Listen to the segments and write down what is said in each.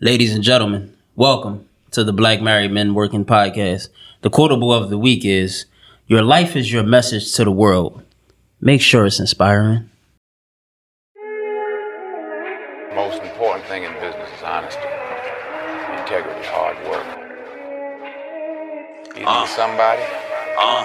Ladies and gentlemen, welcome to the Black Married Men Working Podcast. The quotable of the week is Your life is your message to the world. Make sure it's inspiring. The most important thing in business is honesty, integrity, hard work. You need somebody? Uh,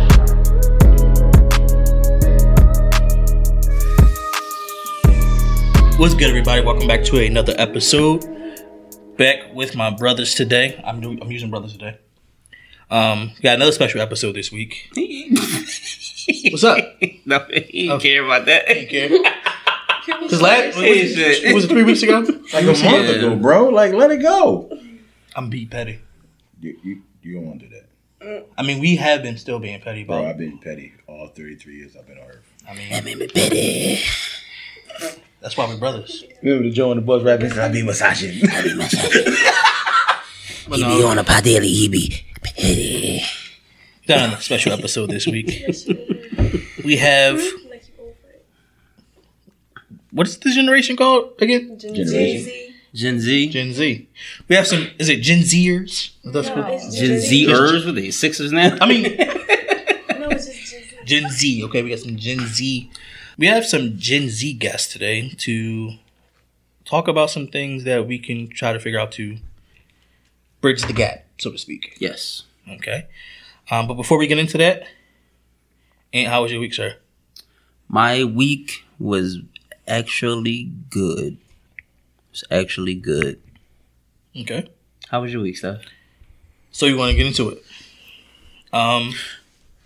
What's good, everybody? Welcome back to another episode. Back with my brothers today. I'm doing, I'm using brothers today. Um, got another special episode this week. What's up? No, he didn't care about that. Care. Cause last was it, was it three weeks ago? Like a month Yeah. ago, bro. Like, let it go. I'm beat petty. You, you, you don't want to do that. I mean, we have been still being petty, Bro, but I've been petty all 33 years I've been on Earth. I mean, that's why we're brothers. Remember the Joe and the Buzz rapping? I be massaging. I be massaging. but no, um, on a padilli, he be petty. got a special episode this week. We have what is the generation called again? Generation. Gen Z. Gen Z. We have some. Is it Gen Zers? That's cool. Gen Z-ers, what they, sixes now? I mean, No, it's just Gen Z. Gen Z. Okay, we got some Gen Z. We have some Gen Z guests today to talk about some things that we can try to figure out to bridge the gap, so to speak. Yes. Okay. Um, but before we get into that, Aunt, how was your week, sir? My week was actually good. It's actually good. Okay. How was your week, Steph? So you want to get into it? Um,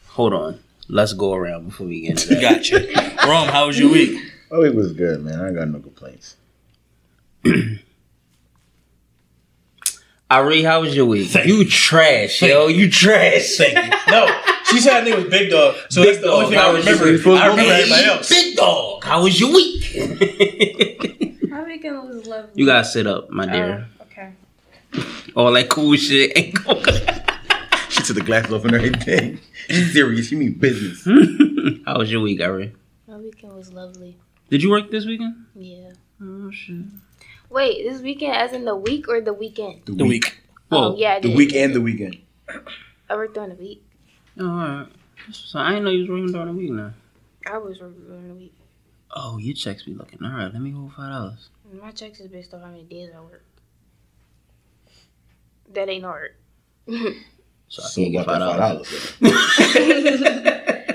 Hold on. Let's go around before we get into that. gotcha. Rome, how was your week? Oh, it was good, man. I ain't got no complaints. Ari, how was your week? Thank you trash, yo. You trash. Thank you. No, she said her name was Big Dog, so Big that's the only Dog, thing I how was your remember. week? I remember everybody else. Big dog. How was your week? My weekend was lovely. you gotta sit up, my oh, dear. Oh, okay. All that cool shit ain't going. She took the glasses off and everything. She's serious. She mean business. How was your week, Ari? My weekend was lovely. Did you work this weekend? Yeah. Oh shit. Wait, this weekend as in the week or the weekend? The week. Whoa. oh, yeah, I The did. week and the weekend. I worked during the week. Oh, alright. So I didn't know you was working during the week now. I was working during the week. Oh, your checks be looking. Alright, let me hold five dollars. My checks is based on how many days I work. That ain't hard. So I So can't get about five that dollars.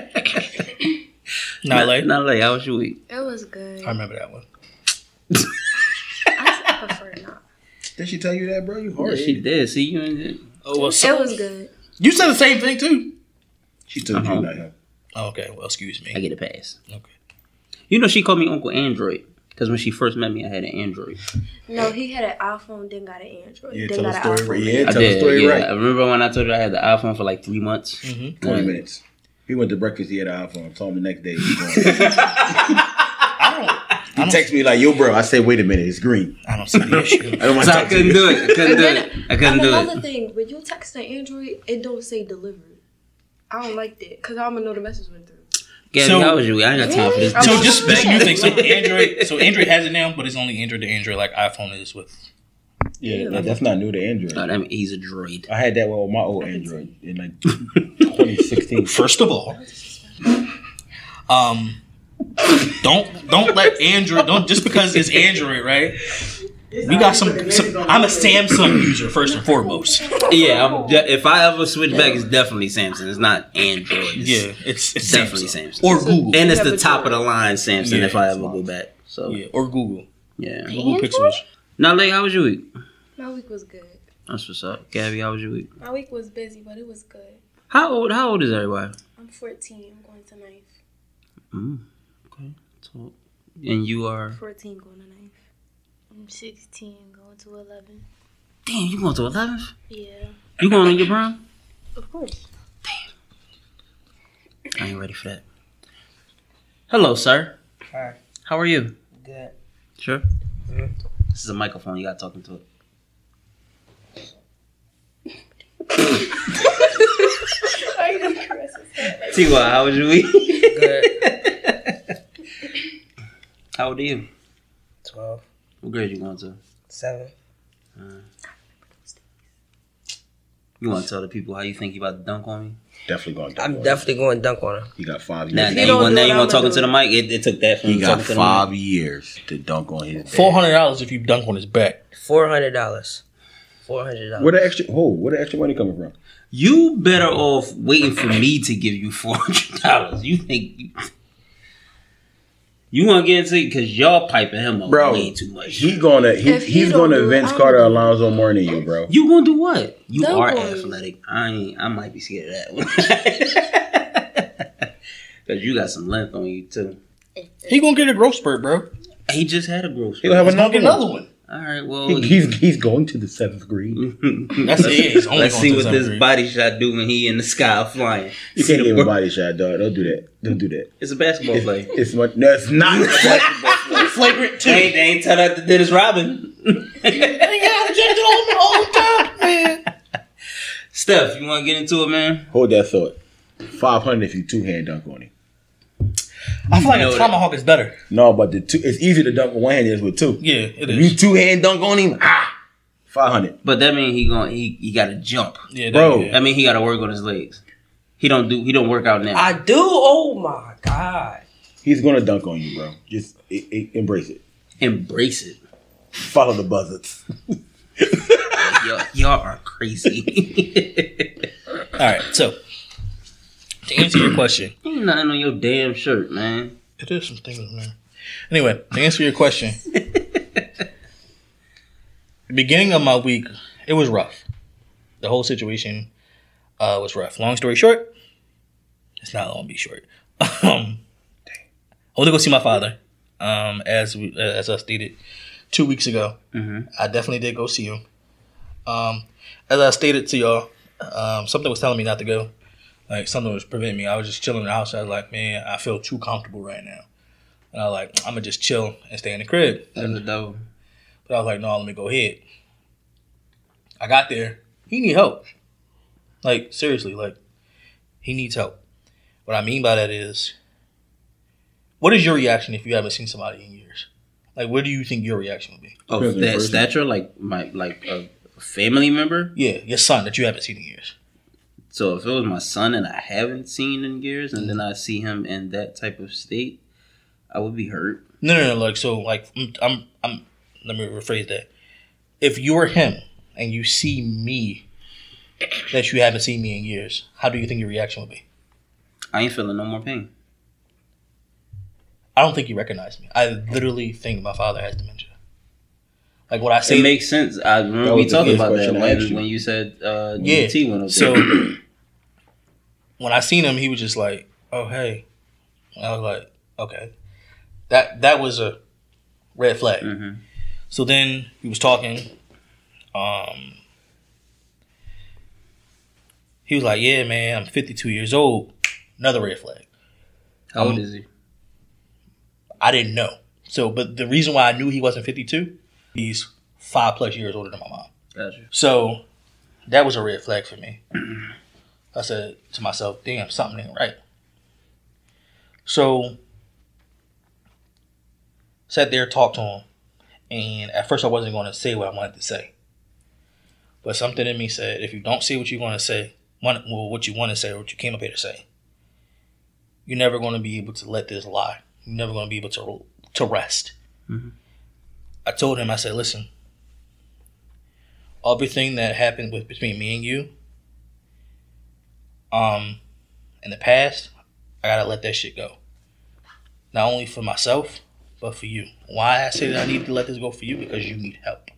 five dollars. Not late. Not late. How was your week? It was good. I remember that one. I prefer not. Did she tell you that, bro? You Yeah, hard. she did. See you in Oh, well, It was good. you said the same thing too. She told Uh-huh. you not her. Oh, okay. Well, excuse me. I get a pass. Okay. You know she called me Uncle Android because when she first met me, I had an Android. No, he had an iPhone, then got an Android. Yeah, then tell the got an story iPhone. right. Yeah, I tell the story yeah, right. I remember when I told you I had the iPhone for like three months. Mm-hmm. 20 minutes. He went to breakfast. He had an iPhone. Told him the next day. He, was going. I he texted me like, "Yo, bro." I said, "Wait a minute. It's green." I don't see the issue. I don't want So to I talk to couldn't you. do it. I couldn't do it. I couldn't and do another it. thing, when you text an Android, it don't say delivered. I don't like that because I'm gonna know the message went through. Gabby, So- how was you? I ain't got time for this. I'm So just just sure. new thing. So Android. So Android has it now, but it's only Android to Android, like iPhone is with. Yeah, that- that's not new to Android. Oh, that mean, he's a droid. I had that with my old Android in like 2016. First of all, um, don't don't let Android don't just because it's Android, right? We got some, some. I'm a Samsung user first and foremost. Yeah, I'm de- if I ever switch back, it's definitely Samsung. It's not Android. It's Yeah, it's it's definitely Samsung. Samsung. or Google. and it's the top of the line Samsung. Yeah, if I ever go back, so yeah, or Google. yeah. Google Android? Pixels. Now, like, how was your week? My week was good. That's what's up, Gabby. How was your week? My week was busy, but it was good. How old? How old is everybody? I'm 14. I'm going to ninth. Mm, okay. So, and you are 14 going to ninth. I'm 16 going to 11. Damn, you going to 11th? Yeah, You going on your prom? of course. Damn. I ain't ready for that. Hello, sir. Hi. How are you? Good. Sure. Mhm. This is a microphone. You got talking to talk into it. T.Y., how was your week? Good. How old are you? 12. What grade you going to? 7. You want to tell the people how you think you about to dunk on me? Definitely going. to I'm definitely going dunk on him. He got five years. now you, want, now you want talking to the mic? It, it took that from He got talking to five years to dunk on his. Four hundred dollars if you dunk on his back. $400. $400. Where the extra? Oh, where the extra money coming from? You better off waiting for me to give you four hundred dollars. You think you, you want to get into it because y'all piping him up Bro, way too much. He gonna he, If he he's don't gonna do it, Vince I'm Carter gonna do it. Alonzo more than you, bro. you gonna do what? You Dunk are on athletic. I ain't. I might be scared of that one. Because you got some length on you too. He gonna get a growth spurt, bro. He just had a growth. Spurt. He'll have He's gonna another get one. another one. All right. Well, He, he's he's going to the seventh grade. That's it. He's only Let's going see to what seventh this grade. body shot do when he in the sky flying. You See can't the give a bro- body shot, dog. Don't do that. Don't do that. It's a basketball It's, play. it's much. No, it's not. basketball. Flagrant two. They ain't, they ain't tell that to Dennis Rodman. Steph, you want to get into it, man? Hold that thought. Five hundred if you two hand dunk on him. I feel like a tomahawk is better. No, but the two. It's easier to dunk with one hand than with two. Yeah, it If you two hand dunk on him, ah, five hundred. But that mean he going he he got to jump. Yeah, Bro. yeah. I mean he got to work on his legs. He don't do he don't work out now. I do? Oh my God. He's gonna dunk on you, bro. Just embrace it. Embrace it. Follow the buzzards. Y'all, y'all are crazy. All right, so to answer your question, Ain't nothing on your damn shirt, man. it is some things, man. Anyway, to answer your question, the beginning of my week, it was rough. The whole situation uh, was rough. Long story short, it's not long to be short. Um, I went to go see my father, um, as we, as I stated two weeks ago. Mhm. I definitely did go see him. Um, as I stated to y'all, um, something was telling me not to go. Like something was preventing me. I was just chilling in the house. I was like, man, I feel too comfortable right now. And I was like, I'm gonna just chill and stay in the crib. That's the devil. But I was like, no, let me go ahead. I got there. He need help. Like seriously, like he needs help. What I mean by that is, what is your reaction if you haven't seen somebody in years? Like, what do you think your reaction would be? Of Depends on the that stature, like my like a family member. Yeah, your son that you haven't seen in years. So if it was my son and I haven't seen in years, and then I see him in that type of state, I would be hurt. No, no, no. Like, so, like, I'm, I'm, I'm. Let me rephrase that. If you're him and you see me, that you haven't seen me in years, how do you think your reaction would be? I ain't feeling no more pain. I don't think you recognize me. I literally think my father has dementia. Like what I say. It makes sense. I remember That we was talked about that question I asked when, you. when you said uh, Yeah. DT went up So there. When I seen him, he was just like, "Oh hey," And I was like, "Okay." That that was a red flag. Mhm. So then he was talking. Um, he was like, "Yeah, man, I'm 52 years old." Another red flag. How old um, is he? I didn't know. So, but the reason why I knew he wasn't 52, he's five plus years older than my mom. Gotcha. So that was a red flag for me. I said to myself, damn, something ain't right. So sat there, talked to him, and at first I wasn't going to say what I wanted to say. But something in me said, if you don't say what you want to say, well, what you want to say or what you came up here to say, you're never going to be able to let this lie. You're never going to be able to to rest. Mhm. I told him, I said, listen, everything that happened with between me and you, um, in the past, I gotta let that shit go. Not only for myself, but for you. Why I say that I need to let this go for you because you need help.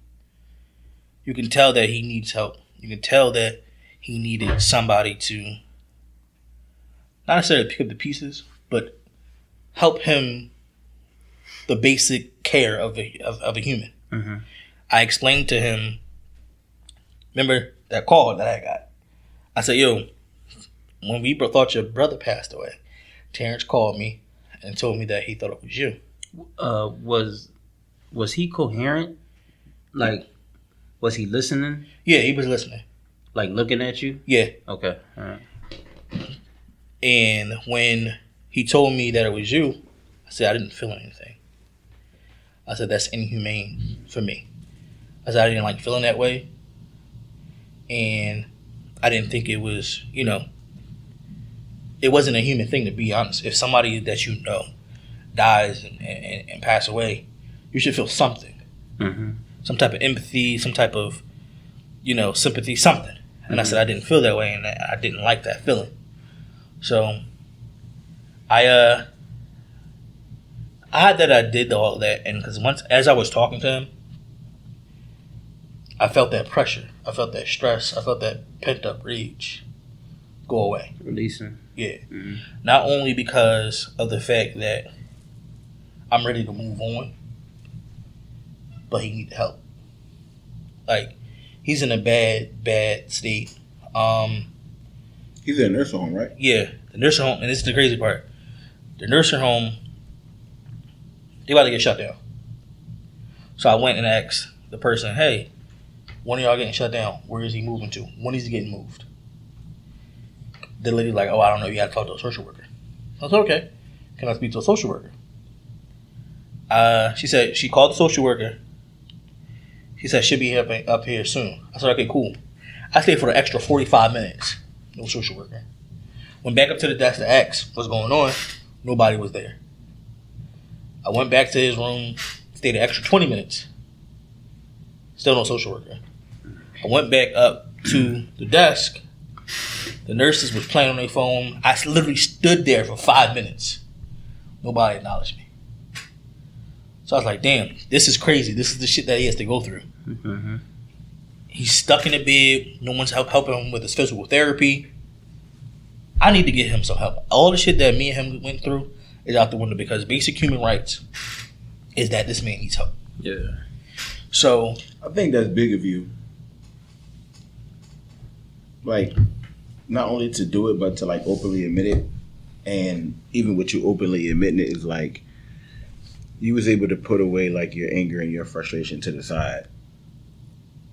You can tell that he needs help. You can tell that he needed somebody to not necessarily pick up the pieces, but help him the basic care of a of, of a human. Mhm. I explained to him remember that call that I got? I said, yo, when we thought your brother passed away, Terrence called me and told me that he thought it was you. Uh, was was he coherent? Like, was he listening? Yeah, he was listening. Like looking at you? Yeah. Okay. All right. And when he told me that it was you, I said I didn't feel anything. I said that's inhumane for me. I said I didn't like feeling that way. And I didn't think it was, you know, it wasn't a human thing to be honest. If somebody that you know dies and, and, and pass away, you should feel something. Mm-hmm. Some type of empathy, some type of, you know, sympathy, something. And I said I didn't feel that way and I didn't like that feeling. So I uh I had that I did all that and because once as I was talking to him, I felt that pressure. I felt that stress. I felt that pent up rage go away. Releasing. Yeah. Mhm. Not only because of the fact that I'm ready to move on, but he needed help. Like he's in a bad, bad state. Um, He's in a nursing home, right? yeah, the nursing home, and this is the crazy part. The nursing home, they about to get shut down. So I went and asked the person, "Hey, one of y'all getting shut down? Where is he moving to? When is he getting moved?" The lady like, "Oh, I don't know. You got to talk to a social worker." I said, "Okay. Can I speak to a social worker?" Uh, she said she called the social worker. She said she'll be up up here soon. I said, "Okay, cool." I stayed for an extra forty five minutes. No social worker. Went back up to the desk to ask what's going on. Nobody was there. I went back to his room, stayed an extra 20 minutes. Still no social worker. I went back up to the desk. The nurses was playing on their phone. I literally stood there for five minutes. Nobody acknowledged me. So I was like, damn, this is crazy. This is the shit that he has to go through. Mm-hmm. He's stuck in a bed. No one's help, helping him with his physical therapy. I need to get him some help. All the shit that me and him went through is out the window because basic human rights is that this man needs help. Yeah. So I think that's big of you. Like, not only to do it, but to like openly admit it. And even with you openly admitting it is like you was able to put away like your anger and your frustration to the side.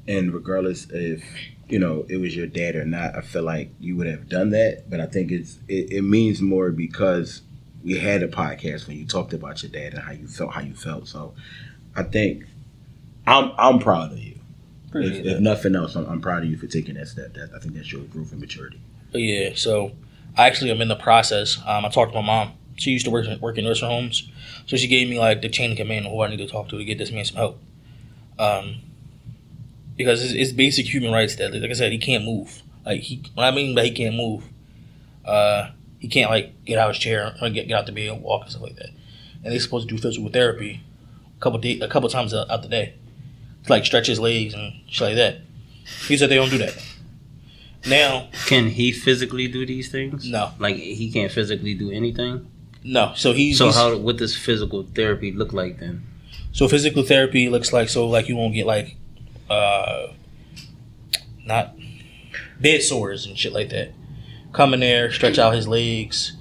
And regardless if you know it was your dad or not, I feel like you would have done that. But I think it's it, it means more because we had a podcast when you talked about your dad and how you felt, how you felt. So I think I'm I'm proud of you. If, if nothing else, I'm, I'm proud of you for taking that step. That I think that shows growth and maturity. Yeah, so I actually am in the process. Um, I talked to my mom. She used to work work in nursing homes, so she gave me like the chain of command of who I need to talk to to get this man some help. Um, because it's, it's basic human rights that, like I said, he can't move. Like he, when I mean by he can't move, uh, he can't like get out of his chair or get get out the bed and walk and stuff like that. And they're supposed to do physical therapy a couple day, a couple times out the day, to, like stretch his legs and shit like that. He said they don't do that. Now, Can he physically do these things? No. Like he can't physically do anything. no. So he's So he's- how what does physical therapy look like then? So physical therapy looks like so like you won't get like uh not bed sores and shit like that. Come in there, stretch out his legs,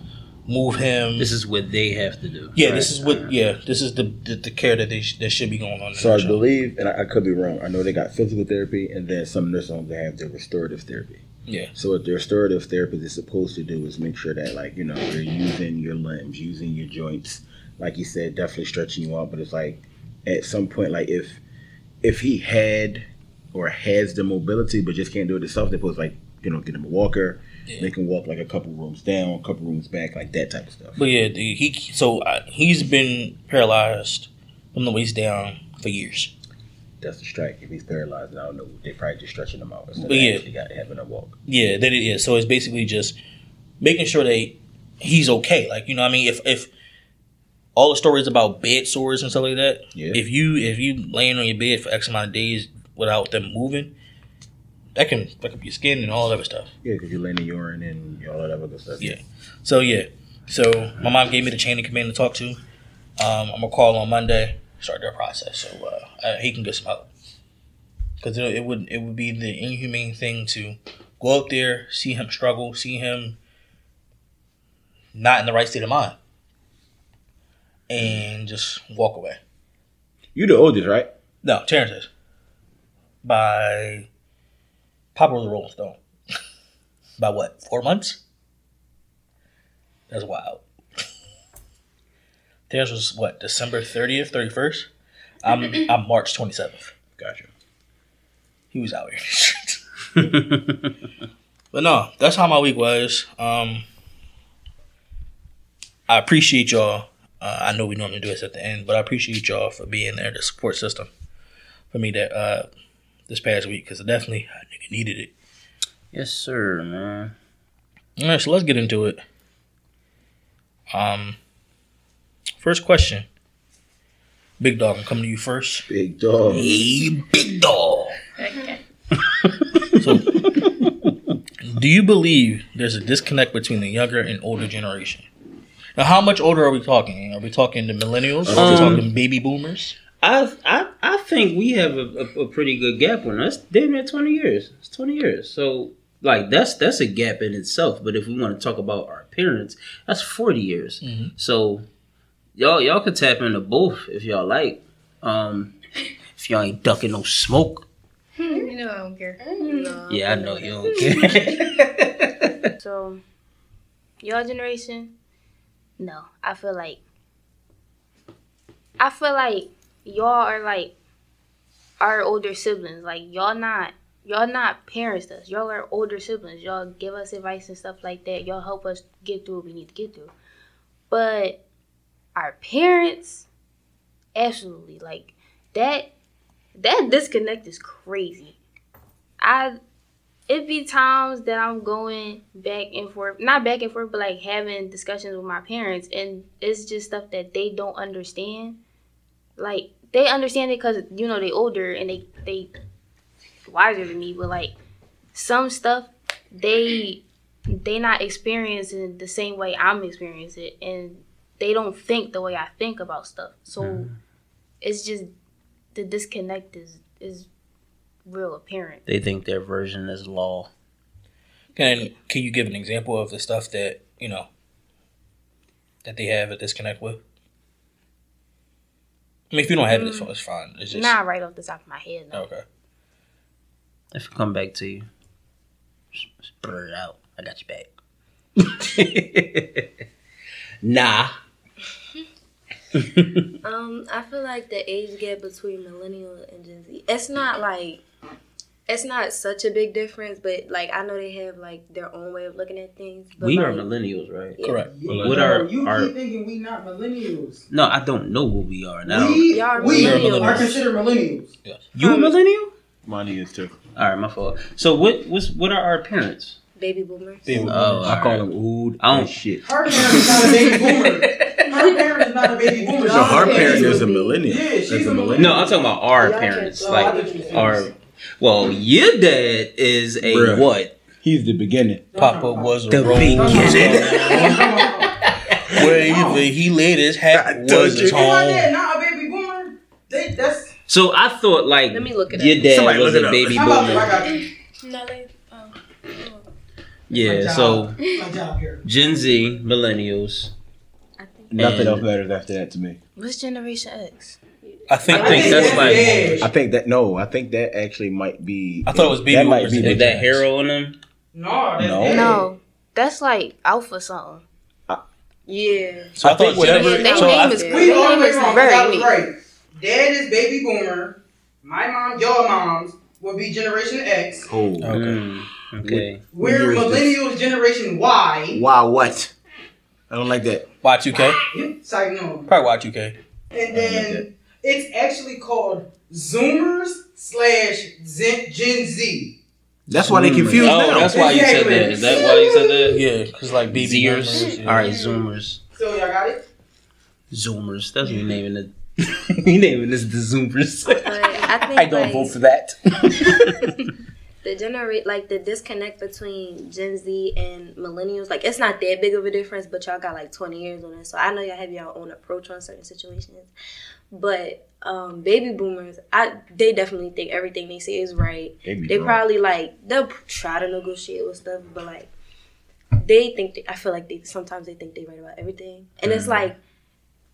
move him. This is what they have to do. yeah, right? this is what yeah, this is the the, the care that they sh- that should be going on. So I show. believe, and I, I could be wrong. I know they got physical therapy, and then some nursing homes they have their restorative therapy. Yeah. So what the restorative therapist is supposed to do is make sure that like you know you're using your limbs, using your joints. Like you said, definitely stretching you out. But it's like at some point, like if if he had or has the mobility but just can't do it himself, they're supposed to like you know get him a walker. Yeah. They can walk like a couple rooms down, a couple rooms back, like that type of stuff. But yeah, the, he so uh, he's been paralyzed from the waist down for years. That's the strike. If he's paralyzed, I don't know. They probably just stretching him out instead But of yeah. actually got having a walk. Yeah, that it is. So it's basically just making sure that he's okay. Like you know, I mean, if if all the stories about bed sores and stuff like that, Yeah. if you if you laying on your bed for X amount of days without them moving, that can fuck up your skin and all that other stuff. Yeah, because you're laying in urine and all that other good stuff. Yeah. So yeah, so my mom gave me the chain of command to talk to. Um, I'm gonna call on Monday, start their process, so uh, I, he can get some help. because it, it would it would be the inhumane thing to go up there, see him struggle, see him not in the right state of mind, and just walk away. You the oldest, right? No, Terrence is by a Rolling Stone. by what? Four months? That's wild. Terrence was what? December thirtieth, thirty first. I'm I'm March twenty seventh. Gotcha. He was out here. but no, that's how my week was. Um, I appreciate y'all. Uh, I know we normally do this at the end, but I appreciate y'all for being there, the support system for me that uh, this past week because definitely I nigga needed it. yes, sir, man. All right, so let's get into it. Um, first question, Big Dog. I'm coming to you first. Big dog. Hey, Big Dog. so, do you believe there's a disconnect between the younger and older generation? Now, how much older are we talking? Are we talking the millennials? are we Um, talking baby boomers? I I I think we have a, a, a pretty good gap on us. Damn near twenty years. It's twenty years. So like that's that's a gap in itself. But if we want to talk about our parents, that's forty years. Mhm. So y'all y'all could tap into both if y'all like. Um, if y'all ain't ducking no smoke. You know I don't care. No, Yeah, I know you don't care. So, your generation, no. I feel like, I feel like y'all are like our older siblings. Like y'all not, y'all not parents to us. Y'all are older siblings. Y'all give us advice and stuff like that. Y'all help us get through what we need to get through. But our parents, absolutely like that. That disconnect is crazy. I it be times that I'm going back and forth, not back and forth, but like having discussions with my parents, and it's just stuff that they don't understand. Like they understand it because you know they older and they they wiser than me, but like some stuff they they not experiencing the same way I'm experiencing it, and they don't think the way I think about stuff. So mm-hmm. it's just the disconnect is is real apparent. they think their version is law. Can Can you give an example of the stuff that you know that they have a disconnect with? I mean, if you don't have it, it's, mm. it's fine. It's just Not right off the top of my head. No. okay. If it come back to you, just, just it out. I got your back. nah. Um, I feel like the age gap between millennial and Gen Z, it's not like it's not such a big difference, but like I know they have like their own way of looking at things. But We are millennials, right? Correct. What are you our? keep thinking we not millennials. No, I don't know what we are now. We, are we millennials. are considered millennials. You a millennial? Mine is too. All right, my fault. So what? What's what are our parents? baby boomers. Baby Oh, I call alright. them old I don't- and shit. Her parent is not a baby boomer. Her parent is not a baby boomer. So her She's parent a is a millennial. Yeah, she's That's a a millennial. No, I'm talking about our Y'all parents. Oh, Like thought you was our. Well, your dad is a Bruh. what? He's the beginning. Papa was a The Rolling beginning. Stone. Wherever he laid his hat I was told his you. If my home. not a baby boomer, they, that's. So I thought like Let me look it your up. dad Somebody was a baby How about you? I boomer. No, they. Um, Yeah. My So. My job here. Gen Z, millennials. I think. Nothing And- else matters after that to me. What's Generation X? I think. I think that's like- Yeah. I think that no, I think that actually might be. I thought it was baby that might boomers be Is that hero on them? No, No. No, that's like Alpha something. Yeah. So I, I think thought whatever- whatever. Their So name I, is We We their all name is wrong. very That was right. Dad is baby boomer. My mom, your moms would be Generation X. Oh, Okay. Mm, okay. What We're year this? millennials, Generation Y. wow, what? I don't like that. Y2K. It's like no. Probably Y2K. And then it's actually called Zoomers slash Zen- Gen Z. That's why they confused Oh, now. that's why you said that. Is that why you said that? Yeah, because like baby Zers. yeah. All right, Zoomers. So y'all got it? Zoomers. That's what we naming it. we naming this the Zoomers. But I think I don't like, vote for that. the generate like the disconnect between Gen Z and millennials, like it's not that big of a difference, but y'all got like twenty years on it. So I know y'all have your own approach on certain situations. But um, baby boomers, I they definitely think everything they say is right. They probably like they'll try to negotiate with stuff, but like they think they, I feel like they sometimes they think they right about everything, and it's like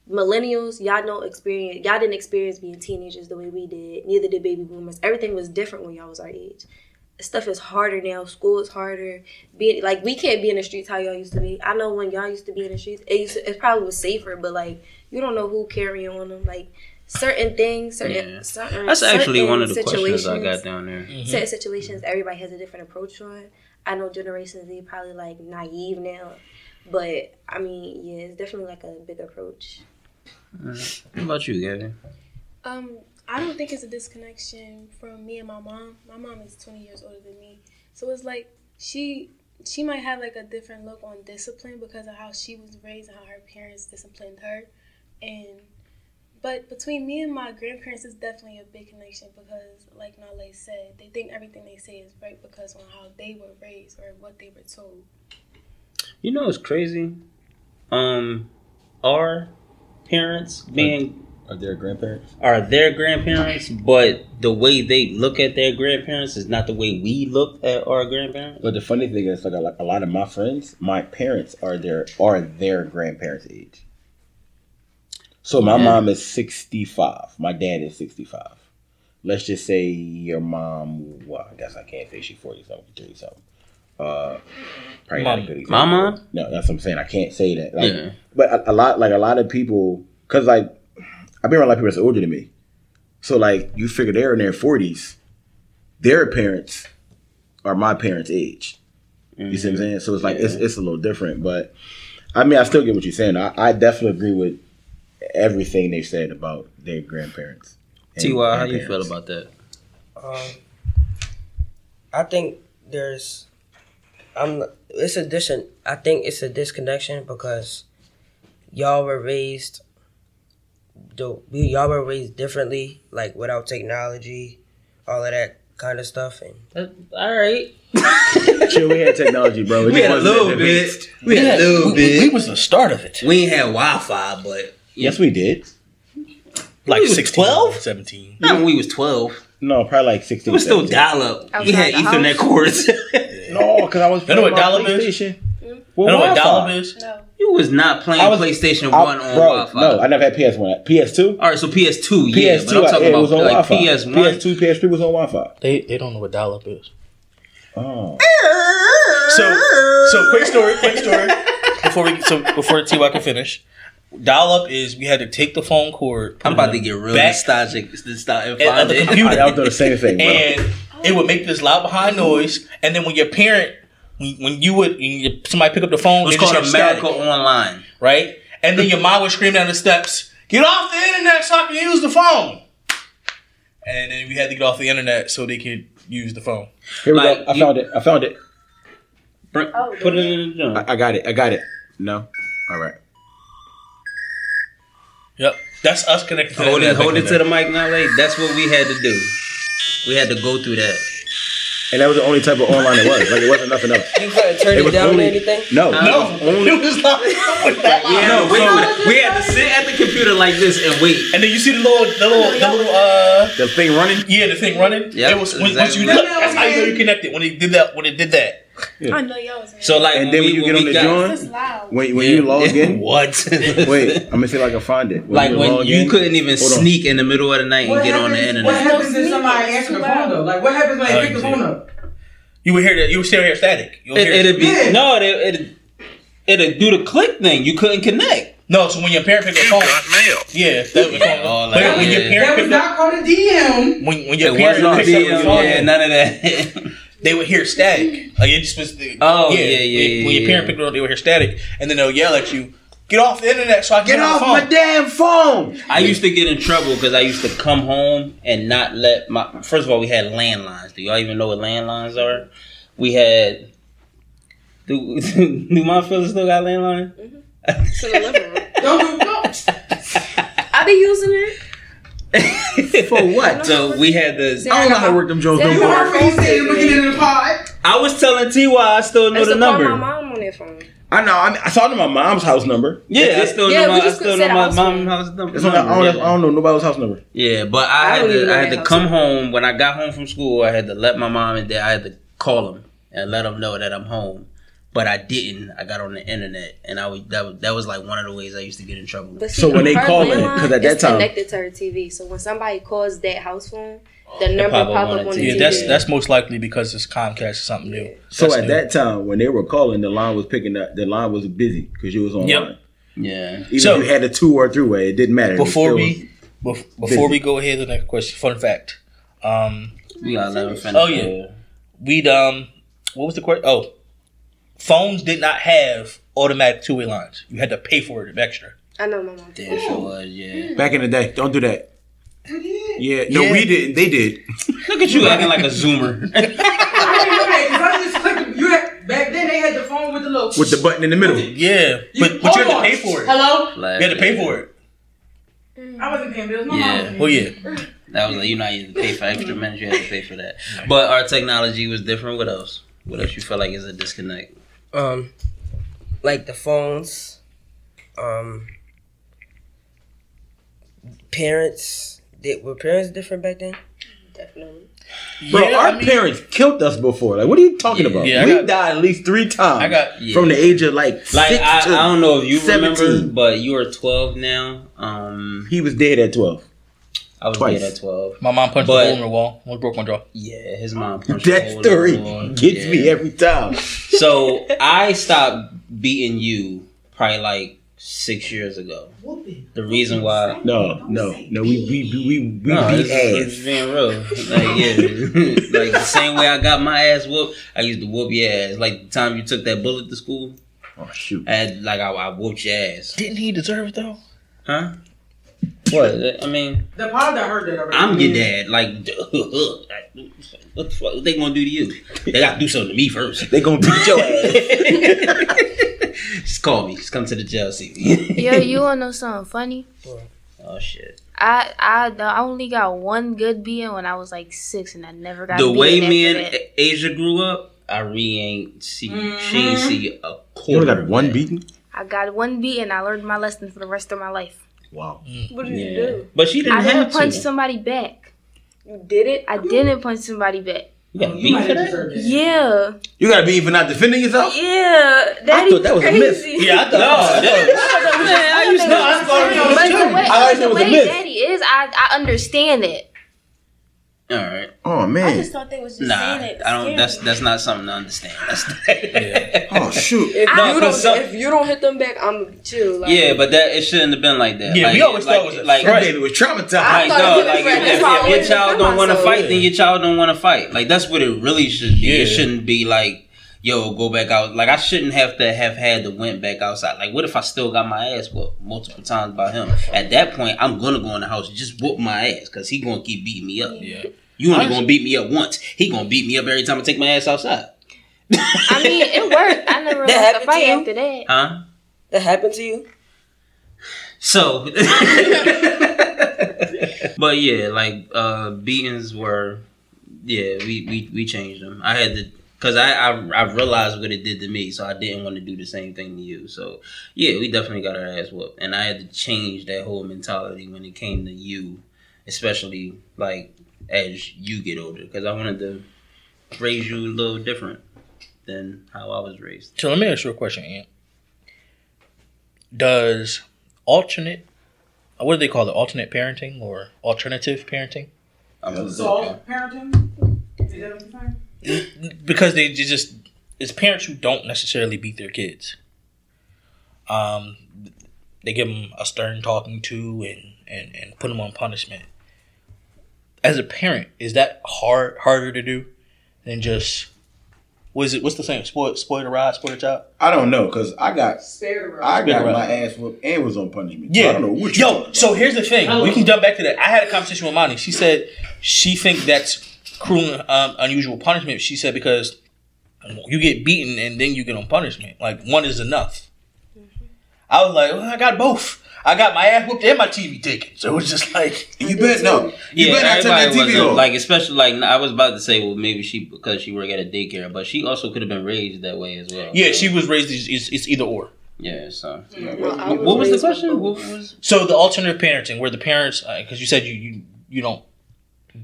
millennials, y'all don't experience, y'all didn't experience being teenagers the way we did. Neither did baby boomers. Everything was different when y'all was our age. Stuff is harder now. School is harder. Being like we can't be in the streets how y'all used to be. I know when y'all used to be in the streets, it, used to, it probably was safer, but like you don't know who carrying on them. Like certain things, certain, Yeah. certain That's actually certain one of the questions I got down there. certain situations everybody has a different approach on. I know Generation Z probably like naive now, but I mean, yeah, it's definitely like a big approach. What about you, Gavin? Um, I don't think it's a disconnection from me and my mom. My mom is 20 years older than me. So it's like she she might have like a different look on discipline because of how she was raised and how her parents disciplined her. And but between me and my grandparents is definitely a big connection because like Nale said, they think everything they say is right because on how they were raised or what they were told. You know it's crazy? Um, our parents being Are their grandparents? are their grandparents, but the way they look at their grandparents is not the way we look at our grandparents. But the funny thing is, like a, lot- a lot of my friends, my parents are their are their grandparents' age. So my Yeah. mom is sixty five. My dad is sixty five. Let's just say your mom. Well, I guess I can't say she's forty something, thirty something. Uh, probably not a good example. My mom? No, that's what I'm saying. I can't say that. Like, Yeah. But a, a lot, like a lot of people, because like I've been around a lot of people that's older than me. So like you figure they're in their forties, their parents are my parents' age. You see what I'm saying? So it's like it's it's a little different, but I mean I still get what you're saying. I, I definitely agree with everything they said about their grandparents. and Ty, how do you feel about that? Um, I think there's, I'm. It's a dis. I think it's a disconnection because y'all were raised. The we y'all were raised differently, like without technology, all of that kind of stuff, and All right. Chill, we had technology, bro. It We had a little bit. We had a little we, we bit. was the start of it. We ain't had Wi Fi, but Yes, we did. Like was 16, 12? 17. not when we was twelve. No, probably like 16. It was still dial up. We had Ethernet cords. No, because I was You know what my dial-up is? PlayStation. You know what dial-up is? No. You was not playing I was- PlayStation I- One on bro, Wi-Fi. No, I never had PS1. PS2? All right, so PS2, yeah, PS2, but I'm I- talking yeah, it about was on like Wi-Fi. PS1. PS2, PS3 was on Wi-Fi. They they don't know what dial up is. Oh. So so quick story, quick story. Before we so before T.Y. can finish. Dial up is we had to take the phone cord. I'm about to the get real back, nostalgic. nostalgic And other find it. computer. I was doing the same thing, bro. and it would make this loud behind noise. And then when your parent, when, when you would, when you- somebody pick up the phone, It was called hear static, America Online. right? And then your mom would scream down the steps, "Get off the internet so I can use the phone." And then we had to get off the internet so they could use the phone. Here we like, go. I you- found it. I found it. Bring- Oh, put it in the joint. I, I got it. I got it. No? All right. Yep, that's us connected. To the Hold it, hold it to the mic now, like that's what we had to do. We had to go through that. And that was the only type of online it was. Like, it wasn't nothing else. you couldn't turn It it, down only- or anything. No. No, Only- it was not. it that loud. Yeah, no, wait, we had to sit at the computer like this and wait. And then you see the little, the little, the little, uh, The thing running? yeah, the thing running. Yeah, it was when, once you exactly. look, that's how you know you connected when it did that. When it did that. I know y'all was. So like, And then when we- you get on the got- joint, It's loud. when, when you log in, what? wait, I'm gonna see if I can find it. like you when you in- couldn't even Hold on. sneak in the middle of the night and What get on the internet. What internet. happens if somebody answer the phone though? Like what happens when Oh, they pick the phone up? You would hear that. You would still hear static. You'll It, hear it'd be Yeah. no, it, it it'd do the click thing. You couldn't connect. no. So when your parent picked up the phone, yeah, that was Oh, But like, when your yeah. parent That was picked up, not called a DM. when when your It parent wasn't picked up DM, the phone, yeah, none of that. they would hear static. Like it just was. The, Oh, yeah, yeah, they- yeah, When your yeah. parent picked it up, they would hear static, and then they'll yell at you, "Get off the internet so I can Get get, off the my phone." damn phone! I used to get in trouble because I used to come home and not let my. First of all, we had landlines. Do y'all even know what landlines are? We had. Do, do my fellas still got landline? It's in mm-hmm. the living room. Don't do no. I be using it. For what? So we had the. I don't know how to work them Jones no You more. heard what he said in the beginning of the pod. I was telling Ty I still know I used the to call my number. mom on that phone. I know. I, mean, I saw them my mom's house number. Yeah, I still Yeah, know we my. I just still said know my house mom house number. That's what I, I, don't, yeah. I don't know nobody's house number. Yeah, but I, I had to, I had to come number. home when I got home from school. I had to let my mom and dad. I had to call them and let them know that I'm home. But I didn't. I got on the internet, and I was that was, that was like one of the ways I used to get in trouble. See, So when they her call it, landline 'cause at that time- connected to her TV. So when somebody calls that house phone, the number pop up pop on up the on the TV. Yeah, that's that's most likely because it's Comcast or something new. So That's at new. that time, when they were calling, the line was picking up. The line was busy because you was online. Yep. Yeah. Even So- if you had a two or three way, it didn't matter. Before we bef- before we go ahead to the next question, fun fact. Um, We got eleven. Oh, yeah. we'd um, what was the question? Oh, phones did not have automatic two way lines. You had to pay for it extra. I know my mom. Damn sure was. Yeah. Mm. back in the day, don't do that. Yeah, no, Yeah. we didn't. They did. Look at you acting like a zoomer. I didn't know that because I just clicked. the- You had back then they had the phone with the little With the button in the middle. Yeah, You- but but you had hold to pay for it. Hello. You had to pay for it. Mm. I wasn't paying bills. My Yeah. mom was paying Well, yeah. That was like you know you had to pay for extra minutes. You had to pay for that. But our technology was different. What else? What else you feel like is a disconnect? Um, like the phones. Um, parents. Did, were parents different back then? Definitely. Bro, Yeah, our I mean- parents killed us before. Like, what are you talking Yeah. about? Yeah, we got- died at least three times. I got Yeah. from the age of like Like six I, I don't know if you 17. remember, but you are twelve now. Um, He was dead at twelve. I was Twice. dead at twelve. my mom punched But- a hole in the wall. Almost broke my jaw. Yeah, his mom punched a That hole in story the wall. gets me every time. So I stopped beating you probably like six years ago. Whooping. The reason why. No, no, no. We we we we, we No, beat it's, it's being real. Like yeah, like the same way I got my ass whooped, I used to whoop your ass. Like the time you took that bullet to school, Oh shoot! I had like I, I whooped your ass, Didn't he deserve it though? huh? What? I mean, The part that heard that already. I'm your dad. Like, what the fuck? What they gonna do to you? They gotta do something to me first. They gonna beat your ass. Just call me. Just come to the jail. See me. Yo, you wanna know something funny? oh shit. I I I only got one good beating when I was like six, and I never got the way after me and Asia grew up, I re ain't see. She ain't mm-hmm. see a You only quarter. got one that. beating. I got one beating. I learned my lesson for the rest of my life. Wow. Mm. What did you do? but she didn't I didn't punch to. somebody back. You did it? I didn't punch somebody back. You got oh, You beat might for that? Yeah, You gotta be even not defending yourself. yeah. Daddy thought that was a myth. Yeah, I thought. I used to. No, I thought it was But true. the way, I thought it was a way myth. Daddy is, I I understand it. All right. Oh man. I just thought they was just Nah, saying it. I don't. scare That's that's not something to understand. That's Oh shoot. If No, you 'cause don't, some- if you don't hit them back, I'm gonna chill. Like, yeah, but that it shouldn't have been like that. Yeah, like, we always like, thought it was a like. That baby was traumatized. I Like, thought dog, it was like if, if, if your child don't want to myself. fight, then your child don't want to fight. Like that's what it really should be. It shouldn't be like, yo, go back out. Like I shouldn't have to have had to went back outside. Like what if I still got my ass whooped multiple times by him? At that point, I'm gonna go in the house and just whoop my ass because he gonna keep beating me up. Yeah. You only gonna beat me up once. He gonna beat me up every time I take my ass outside. I mean, it worked. I never That lost a happened to fight you? after that. Huh? That happened to you? So, but yeah, like uh beatings were, yeah, we we we changed them. I had to. Cause I, I I realized what it did to me, so I didn't want to do the same thing to you. So yeah, we definitely got our ass whooped, and I had to change that whole mentality when it came to you, especially like as you get older, because I wanted to raise you a little different than how I was raised. So let me ask you a question, Aunt. Does alternate, uh, what do they call it? Alternate parenting or alternative parenting? I was Soft parenting. Is that what you're saying? Because they just, it's parents who don't necessarily beat their kids. Um, they give them a stern talking to and, and, and put them on punishment. As a parent, is that hard harder to do than just what is it? What's the same? Spoil, spoil the ride, spoil the child. I don't know because I got Spare the rod. I got my ass whooped and was on punishment. So Yeah. I don't know what Yo, so here's the thing. We can jump back to that. I had a conversation with Monty. She said she think that's cruel and um, unusual punishment. She said because you get beaten and then you get on punishment. Like one is enough. I was like, well, I got both. I got my ass whooped and my TV taken. So it was just like You bet no. You yeah, better not turn that TV off. like especially like I was about to say, well, maybe she because she work at a daycare, but she also could have been raised that way as well. Yeah, she was raised. It's, it's, it's either or. Yeah, so Well, what was the question? What was So the alternative parenting, where the parents, because you said you, you you don't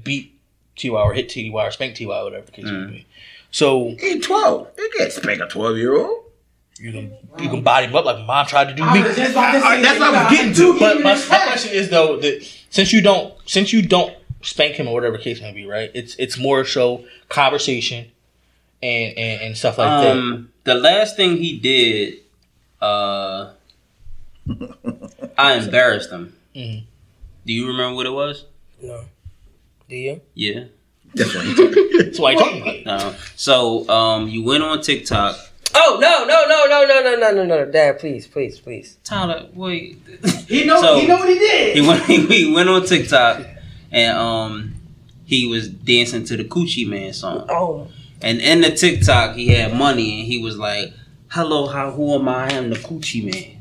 beat Ty or hit Ty or spank Ty, whatever the case may be. So He twelve. You can't spank a twelve year old. you can you can body him up like mom tried to do I me. was just about to That's what I was getting got to. But my, my question is though that since you don't since you don't spank him or whatever the case may be, right? It's it's more so conversation and and, and stuff like that. um the last thing he did? Uh, I embarrassed him. Mhm. Do you remember what it was? No. Do you? Yeah. That's why he talking. That's why you talking about it. No. So um, you went on TikTok. Oh no no no no no no no no no! Dad, please please please. Tyler, wait. He know So- he know what he did. he went he went on TikTok and um he was dancing to the Coochie Man song. Oh And in the TikTok he had money and he was like, Hello, how who am I? I am the Coochie Man.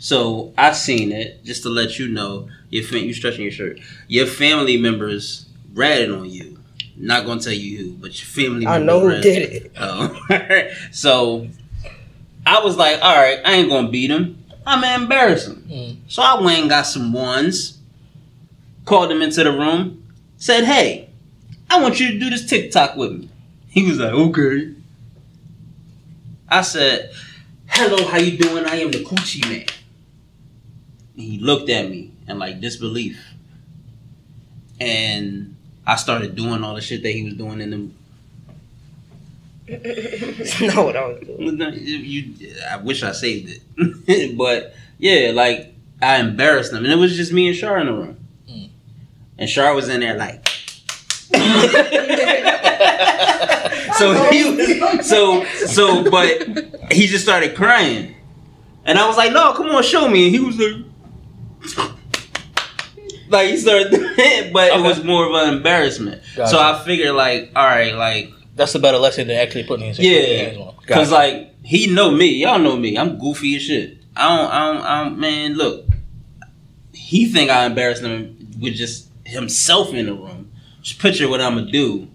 So I've seen it just to let you know your fam- you stretching your shirt. Your family members ratted on you. Not gonna tell you who, but your family members. I know who did it. Oh. so I was like, all right, I ain't gonna beat him. I'm gonna embarrass him. Mm. So I went and got some ones, called him into the room, said, hey, I want you to do this TikTok with me. He was like, okay. I said, hello, how you doing? I am the coochie man. He looked at me and like disbelief. And I started doing all the shit that he was doing in the no, what I was doing. you, I wish I saved it, but yeah, like I embarrassed them, and it was just me and Shar in the room, mm. and Shar was in there like. so he, so so, but he just started crying, and I was like, "No, come on, show me." And he was like, like he started, but it Okay. was more of an embarrassment. Gotcha. So I figured, like, all right, like That's a better lesson than actually putting his yeah, Gotcha. because like he know me, y'all know me. I'm goofy as shit. I don't, I don't, I don't man. Look, he think I embarrassed him with just himself in the room. Just picture what I'm gonna do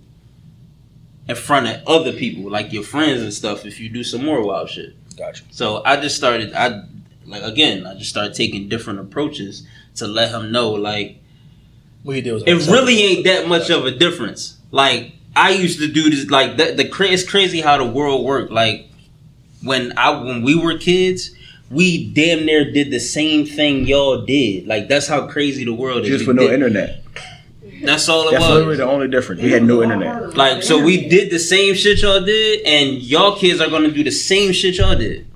in front of other people, like your friends and stuff. If you do some more wild shit. Gotcha. So I just started. I like again. I just started taking different approaches to let him know, like What he did was it really ain't that much of a difference. Like I used to do this. Like the, the cra- it's crazy how the world worked. Like when I when we were kids, we damn near did the same thing y'all did. Like that's how crazy the world is. Just We for no did- internet. That's all it That's was. literally the only difference. We had no internet. Like so, we did the same shit y'all did, and y'all kids are gonna do the same shit y'all did.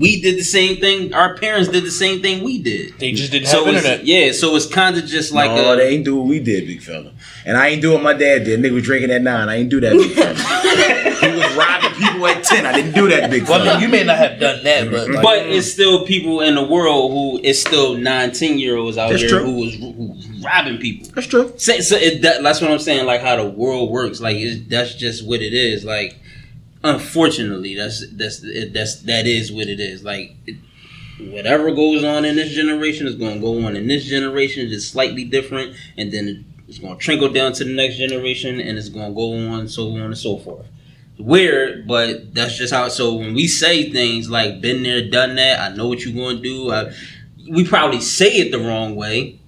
We did the same thing. Our parents did the same thing we did. They just didn't So have internet. yeah, so it's kind of just like no, a, they ain't do what we did, big fella. And I ain't do what my dad did. Nigga was drinking at nine. I ain't do that, big fella. he was robbing people at ten. I didn't do that, big Well, I fella. mean, you may not have done that, but like, But it's still people in the world who it's still nine, ten year olds out That's here true. who was who robbing people. That's true. So, so it, that, that's what I'm saying. Like how the world works. Like it's, that's just what it is. Like unfortunately, that's that's that's that is what it is. Like it, whatever goes on in this generation is going to go on in this generation. Just slightly different, and then it's going to trickle down to the next generation, and it's going to go on, so on and so forth. Weird, but that's just how. So when we say things like "been there, done that," I know what you're going to do. I, we probably say it the wrong way,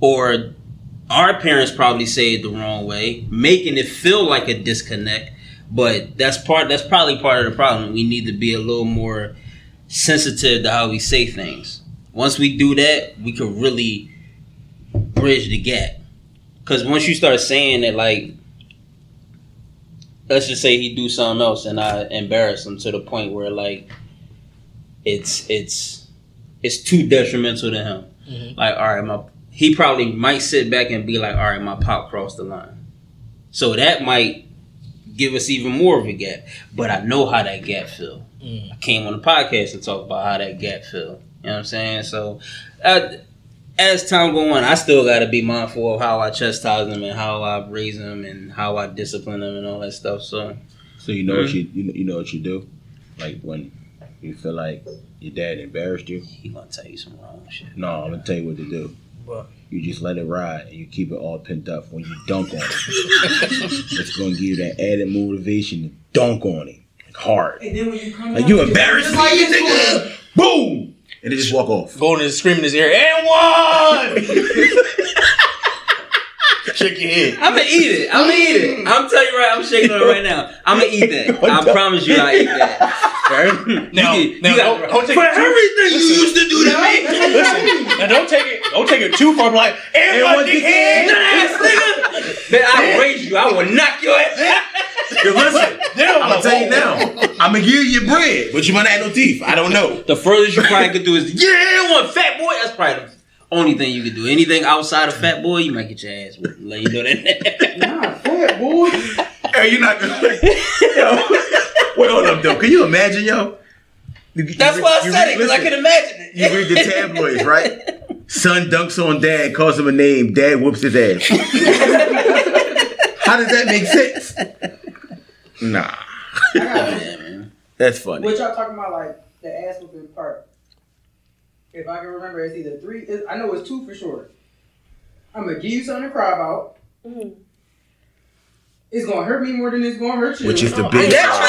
or our parents probably say it the wrong way, making it feel like a disconnect. But that's part. That's probably part of the problem. We need to be a little more sensitive to how we say things. Once we do that, we could really bridge the gap. Because once you start saying that, like, let's just say he do something else and I embarrass him to the point where like it's it's it's too detrimental to him. Mhm. Like, all right, my he probably might sit back and be like, all right, my pop crossed the line. So that might give us even more of a gap. But I know how that gap feel. Mm. I came on the podcast to talk about how that gap feel. You know what I'm saying? So uh, as time go on, I still got to be mindful of how I chastise them and how I raise them and how I discipline them and all that stuff. So So you know what you you know, you know what you do, like when You feel like your dad embarrassed you? He gonna tell you some wrong shit. No, I'm gonna tell you what to do. What? You just let it ride and you keep it all pent up when you dunk on it. it's gonna give you that added motivation to dunk on it. Like hard. And then when you come Like out, you just embarrassed like me, nigga. Boom! And they just walk off. Going and screaming in his ear, and one! Shake your head. I'm gonna eat it. I'm gonna eat it. Mm. I'm telling you right. I'm shaking it right now. I'm gonna eat that. I promise you, I eat that. Right? Now, You- now you got- don't, don't take for it too, everything you used to do to me. Listen, now don't take it. Don't take it too far. Like, and And one one dickhead. Ass nigga. Man, I raise you. I will knock your ass out. Yo, listen, I'm gonna tell you now. I'm gonna give you your bread, but you might not have no teeth. I don't know. The furthest you probably could do is yeah, one fat boy. That's probably the only thing you could do. Anything outside of fat boy, you might get your ass whipped. Let you know that. Nah, fat boy. Hey, you're not gonna. yo, wait, hold up, though. Can you imagine, yo? You- you That's read- why I said read- it because I can imagine it. You read the tabloids, right? Son dunks on dad, calls him a name. Dad whoops his ass. How does that make sense? Nah, oh, Yeah, man. that's funny. What y'all talking about, like the ass whooping part? If I can remember, it's either three. It's, I know it's two for sure. I'm gonna give you something to cry about. Mhm. It's gonna hurt me more than it's gonna hurt you. Which is the Oh, big. I- lie.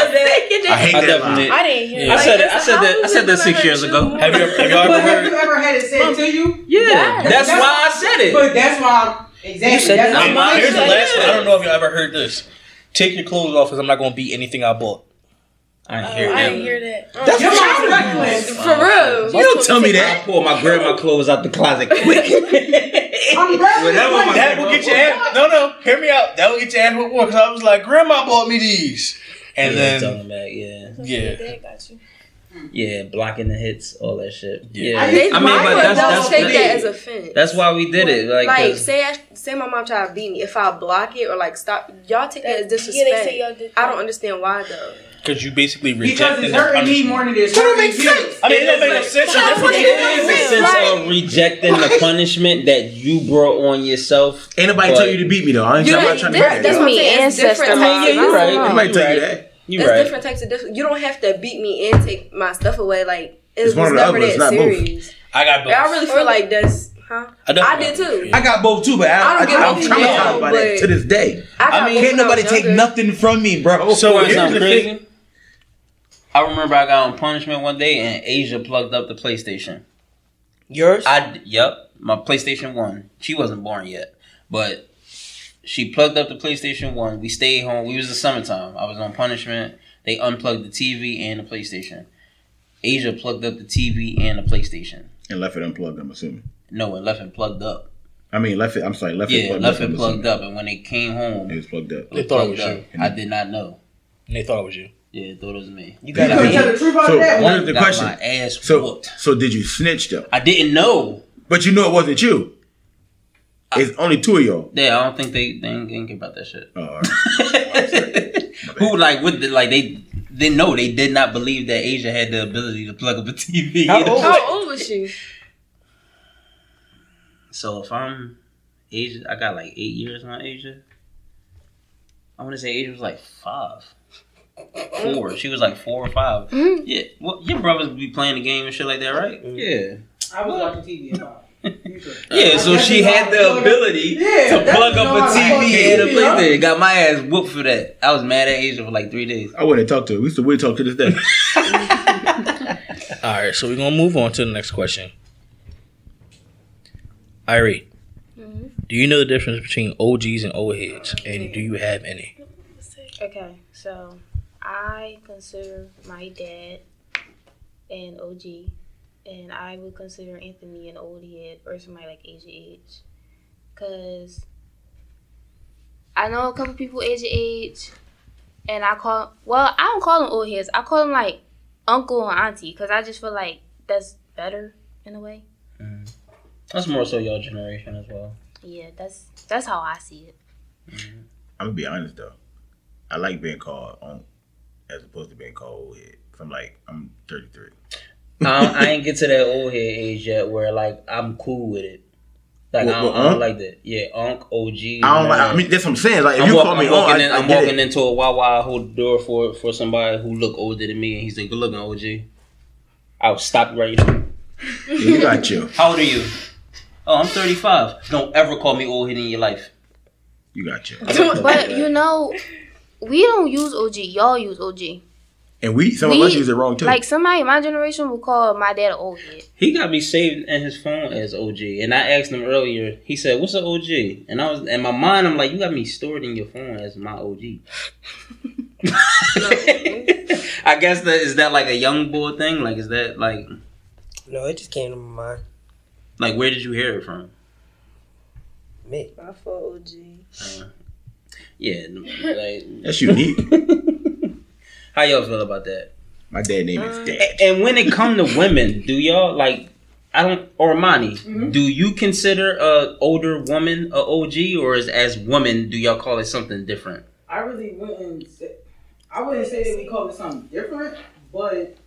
I hate I that definitely. lie. I didn't hear. Yeah. I said it. I said that. I said that six years ago. Have you, have y'all But ever have you ever had it said to you? Yeah, Yeah. that's why I said it. But that's why. Exactly. You said that's that. how And mine here's the last one. I don't know if you ever heard this. Take your clothes off because I'm not going to beat anything I bought. I ain't Oh, hear I that. didn't hear that. Oh, that's Your what y'all reckless. For real. You don't tell me that. I that. pull my grandma clothes out the closet quick. I'm reckless. Whatever my That will get your ass. No, no. Hear me out. That will get your ass with more because I was like, Grandma bought me these. And yeah, tell then, them back, yeah, yeah. Dad got you. yeah, blocking the hits, all that shit. Yeah. Yeah, They, I mean, but mom that's don't that's take the- that as offense. That's why we did it. Like, Like, 'cause- say I, say my mom try to beat me. If I block it or like stop, y'all take that as Yeah, disrespect. they say y'all did I don't understand why though. Because you basically Because rejected it's hurting me punishment. more than it's That don't make sense. I mean, it don't make no sense. But That's what want you it It to is make a sense Right. of rejecting the punishment that you brought on yourself. Ain't nobody tell you to beat me though. I ain't, You I'm know, trying to that- do that's that. what I'm Me saying. Ancestor different laws. Yeah, you're right. Anybody You're tell right. you that? You It's right. different types of different. You don't have to beat me and take my stuff away. Like it It's was one or the never other, that not both. serious. I got both. I really feel like that's, huh? I I did too. yeah. I got both too, but I, I I, don't get I, am both traumatized by that to this day. I, I mean, Can't nobody take younger. nothing from me, bro. So You know here's something the crazy? thing. I remember I got on punishment one day and Asia plugged up the PlayStation. Yours? I yep, my PlayStation One. She wasn't born yet, but she plugged up the PlayStation One. We stayed home. We was the summertime. I was on punishment. They unplugged the TV and the PlayStation. Asia plugged up the TV and the PlayStation. and left it unplugged. I'm assuming. No, and left it plugged up. I mean, left it. I'm sorry, left it Yeah, plugged left up. it I'm plugged assuming. up. And when they came home, It was plugged up. They thought it was up. you. I did not know. And they thought it was you. Yeah, thought it was me. You You got couldn't tell the truth out So of that one one. of the Got question. my ass So, whooped. so did you snitch though? I didn't know. But you know it wasn't you. It's only two of y'all. Yeah, I don't think they they ain't, ain't care about that shit. Oh, all right. Who like with the, like they they know they did not believe that Asia had the ability to plug up a TV. How old? How old was she? So if I'm Asia, I got like eight years on Asia. I want to say Asia was like five, four. She was like four or 5 Mhm. Yeah, well, your brothers be playing the game and shit like that, right? Yeah, I was watching TV at five. Yeah. So she had the ability Yeah, to plug up a how to plug TV and a TV. PlayStation. Got my ass whooped for that. I was mad at Asia for like three days. I wouldn't talk to her. We still we talk to this day. All right, so we're gonna move on to the next question. Irie, Mhm. do you know the difference between OGs and old heads, and do you have any? Okay, so I consider my dad an OG, and I would consider Anthony an old head or somebody like age of age, cause I know a couple people age of age, and I call well I don't call them old heads. I call them like uncle and auntie, cause I just feel like that's better in a way. Mm-hmm. That's more so your generation as well. Yeah, that's that's how I see it. I'm gonna be honest though. I like being called on as opposed to being called old head. Cause I'm like I'm 33. Um, I, I ain't get to that old head age yet where like I'm cool with it. Like What- I, don't, what, I don't like that. Yeah, Unc, OG. I don't like. I mean, that's what I'm saying. Like if I'm, you walk- call me I'm on, walking, I, in, I I'm get walking it. into a Wawa, I hold the door for for somebody who look older than me, and he's like, "Good looking, OG." I'll stop you right here. You got you. How old are you? Oh, I'm 35. Don't ever call me old head in your life. You got you. But you know, we don't use OG. Y'all use OG. And we some of us use it wrong too. Like somebody in my generation will call my dad an old head. He got me saved in his phone as OG, and I asked him earlier. He said, "What's an OG?" And I was in my mind, I'm like, "You got me stored in your phone as my OG." I guess that is that like a young boy thing. Like, is that like No, it just came to my mind. like where did you hear it from? Me. My phone OG. Uh, yeah, like That's unique. how y'all feel about that? My dad name is uh, Dad. A- And when it come to women, do y'all like? I don't. Or Monty, mm-hmm. do you consider a older woman a OG, or is as women do y'all call it something different? I really wouldn't. Say, I wouldn't say that we call it something different, but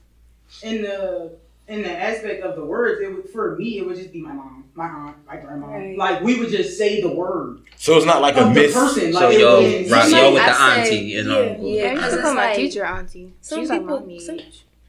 in the in the aspect of the words, it would for me it would just be my mom, my aunt, my grandma. Right. Like we would just say the word So it's not like a of miss. person. So Like it y'all, right, Like, y'all with I the say- auntie and yeah, uncle. Yeah, I used because to it's call my like teacher auntie. Some She's people, mommy some,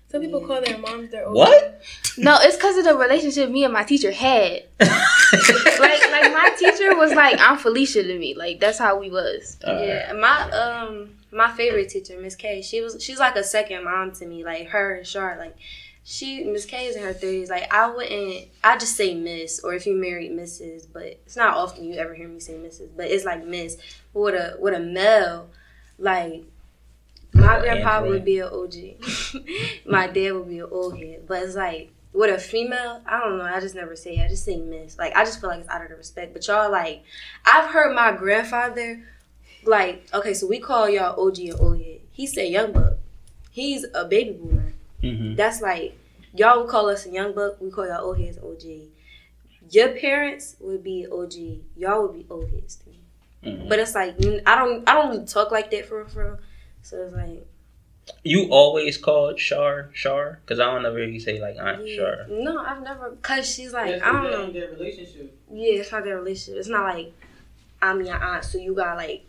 some people call their moms their old What? No, it's because of the relationship me and my teacher had. like, like my teacher was like I'm Felicia to me. Like that's how we was. Yeah, my um my favorite teacher, Miss K. She was she's like a second mom to me. Like her and Char, like she Miss K is in her thirties. Like I wouldn't, I just say Miss, or if you married Mrs. But it's not often you ever hear me say Mrs. But it's like Miss. But with a with a male, like my Or grandpa Android. would be an OG. my dad would be an old head. But it's like with a female, I don't know. I just never say. it. I just say Miss. Like I just feel like it's out of the respect. But y'all like, I've heard my grandfather like okay, so we call y'all OG and old head. He said young buck. He's a baby boomer. Mhm. That's like y'all would call us a young buck. We call y'all old heads OG. Your parents would be OG. Y'all would be old heads to me. Mhm. But it's like I don't I don't really talk like that for real, for real. So it's like You always called Shar Shar because I don't ever hear you say like Aunt yeah. Shar. no, I've never cause she's like That's I don't know. thing, Their relationship. Yeah, it's not their relationship. It's not like I'm your aunt, so you got like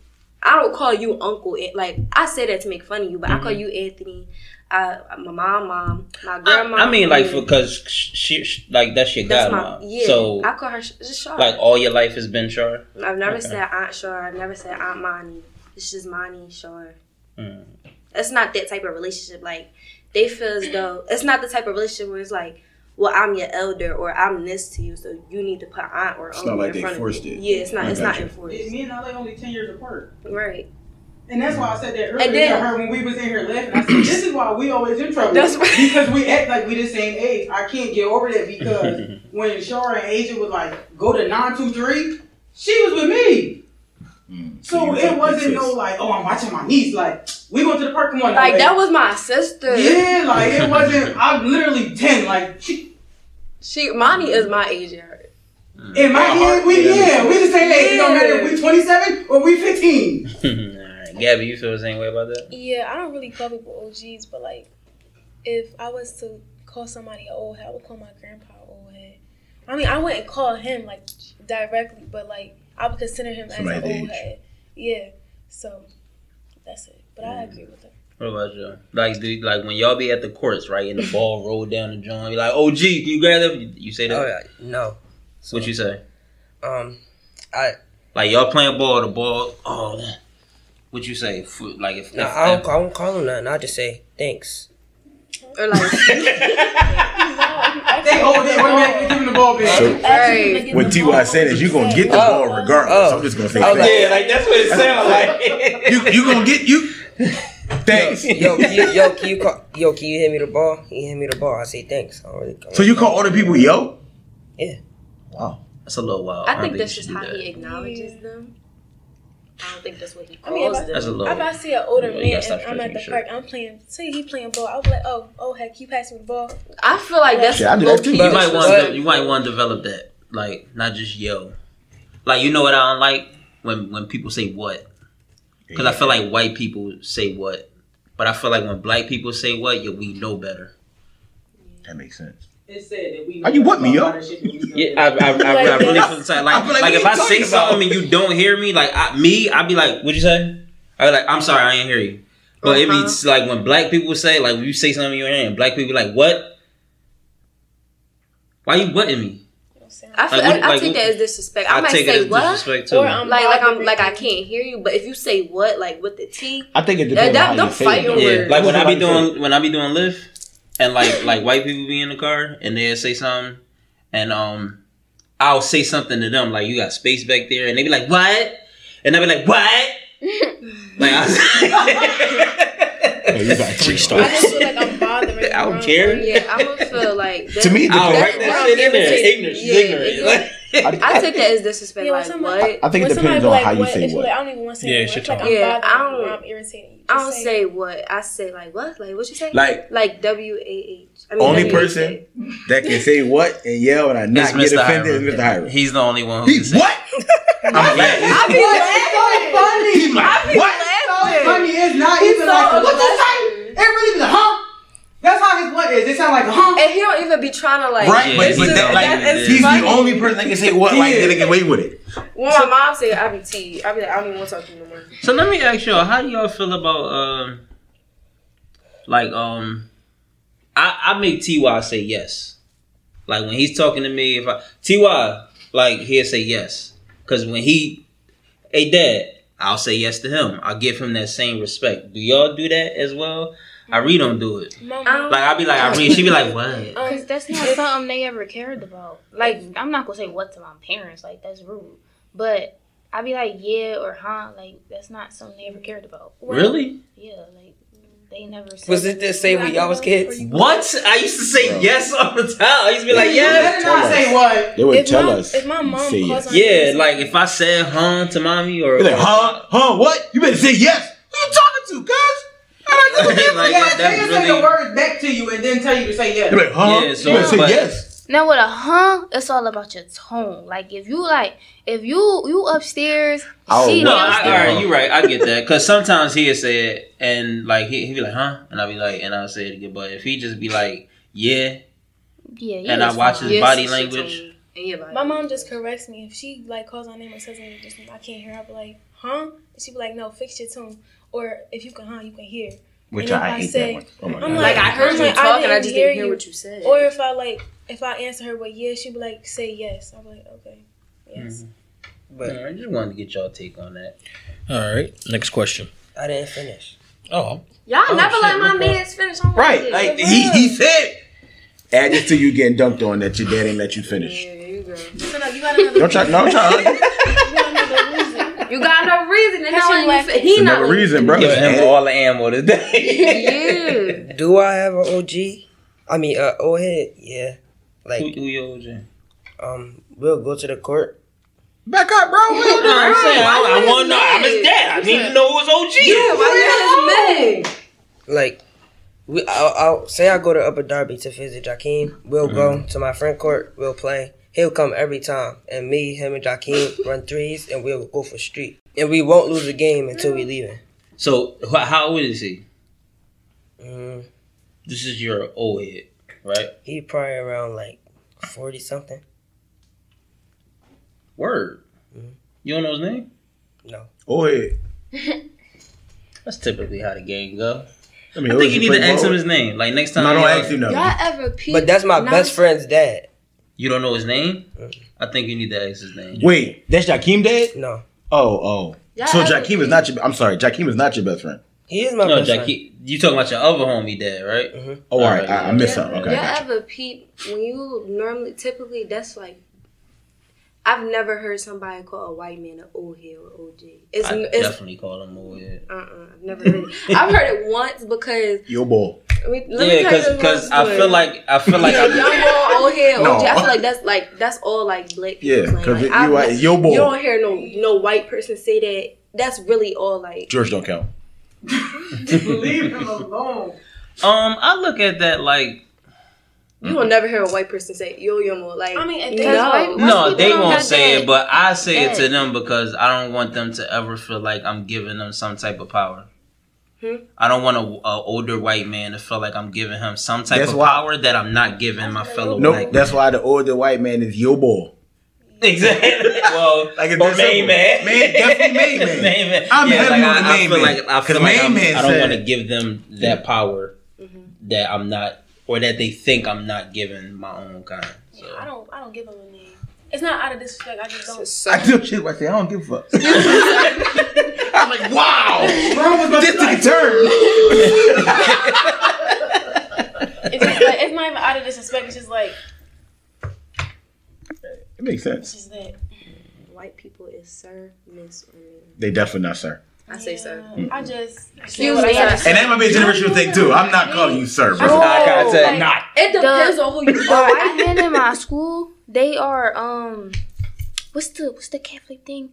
I don't call you uncle. It, like I say that to make fun of you, but I call you Anthony. I, my mom, mom, my grandma. I mean, like because she, she like that's your That's godmom. my yeah. So I call her sh- just Shar. like all your life has been Shar. I've never okay. said Aunt Shar. I've never said Aunt Monty. It's just Monty Shar. Mm. It's not that type of relationship. Like they feel as though it's not the type of relationship where it's like, well, I'm your elder or I'm this to you, so you need to put aunt or It's not like in they front forced it. Yeah, it's not. I It's not you. enforced. Me and I Ale only ten years apart. Right. And that's why I said that earlier And then- to her when we was in here laughing. I said, "This is why we always in trouble That's right. because we act like we the same age." I can't get over that because when Shara and Asia was like, "Go to nine two three, she was with me. Mm. So you it wasn't no like, "Oh, I'm watching my niece." Like we went to the park. Come on, now, Like that was my sister. Yeah, like it wasn't. I'm literally ten. Like she, She Monty is my age. and her. in my head, we Yeah, yeah, we the same age. It don't matter if we 27 or we 15. all right, Gabby, you feel the same way about that? Yeah, I don't really call people OGs, but like, if I was to call somebody an old head, I would call my grandpa an old head. I mean, I wouldn't call him like directly, but like I would consider him Somebody as an the old age. head. Yeah, so that's it. But I agree with her. What about you? Like, do like when y'all be at the courts, right, and the ball roll down the joint, you're like, "OG, can you grab that?" You, you say that? Oh yeah, no. What you say? Um, I Like y'all playing ball, the ball. Oh, that- what you say? F- Like if, no, if- I don't, if- I don't call him nothing. I just say thanks. Or like They hold it. One give him the ball, baby. So right. what Ty said is you gonna get the Oh. ball regardless. Oh. I'm just gonna say Oh, thanks. yeah, like that's what it sounds like. You you gonna get you. Thanks. Yo, can you, yo, can you call, yo, can you hit me the ball? He hit me the ball. I say thanks. I don't really, So you call other people yo? Yeah. Wow. That's a little wild. I don't think you that's just how that. he acknowledges them. I don't think that's what he I mean, calls if I- them. That's a little. If I see an older Yeah, you man and I'm at the your park, I'm playing. Say he playing ball, I'll be like, oh, oh heck, you pass me the ball. I feel like that's Yeah, I do that too. You might want to. You might want to develop that, like not just yo. Like you know what I don't like when when people say what, because I feel like white people say what, but I feel like when black people say what, yeah, we know better. That makes sense. It said that we. Are you with me, yo? Yeah, I, I, I, I really feel the same. Like, like, like, if I say about? something and you don't hear me, like I, me, I'd be like, "What'd you say?" I'd be like, "I'm sorry, I didn't hear you." But it Uh-huh. means like when black people say, like when you say something you ain't, black people be like, "What?" Why you butting me? I, feel, Like, I, I like, take that as disrespect. I, I might take it say as what, disrespect too. Or I'm like like I'm like I can't hear you. But if you say what, like with the T, I think it depends that on how them you say fighting it. Yeah, words. like when I be That's what I'm doing when I be doing Lyft, and like like white people be in the car and they'll say something, and um, I'll say something to them like you got space back there, and they be like what, and I be like what, like I, Oh, you got three I stars. just feel like I'm bothering. I don't care. way. yeah, I'm gonna feel like To me, The I'll depends. write that shit in there. Ignorant, Yeah, ignorant. Like, I take that as disrespect. Yeah, when like somebody- what? I think it When depends be on like, how you what, say it's what. Like, I don't even want to say Yeah, yeah, it's it's your like tone. I'm Yeah, I don't, I'm irritating you. I don't say say it. what. I say like what? Like what you say? Like like W A H. I mean, only W A H. person that can say what and yell and I it's not get offended Hiram. is Mr. Hiram. He's the only one who can He's what? I'm I laughing. be laughing. funny. He's like, what? So funny. It's not He's even so like what you aggressive. say. It really be a huh. That's how his what is. It sound like a huh. And he don't even be trying to like. Right, but, but that, like, That is he's funny. the only person that can say what like Yeah. that get away with it. When my mom say I be T, I be like I don't even want to talk to you no more. So let me ask y'all, how do y'all feel about um, like um, I I make Ty say yes, like when he's talking to me, if I Ty like he'll say yes, because when he, hey dad, I'll say yes to him. I'll give him that same respect. Do y'all do that as well? I read don't do it. Mom, Like I'll be like I read, she be like what? um, Cause that's not something they ever cared about. Like I'm not gonna say what to my parents, like that's rude. But I'd be like, yeah or huh, like that's not something they ever cared about. Really? Yeah, like they never. Said Was it the same when y'all was kids? What? I used to say Bro. yes all the time. I used to be like yeah. yes. better not say what. They would If tell mom- us. if my mom say calls yes. on- Yeah, like if I said huh to mommy or like, huh? Huh? What? You better say yes. Who you talking to, cuz? I'm like, like yeah, that's they can say the words back to you and then tell you to say yes. You be like, huh? Yeah, so- you better say but- yes. Now with a huh, it's all about your tone. Like if you like, if you you upstairs, Oh, she No, well, I, all right, you're right. I get that because sometimes he'll say it and like he he be like, huh, and I'll be like, and I'll say it again. But if he just be like, yeah, yeah, yeah. and I watch fine. his body language. And your body My mom just corrects me if she like calls my name or says something just I can't hear. I'll be like, huh? And she be like, no, fix your tone. Or if you can, huh, you can hear. Which And I, I hate say- that one. Oh my I'm god. Like I heard you like, I talking, I, didn't just hear didn't hear you. what you said. Or if I like, if I answer her with yes, she'd be like, say yes. I'll be like, okay, yes. Mm-hmm. But All right, I just wanted to get y'all take on that. All right. Next question. I didn't finish. Oh, Y'all Oh, never shit, let my man man's finish on Right. Like he, he said. Add it to you getting dumped on that your dad ain't let you finish. Yeah, you go. So no, you got another. Don't try. No, try. You got another reason. You got no reason. And That's now your you black- he It's not another reason, bro. Giving him Add- all the ammo today. Yeah. Do I have an OG? I mean, uh, old head. Yeah. Like, who your OG? um, we'll go to the court. Back up, bro. Wait, No, I'm saying I, I want to know. I'm his his dad. I need to know who's OG. Yeah, why you his man? Like, we, I'll, I'll say I go to Upper Darby to visit Jakeem. We'll go Mm-hmm. to my friend court. We'll play. He'll come every time, and me, him, and Jakeem run threes, and we'll go for street. And we won't lose a game until we leave leaving. So wh- how old is he? Mm, This is your old head, right? he probably around like forty something. Word. Mhm. You don't know his name? No, Oh, head. That's typically how the game go. I, mean, I think you need to ask him his name. Like next time. No, don't y'all- ask him nothing. Y'all ever peep? but that's my Now- best friend's dad. You don't know his name? Mm. I think you need to ask his name. Wait, that's Jakeem dad? No, Oh, oh. Y'all So ever Jakeem is not your. I'm sorry, Jakeem is not your best friend. he is my No, best friend. Jackie. You talking about your other homie dad, right? Mhm. Oh, all right. Alright, I, I yeah. missed Y'all- something. Okay, I Y'all got you. ever peep when you normally typically that's like I've never heard somebody call a white man an old head or OG. It's, I it's definitely call him old head. uh uh I've never heard it. I've heard it once because Yo, boy. I mean, let me Yeah, because because I feel like I feel like yeah, I'm, young boy, old head, No. OG. I feel like that's like that's all like black people Yeah, because Like, you I've- are yo, boy. You don't hear no no white person say that. That's really all like. George don't count. Leave him alone. um I look at that like You will never hear a white person say yo yo mo like. I mean, no. they- white- no they won't say that. it, but I say it to them because I don't want them to ever feel like I'm giving them some type of power. Hmm? I don't want a, a older white man to feel like I'm giving him some type That's of why- power that I'm not giving my fellow Nope. black. That's why the older white man is your boy. Exactly. Well, Like it's or main man. Man, definitely main man. Main man. I'm yeah, heavy like, on the I, I main feel man. like I 'Cause feel like main I'm, man I don't want to give them that power that I'm not or that they think I'm not giving my own kind. So. I don't. I don't give them a name. It's not out of disrespect. I just don't. I do shit. I say I don't give a fuck. I'm like, wow, this took a turn. It's just like it's not even out of disrespect. It's just like It makes it's sense. just that. White people is sir, miss, or ma'am. They definitely not sir. I say sir. Yeah, I just Excuse me. And that might be a generational thing too. I'm not calling you sir, bro. Oh, Eye contact. I'm not. It depends on who you The are. white men in my school, they are um, what's the what's the Catholic thing?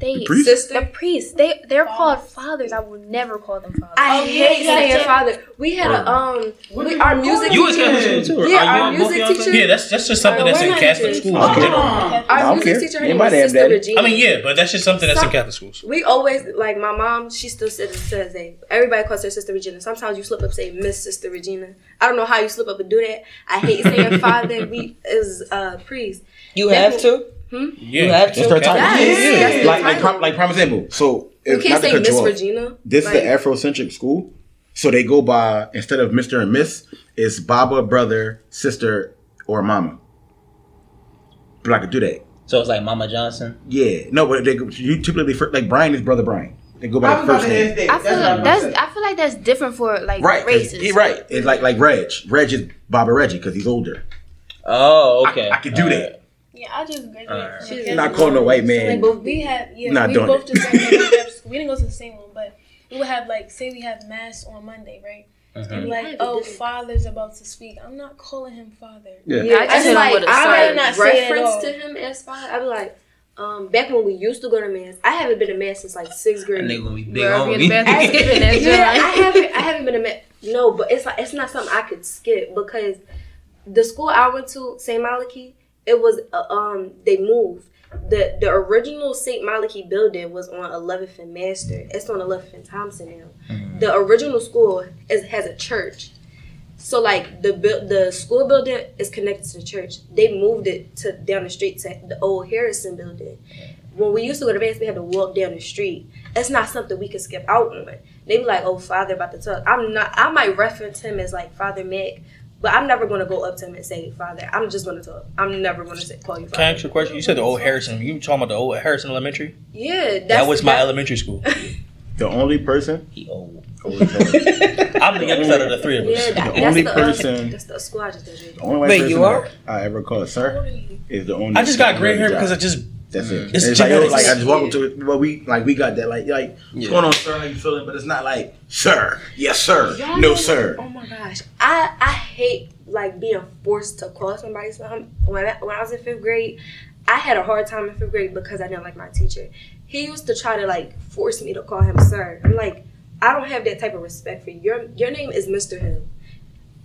They priest? Sister. the priests. They they're called fathers. I would never call them fathers. I Oh, hate yeah, saying yeah. father. We had a um, we, our music You teacher. Catholic school too? Yeah, our music y'all teacher- Yeah, that's that's just something Uh, that's in Catholic into- schools. Okay. in. Our I don't music care. teacher, her Yeah, name my was Sister. Regina. I mean, yeah, but that's just something that's in Catholic schools. We always like my mom. She still says says that everybody calls her Sister Regina. Sometimes you slip up say Miss Sister Regina. I don't know how you slip up and do that. I hate saying father. We is uh priest. You have to. Hmm? Yeah, You have to. It's their title. Yes, Yeah, that's Like, like, title. prom- like, prime example. So, You can't not to say cut Miss Regina. This Like, is the Afrocentric school. So they go by instead of Mr. and Miss, it's Baba, brother, sister, or mama. But I could do that. So it's like Mama Johnson. Yeah. No, but they you typically like Brian is brother Brian. They go by I the first name. I feel That's I like that's about. I feel like that's different for like Right. 'cause- races. yeah, right. It's like like Reg. Reg is Baba Reggie because he's older. Oh, okay. I, I could do that. Yeah, I just graduated. Alright. She's Not calling a white man. Like, both we had yeah, Not we doing both it. just graduated. We didn't go to the same one, but we would have like say we have mass on Monday, right? Mm-hmm. And like, oh, father's about to speak. I'm not calling him father. Yeah. Yeah, I I just just hit like with a I sorry. would Not say reference to him as father. I'd be like, um, back when we used to go to mass. I haven't been to mass since like sixth grade. And they gonna be big Bro, on me. the skipping that yeah, I haven't. I haven't been to mass. No, but it's like it's not something I could skip because the school I went to, St. Malachy, it was uh, um they moved. The the original St. Malachy building was on 11th and Master. It's on 11th and Thompson now. The original school is has a church. So like the the school building is connected to the church. They moved it to down the street to the old Harrison building. When we used to go to mass, we had to walk down the street. It's not something we could skip out on. They be like, "Oh, Father about to talk." I'm not. I might reference him as like Father Mac, but I'm never gonna go up to him and say Father. I'm just gonna talk. I'm never gonna say, call you Father. Can I ask you a question? You said the old Harrison. You talking about the old Harrison Elementary? Yeah, that's, That was my that- elementary school. The only person. He old. I'm the youngest out of the three of us. Yeah, that, The only the, person- Uh, that's the school I just. The only Wait, person you are? I ever call How sir old are you? is the only. I just got gray hair because I just That's it. Mm. It's It's, like, yo, like I just walk up to it. Well, we like we got that. Like, like what's Yeah. going on, sir? How you feeling? But it's not like, sir, yes, sir, Y'all no, know- sir. Oh my gosh, I I hate like being forced to call somebody something. When I, when I was in fifth grade, I had a hard time in fifth grade because I didn't like my teacher. He used to try to like force me to call him sir. I'm like, I don't have that type of respect for you. Your your name is Mr. Hill.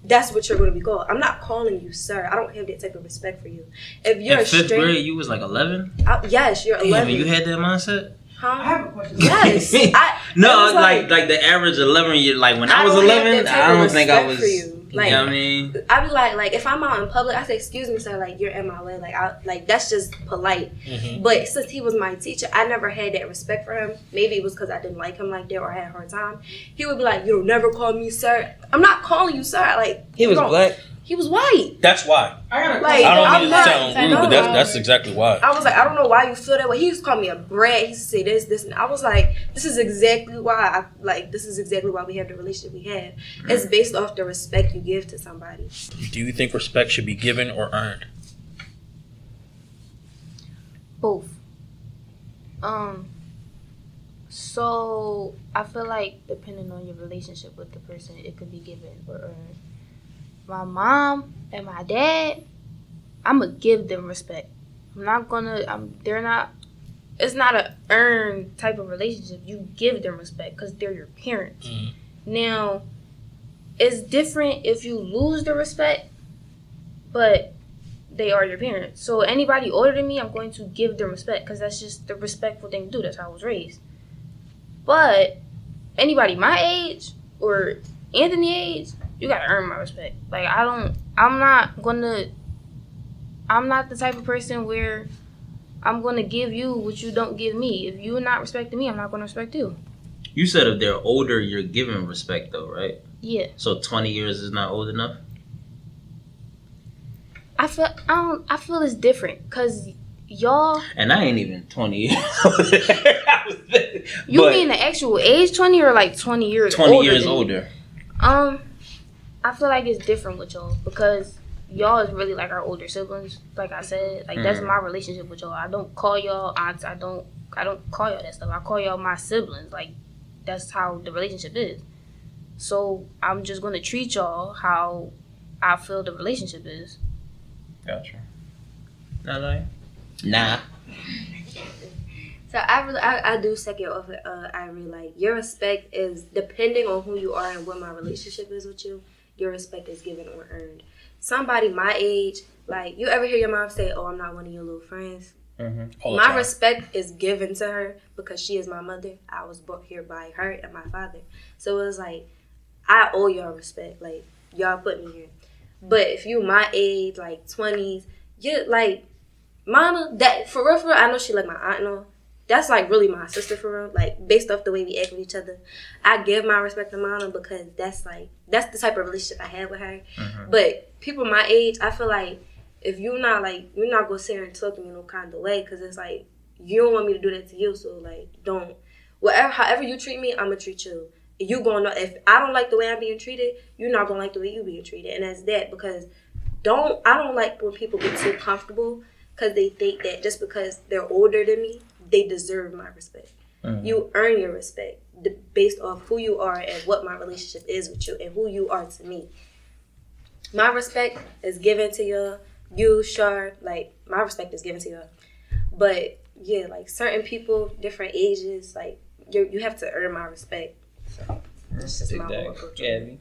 That's what you're going to be called. I'm not calling you sir. I don't have that type of respect for you. If you're In a fifth straight, grade, you was like eleven. I- yes, you're 11. and you had that mindset. huh? I have a question. Yes. I, No, was like, like the average eleven year. Like when I, I was eleven, I don't think I respect was. Like- you know I mean? I be like, like if I'm out in public, I say, "Excuse me, sir." Like you're in my way. Like I, like that's just polite. Mhm. But since he was my teacher, I never had that respect for him. Maybe it was because I didn't like him like that or I had a hard time. He would be like, "You don't never call me sir." I'm not calling you sir. Like He was bro, black. He was white. That's why. I got a Like, I don't I'm mean to not- sound rude, but that's that's exactly why. I was like, I don't know why you feel that way. He used to call me a brat. He used to say this, this, and I was like, this is exactly why. I like this is exactly why we have the relationship we have. It's based off the respect you give to somebody. Do you think respect should be given or earned? Both. Um. So I feel like depending on your relationship with the person, it could be given or earned. My mom and my dad, I'm gonna give them respect. I'm not gonna. I'm. They're not. It's not a earned type of relationship. You give them respect because they're your parents. Mhm. Now, it's different if you lose the respect, but they are your parents. So anybody older than me, I'm going to give them respect because that's just the respectful thing to do. That's how I was raised. But anybody my age or Anthony age, you gotta earn my respect. Like I don't, I'm not gonna, I'm not the type of person where I'm gonna give you what you don't give me. If you're not respecting me, I'm not gonna respect you. You said if they're older, you're giving respect though, right? Yeah. So twenty years is not old enough. I feel I don't I feel it's different because y'all And I ain't even 20 years you mean the actual age twenty or like twenty years 20 older years older. Um, I feel like it's different with y'all because y'all is really like our older siblings. Like I said, like that's Mhm. my relationship with y'all. I don't call y'all aunts. I don't. I don't call y'all that stuff. I call y'all my siblings. Like that's how the relationship is. So I'm just gonna treat y'all how I feel the relationship is. Gotcha. Nah, nah. Nah. So I really, I, I do second off. Uh, I really like your respect is depending on who you are and what my relationship is with you. Your respect is given or earned. Somebody my age, like you ever hear your mom say, "Oh, I'm not one of your little friends." Mm-hmm. The my time. respect is given to her because she is my mother. I was brought here by her and my father. So it was like I owe y'all respect. Like y'all put me here. But if you my age, like twenties, you like Mama, that for real, for real, I know she like my aunt and all. That's like really my sister for real. Like based off the way we act with each other, I give my respect to Mama because that's like that's the type of relationship I have with her. Mm-hmm. But people my age, I feel like if you're not like you're not gonna sit here and talk to me no kind of way because it's like you don't want me to do that to you. So like don't whatever however you treat me, I'm gonna treat you. You gonna if I don't like the way I'm being treated, you're not gonna like the way you being treated, and that's that because don't I don't like when people get too comfortable because they think that just because they're older than me, they deserve my respect. You earn your respect d- based off who you are and what my relationship is with you and who you are to me. My respect is given to you, you, sure, like my respect is given to you. But yeah, like certain people, different ages, like you you have to earn my respect. So that's just Dig my whole that. approach. Gabby.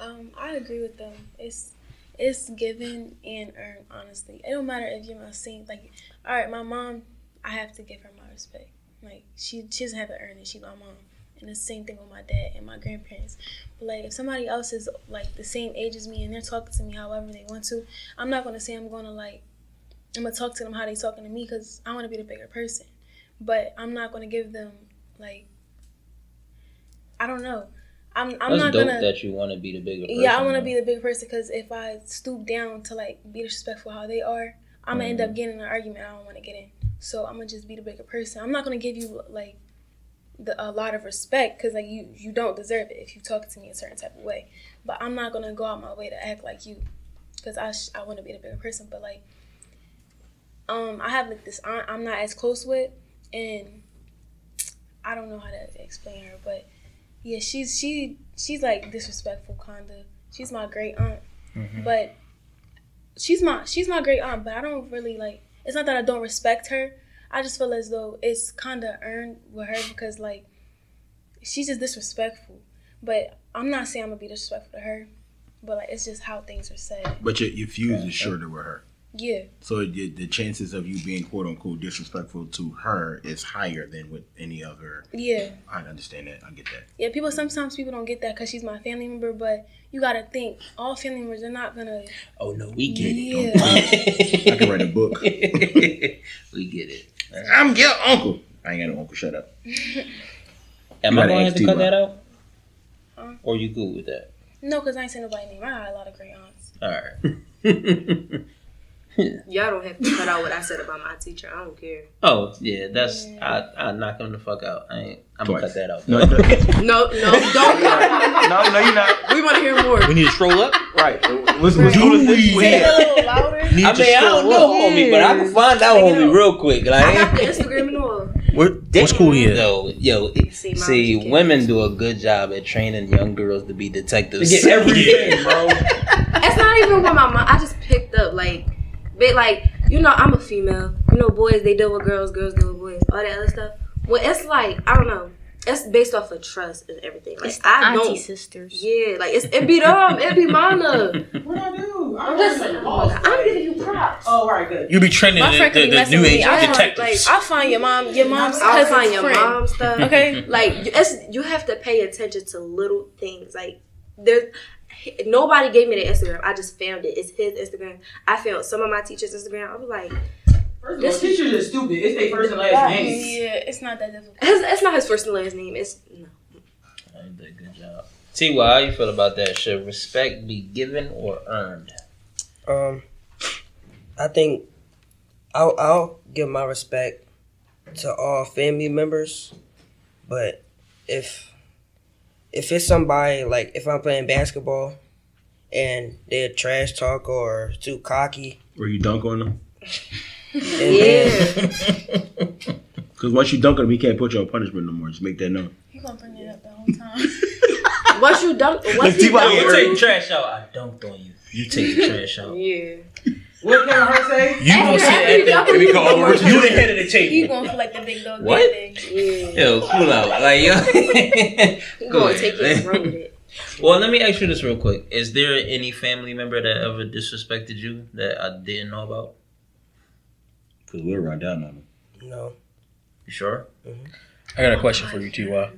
Um, I agree with them. It's it's given and earned. Honestly, it don't matter if you're my saint. Like, all right, my mom, I have to give her my respect. Like, she she doesn't have to earn it. She's my mom, and the same thing with my dad and my grandparents. But like, if somebody else is like the same age as me and they're talking to me however they want to, I'm not gonna say I'm gonna like I'm gonna talk to them how they talking to me because I want to be the bigger person. But I'm not gonna give them like I don't know. I'm I'm That's not dope gonna. that you want to be the bigger person. Yeah, I want to be the bigger person because if I stoop down to like be disrespectful how they are, I'm gonna end Mm-hmm. up getting an argument I don't want to get in. So I'm gonna just be the bigger person. I'm not gonna give you like the, a lot of respect because like you you don't deserve it if you talk to me a certain type of way. But I'm not gonna go out my way to act like you because I sh- I want to be the bigger person. But like um I have like this aunt I'm not as close with and I don't know how to explain her, but yeah, she's she she's like disrespectful kinda. She's my great aunt, but she's my she's my great aunt. But I don't really like. It's not that I don't respect her. I just feel as though it's kinda earned with her because like she's just disrespectful. But I'm not saying I'm gonna be disrespectful to her. But like it's just how things are said. But your, your fuse is shorter with her. Yeah, So the, the chances of you being quote unquote disrespectful to her is higher than with any other. yeah, I understand that. I get that. yeah. People sometimes people don't get that because she's my family member. But you gotta think all family members are not gonna. Oh no, we get Yeah. it. I can write a book. we get it. I'm your uncle. I ain't got no uncle. Shut up. Am I going to have to cut that out? Huh? Or you good with that? No, because I ain't saying nobody name. I got a lot of great aunts. All right. Y'all don't have to cut out what I said about my teacher. I don't care. oh yeah, that's I I knock him the fuck out. I ain't. I'm gonna cut that out. No, no, No, no, don't. no, no, you're not. we want to hear more. We need to stroll up. Right. What's, what's cool is this? Say it a little louder. Need I to mean, I don't stroll know, up. homie, but I can find out, Take it homie, out. real quick. I got Like, the Instagram and all. What, what school he at? yo, yo, See, see, Mom, she women do a good job at training young girls to be detectives. To get everything, bro. It's not even what my mom. I just picked up like, but like you know, I'm a female. You know, boys they deal with girls, girls deal with boys, all that other stuff. Well, it's like I don't know. It's based off of trust and everything. Like It's the I auntie don't. sisters. Yeah, like it's it be them, it be mana. What I do? I'm just I'm giving you props. Oh, all right, good. You be training My the, friend the, the new age. I don't detectives. like- I'll find your mom, your mom's I'll cousin's find your friend. mom stuff. Okay. like it's you have to pay attention to little things. Like there, nobody gave me the Instagram. I just found it. It's his Instagram. I found some of my teachers' Instagram. I was like, First of all, teachers are stupid. It's their first and last name. Yeah, it's not that difficult. it's, it's not his first and last name. It's no. I did a good job. T, how you feel about that? Should respect be given or earned? Um, I think I'll I'll give my respect to all family members, but if if it's somebody like if I'm playing basketball and they're trash talk or too cocky, Or you dunk on them. yeah. Because once you dunk on them, he can't put you on punishment no more. Just make that known. He gonna bring it up the whole time. Once you dunk, once Like, you dunk, You take the trash out. I dunked on you. You take the trash out. yeah. What can her say? You gonna sit at the, Maybe call over you the head of the he table. going for like the big dog What? thing. Yeah. Yo, cool out. Like yo. You Go gonna ahead. take it and run with it. Well, let me ask you this real quick. Is there any family member that ever disrespected you that I didn't know about? Because we'll ride down on them. no. You sure? Mm-hmm. I got a question for you, Ty.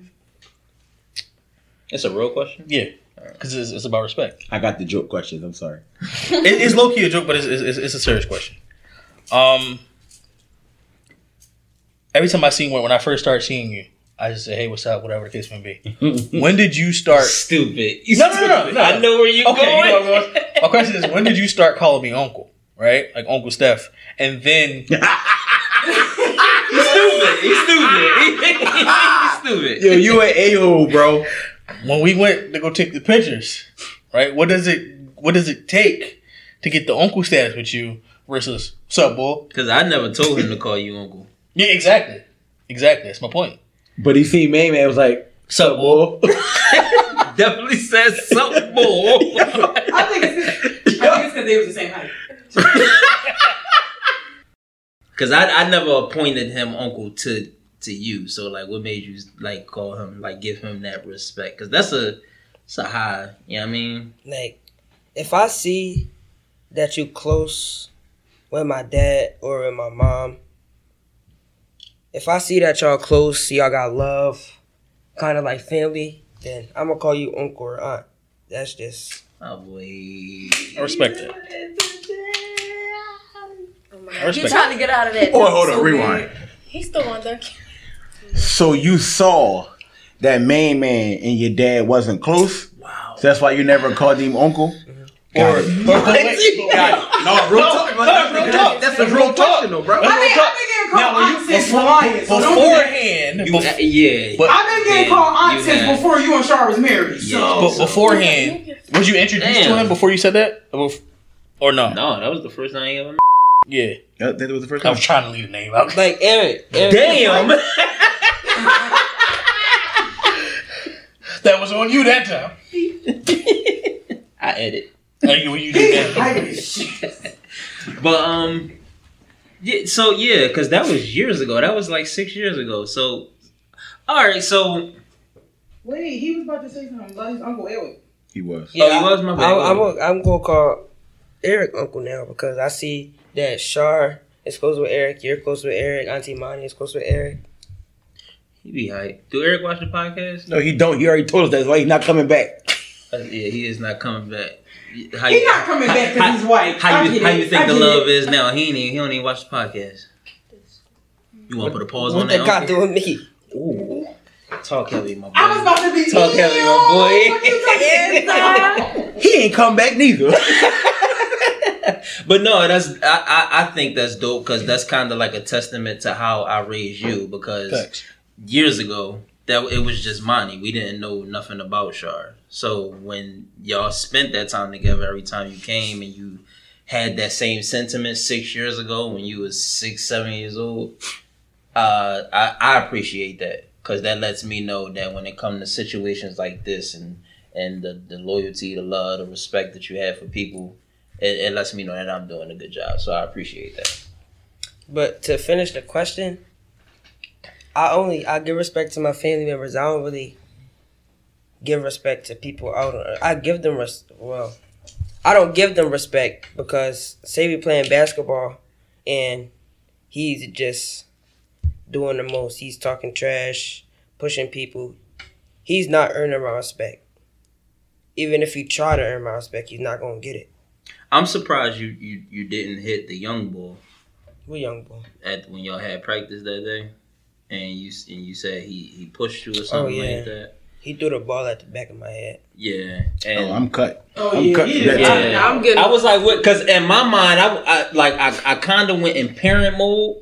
It's a real question. Yeah, because it's, it's about respect. I got the joke questions. I'm sorry. It, it's low key a joke, but it's, it's, it's a serious question. Um, every time I see when when I first started seeing you, I just say, "Hey, what's up?" Whatever the case may be. when did you start? Stupid. You No, no, no, no, no. I know where you're Okay, you going. know where I'm going. My question is, when did you start calling me uncle? Right, like Uncle Steph, and then He's stupid. He's stupid. He's stupid. Yo, you an a hole, bro. When we went to go take the pictures, right? What does it What does it take to get the uncle status with you versus sup, boy? Because I never told him to call you uncle. Yeah, exactly, exactly. That's my point. But he seen Main Man was like, Sup, boy? "Boy." Definitely says something more. I think it's I think it's because they was the same height. Because I, I never appointed him uncle to to you. So like, what made you like call him like give him that respect? Because that's a it's a high. You know what I mean? Like, if I see that you close with my dad or with my mom, if I see that y'all close, see y'all got love, kind of like family, then I'm gonna call you uncle or aunt. That's just Oh boy. I respect that. Oh my I God. respect You're trying to get out of that. Oh, hold So on, weird. rewind. He's still on Duncan. So you saw that Main Man and your dad wasn't close. Wow. So that's why you never called him uncle. Got it. But, but wait, Got it. No, real talk. no, real talk. That's a real talk, though, bro. I've been, I've been getting called Now, when you- aunt since before- Reliance. So don't do that. beforehand, You, bef- uh, yeah. But- I've been getting Yeah, called aunt since have. before you and Char was married. So Yeah. but beforehand, was you introduced to him before you said that, or, or no? no, that was the first time I ever. Met. Yeah, That, that was the first I was trying to leave the name out. like Eric. Eric Damn. That was on you that time. I edit. Oh, you, you did that. Hype as shit. But um, yeah. So yeah, because that was years ago. That was like six years ago. So, all right. So Wait, he was about to say something about his uncle Eric. He was. Oh, he was? My bad. I, I'm, I'm, I'm gonna call Eric uncle now because I see that Shar is close with Eric. You're close with Eric. Auntie Monty is close with Eric. He be hype. Do Eric watch the podcast? No, he don't. He already told us that's why he's not coming back. Uh, yeah, he is not coming back. How He's not coming back because he's white. How I you how you think I the love it. is now? He ain't even, he don't even watch the podcast. You want to put a pause What on that that? got uncle? to do with me? Ooh, talk heavy, my boy. I was about to be Talk heavy, my boy. He ain't come back neither. But no, that's I, I, I think that's dope because that's kind of like a testament to how I raised you because Thanks. Years ago that it was just Monty. We didn't know nothing about Shar. So when y'all spent that time together, every time you came and you had that same sentiment six years ago when you was six, seven years old, uh, I, I appreciate that because that lets me know that when it comes to situations like this and and the, the loyalty, the love, the respect that you have for people, it, it lets me know that I'm doing a good job. So I appreciate that. But to finish the question, I only I give respect to my family members. I don't really give respect to people out. I give them res- well, I don't give them respect because say we playing basketball and he's just doing the most. He's talking trash, pushing people. He's not earning my respect. Even if he try to earn my respect, he's not gonna get it. I'm surprised you, you, you didn't hit the young bull We young boy. at when y'all had practice that day, and you and you said he, he pushed you or oh, something yeah. like that. He threw the ball at the back of my head. Yeah, oh, and Oh, I'm cut. Oh, I'm yeah, cut. he That- did. Yeah. I- I'm good. I was like, what? Because in my mind, I, I like I, I kind of went in parent mode.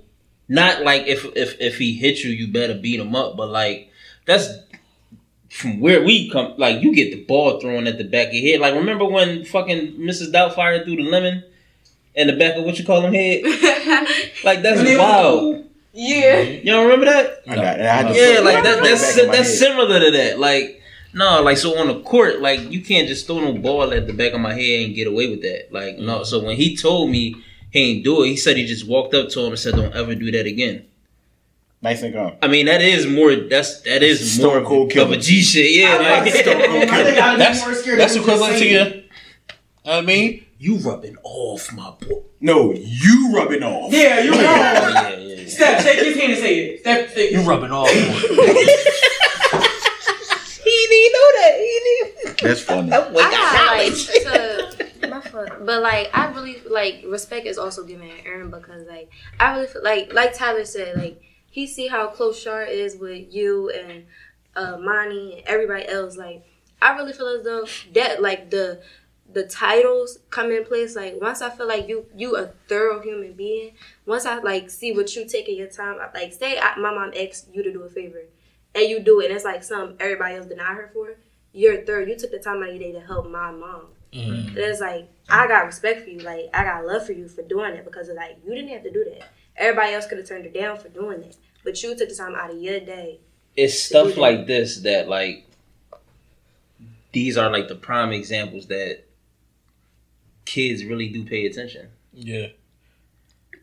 Not like if if if he hit you, you better beat him up. But like that's from where we come. Like you get the ball thrown at the back of your head. Like remember when fucking Mrs. Doubtfire threw the lemon in the back of what you call him head? Like that's When was wild. Cool. yeah. You don't remember that? I got it. I had Yeah, like that, to put it that's back in my that's head. similar to that. Like no, like so on the court, like you can't just throw no ball at the back of my head and get away with that. Like no, so when he told me he ain't do it, he said he just walked up to him and said, "Don't ever do that again." Nice and calm. I mean, that is more. That's that is Stone more Cold of Killer. a G shit. Yeah, I like, like Stone Cold Killer. I think I'd be That's more scared that's of him equivalent to you. I mean, you rubbing off my boy. No, you rubbing off. Yeah, you're Oh, wrong. yeah, yeah, yeah. Step, shake his hand and say it. Step, shake you his rubbing off. He didn't know that. He didn't. That's funny. I got like to my fuck, but like I really like respect is also given to Aaron because like I really feel like like Tyler said like he see how close Shar is with you and uh Monty and everybody else like I really feel as though that like the the titles come in place like once I feel like you you a thorough human being once I like see what you taking your time like say I, my mom asks you to do a favor and you do it and it's like some everybody else denied her for you're third. You took the time out of your day to help my mom. Mm-hmm. And it's like I got respect for you. Like I got love for you for doing it because of like you didn't have to do that. Everybody else could have turned it down for doing it, but you took the time out of your day. it's stuff like this that like these are like the prime examples that kids really do pay attention. Yeah,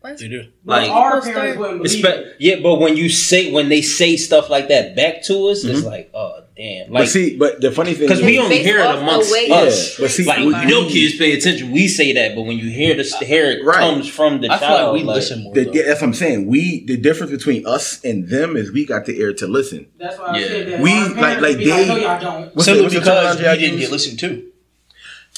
Once they do. Like Our People parents wouldn't believe it. yeah, but when you say when they say stuff like that back to us, it's Mhm. like, oh damn, But like see, but the funny thing because we only hear it off the amongst us. Yeah, but see, like we- you know, kids pay attention. We say that, but when you hear this, hear it Right. comes from the I feel child. like we listen more. the, that's what I'm saying. We the difference between us and them is we got the ear to listen. That's why I Yeah. said that. We- Our like- parents like would be they- no, y'all don't. What's Simply the, what's because terminology we didn't get listened to.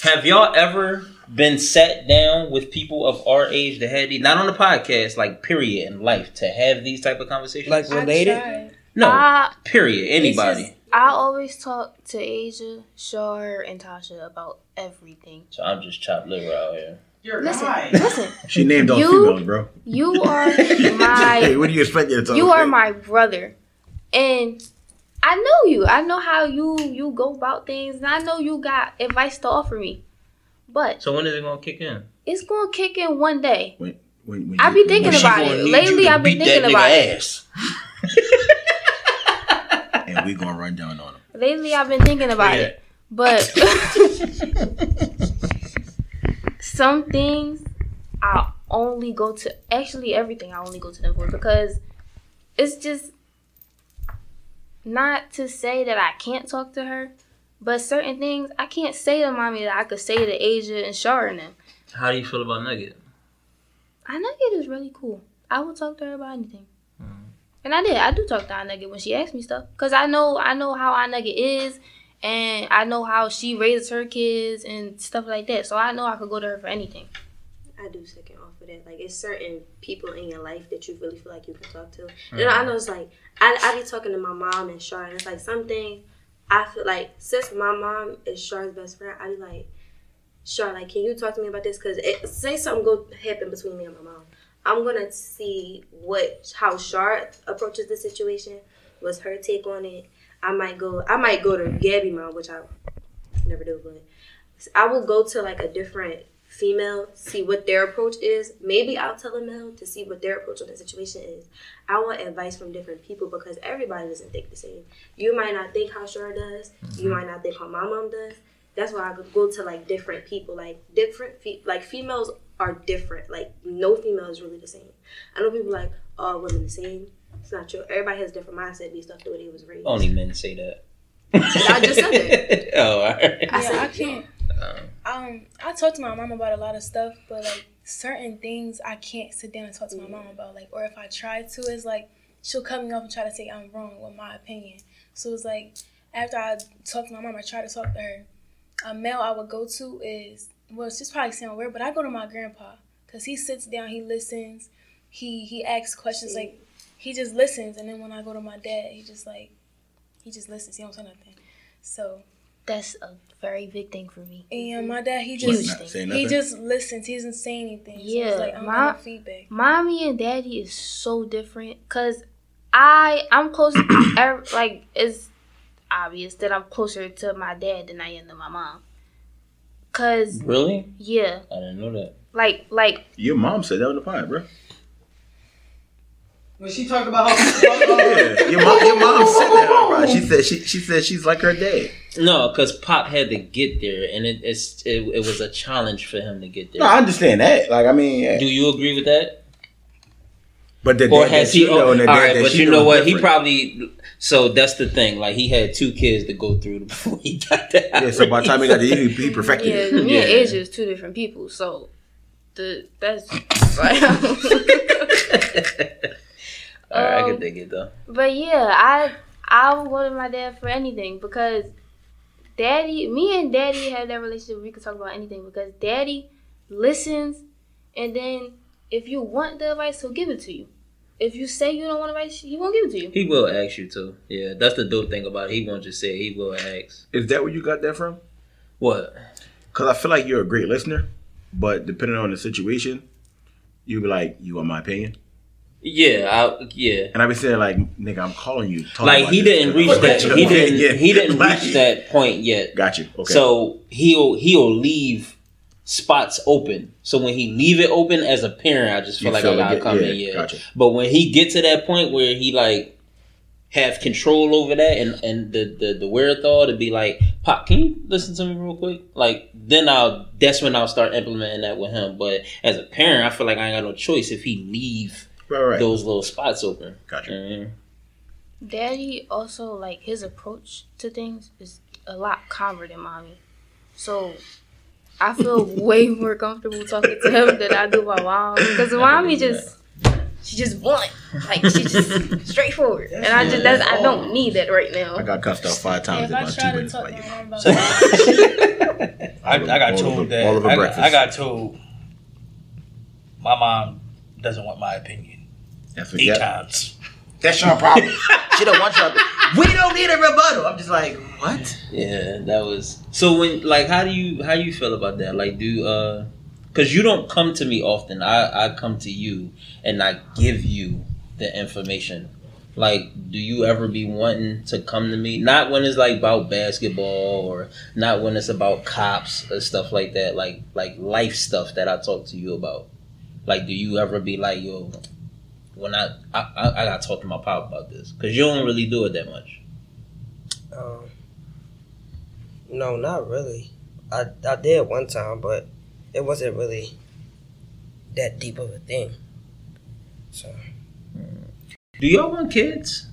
Have y'all ever been sat down with people of our age that had these, not on the podcast, like period in life, to have these type of conversations? Like related? no, I, period. Anybody. just- I always talk to Asia, Shar, and Tasha about everything. so I'm just chopped liver out here. You're a Listen, guy. listen. She named all You- females, bro. You are hey, my what do you expect you to talk you about? are my brother, and I know you. I know how you you go about things, and I know you got advice to offer me. But So when is it gonna kick in? it's gonna kick in one day. When, when, when I you- be thinking when about it. Lately, I've been thinking that about nigga it. and we gonna run down on him. Lately, I've been thinking about it. But some things I only go to. Actually, everything I only go to them for because it's just not to say that I can't talk to her, but certain things I can't say to mommy that I could say to Asia and Shar and. How do you feel about Nugget? I Nugget is really cool. I would talk to her about anything. Mm. And I did. I do talk to I Nugget when she asks me stuff. Cause I know I know how I Nugget is and I know how she raises her kids and stuff like that. So I know I could go to her for anything. I do second off of that. Like it's certain people in your life that you really feel like you can talk to. And I know it's like I I be talking to my mom and Shar and it's like something I feel like since my mom is Shar's best friend, I be like, Shar, like, can you talk to me about this? Because say something go happen between me and my mom, I'm gonna see what how Shar approaches the situation. What's her take on it? I might go. I might go to Gabby mom, which I never do, but I will go to like a different female, see what their approach is. Maybe I'll tell a male to see what their approach on the situation is. I want advice from different people because everybody doesn't think the same. You might not think how Shar does. You mm-hmm. might not think how my mom does. That's why I go to like different people, like different fe- like females are different. Like no female is really the same. I know people like oh, all women the same. It's not true. Everybody has different mindset based off the way they was raised. Only men say that. I just said that. oh, all right. I yeah, said I can't. Um, Um, I talk to my mom about a lot of stuff, but like certain things I can't sit down and talk to my mom about. Like, or if I try to, it's like she'll cut me off and try to say I'm wrong with my opinion. So it's like after I talk to my mom, I try to talk to her. A male I would go to is well, it's just probably sound weird, but I go to my grandpa because he sits down, he listens, he he asks questions like he just listens, and then when I go to my dad, he just like he just listens. He don't say nothing. So That's a very big thing for me. and my dad, he just he just listens. He doesn't say anything. So Yeah, it's like I'm my- feedback. Mommy and daddy is so different because I I'm close er, like it's obvious that I'm closer to my dad than I am to my mom. Cause Really? yeah, I didn't know that. like like Your mom said that on the pod, bro. When she talked about how Yeah, your mom, your mom said that on the pod. She said she she said she's like her dad. No, because Pop had to get there, and it, it's it, it was a challenge for him to get there. No, I understand that. Like, I mean, Do you agree with that? but the Or dad has he? you know oh, and the all dad right, that but you know know is what? He probably. So that's the thing. Like he had two kids to go through before he got that. Yeah, so by the time he got there, he, he perfected yeah, it. me and Yeah. Asia is two different people. So the that's like, all right, I Um, can dig it though. But yeah, I I would go to my dad for anything because daddy, me and daddy have that relationship. We can talk about anything because daddy listens, and then if you want the advice, he'll give it to you. If you say you don't want advice, he won't give it to you. He will ask you to. Yeah, that's the dope thing about it. He won't just say. it, He will ask. Is that where you got that from? What? Because I feel like you're a great listener, but depending on the situation, you be like, "You want my opinion?" Yeah, I, yeah. And I be saying like, "Nigga, I'm calling you." Like he didn't shit." reach that. He didn't. yeah. He didn't reach that point yet. Got you. Okay. So he'll he'll leave spots open. So when he leave it open as a parent, I just feel You like feel I gotta like it- come yeah, in. Yeah. gotcha. But when he get to that point where he like have control over that and and the the, the wherewithal to be like, Pop, can you listen to me real quick? Like then I'll that's when I'll start implementing that with him. But as a parent, I feel like I ain't got no choice if he leave right, right. those little spots open. Gotcha. Mhm. Daddy also like his approach to things is a lot calmer than mommy. So I feel way more comfortable talking to him than I do my mom. Because mommy just she just blunt. Like she just straightforward. And I just that's I don't need that right now. I got cussed out five times If in I about two to minutes talk by you. my mom about I, I got told that I, got. I got told my mom doesn't want my opinion That's what eight that, times. That's your problem. she don't want your. We don't need a rebuttal. I'm just like, what? Yeah, that was so. When like, how do you how you feel about that? Like, do uh, because you don't come to me often. I I come to you and I give you the information. Like, do you ever be wanting to come to me? Not when it's like about basketball or not when it's about cops or stuff like that. Like like life stuff that I talk to you about. Like, do you ever be like, yo, when I I, I, I gotta talk to my pop about this because you don't really do it that much. Um, no, not really. I I did one time, but it wasn't really that deep of a thing. So Do y'all want kids?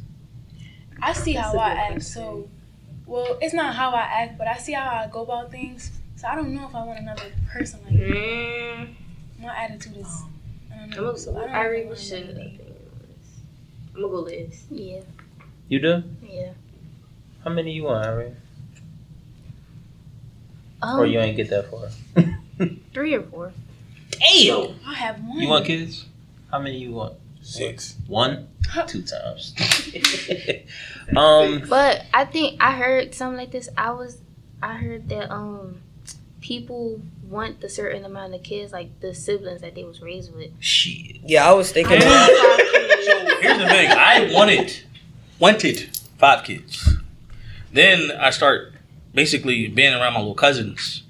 I see That's how I act. So, well, it's not how I act, but I see how I go about things. So I don't know if I want another person like that. Mm, My attitude is. I don't I'm know. gonna, So I I really if I want should. I'm gonna go Liz. Yeah, You do? yeah. How many you want, Harry? Um, Or you ain't get that far? three or four. Damn! I have one. You want kids? How many you want? Six. One? Two times. um, But I think I heard something like this. I was, I heard that um, people want the certain amount of kids, like the siblings that they was raised with. shit. yeah, I was thinking. I. So here's the thing: I wanted wanted five kids. Then I start basically being around my little cousins.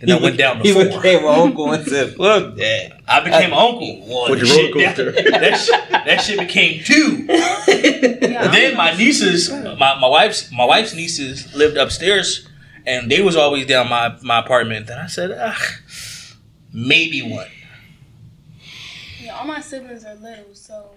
Then I went down to He four. became an uncle and said, "Look, that." I became an uncle. One. With the Shit, roller that, coaster. that, shit, that shit became two. Yeah, then my nieces, my, my wife's my wife's nieces lived upstairs, and they was always down my my apartment. Then I said, ah, maybe one. Yeah, all my siblings are little, so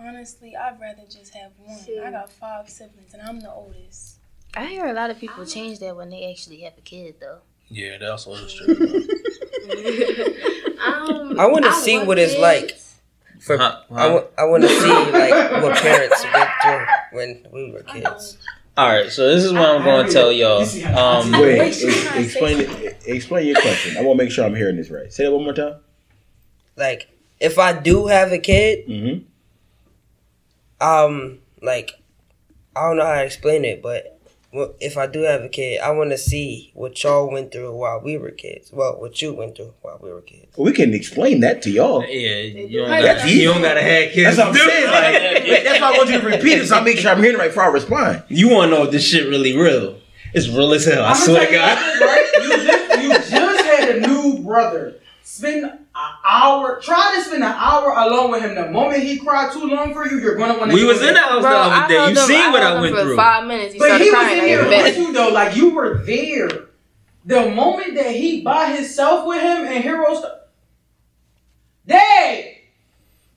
honestly, I'd rather just have one. I got five siblings, and I'm the oldest. I hear a lot of people change that when they actually have a kid, though. Yeah, that also is true. Um, I wanna see want what it's like. For Huh? I, wa- I want to see like what parents went through when we were kids. All right, so this is what I'm going to tell y'all. Um, Wait, Wait, she's ex- trying to explain it. Explain your question. I want to make sure I'm hearing this right. Say that one more time. Like if I do have a kid, Mm-hmm. um, like I don't know how to explain it, but well, if I do have a kid, I want to see what y'all went through while we were kids. Well, what you went through while we were kids. We can explain that to y'all. Yeah, you don't, gotta, you don't gotta have kids. That's what I'm saying. Like, that's why I want you to repeat it so I make sure I'm hearing it right before I respond. you want to know if this shit really real? It's real as hell. I I'ma swear to God. right? You just, you just had a new brother. Spend an hour. Try to spend an hour alone with him. The moment he cried too long for you, you're gonna want to. We was in the house Bro, the I other day. held You him- seen what I him went through. Five minutes. He But he was in I here got with you though. Like you were there. The moment that he by himself with him and Hero st- Dad,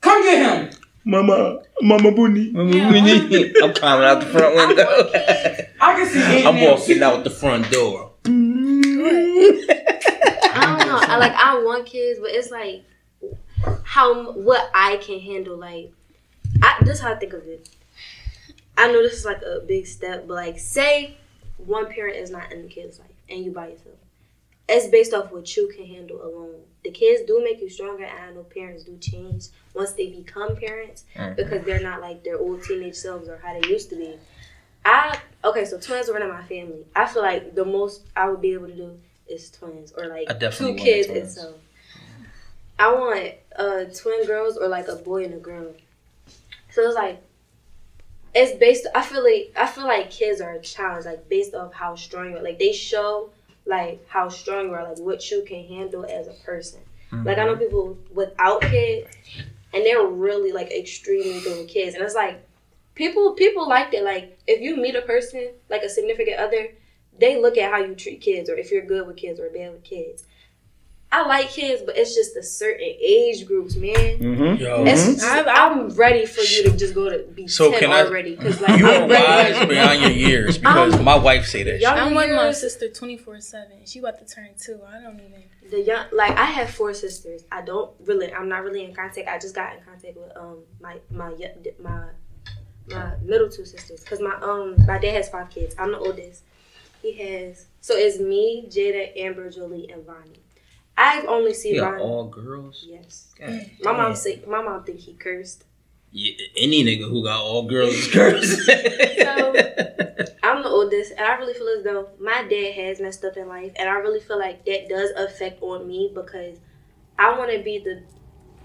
come get him. Mama, Mama Bunny. I'm climbing out the front window. I can see. Aunt I'm walking out the front door. I like I want kids, but it's like how what I can handle. Like I, this is how I think of it. I know this is like a big step, but like say one parent is not in the kid's life and you by yourself. It's based off what you can handle alone. The kids do make you stronger, and I know parents do change once they become parents mm. because they're not like their old teenage selves or how they used to be. I okay, so twins are in my family. I feel like the most I would be able to do is twins or like two kids itself. I want uh twin girls or like a boy and a girl. So it's like it's based I feel like I feel like kids are a challenge, like based off how strong you are. Like they show like how strong you are, like what you can handle as a person. Like I know people without kids and they're really like extremely good with kids. And it's like people people like that. Like if you meet a person, like a significant other, they look at how you treat kids or if you're good with kids or bad with kids. I like kids, but it's just a certain age groups, man. Mm-hmm. Yo. It's just, I've- I'm ready for you to just go to be So ten can I- already because like You I'm are ready. wise beyond your years because my wife say that. shit. Y'all I'm with my sister 24 7. She about to turn two. I don't even. the young like I have four sisters. I don't really I'm not really in contact. I just got in contact with um my my y- my my middle two sisters because my um my dad has five kids. I'm the oldest. He has so it's me, Jada, Amber, Jolie, and Vonnie. I've only seen You got Vonnie. all girls. Yes, God my mom damn. say my mom think he cursed. Yeah, any nigga who got all girls is cursed. So I'm the oldest, and I really feel as though my dad has messed up in life, and I really feel like that does affect on me because I want to be the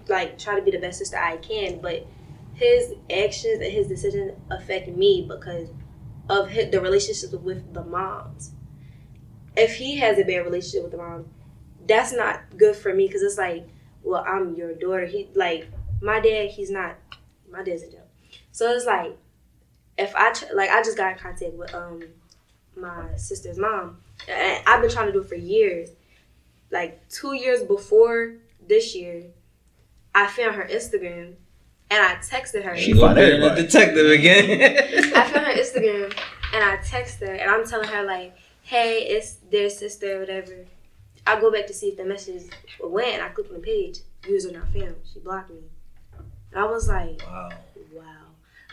like try to be the best sister I can, but his actions and his decisions affect me because of his, the relationships with the moms. If he has a bad relationship with the mom, that's not good for me because it's like, well, I'm your daughter. He like my dad. He's not. My dad's a jail, so it's like if I like I just got in contact with um my sister's mom. And I've been trying to do it for years. Like two years before this year, I found her Instagram and I texted her. She Go found being a everybody. detective again. I found her Instagram and I text her and I'm telling her like, hey, it's their sister or whatever. I go back to see if the message went and I click on the page. User not found. She blocked me. And I was like, wow. wow.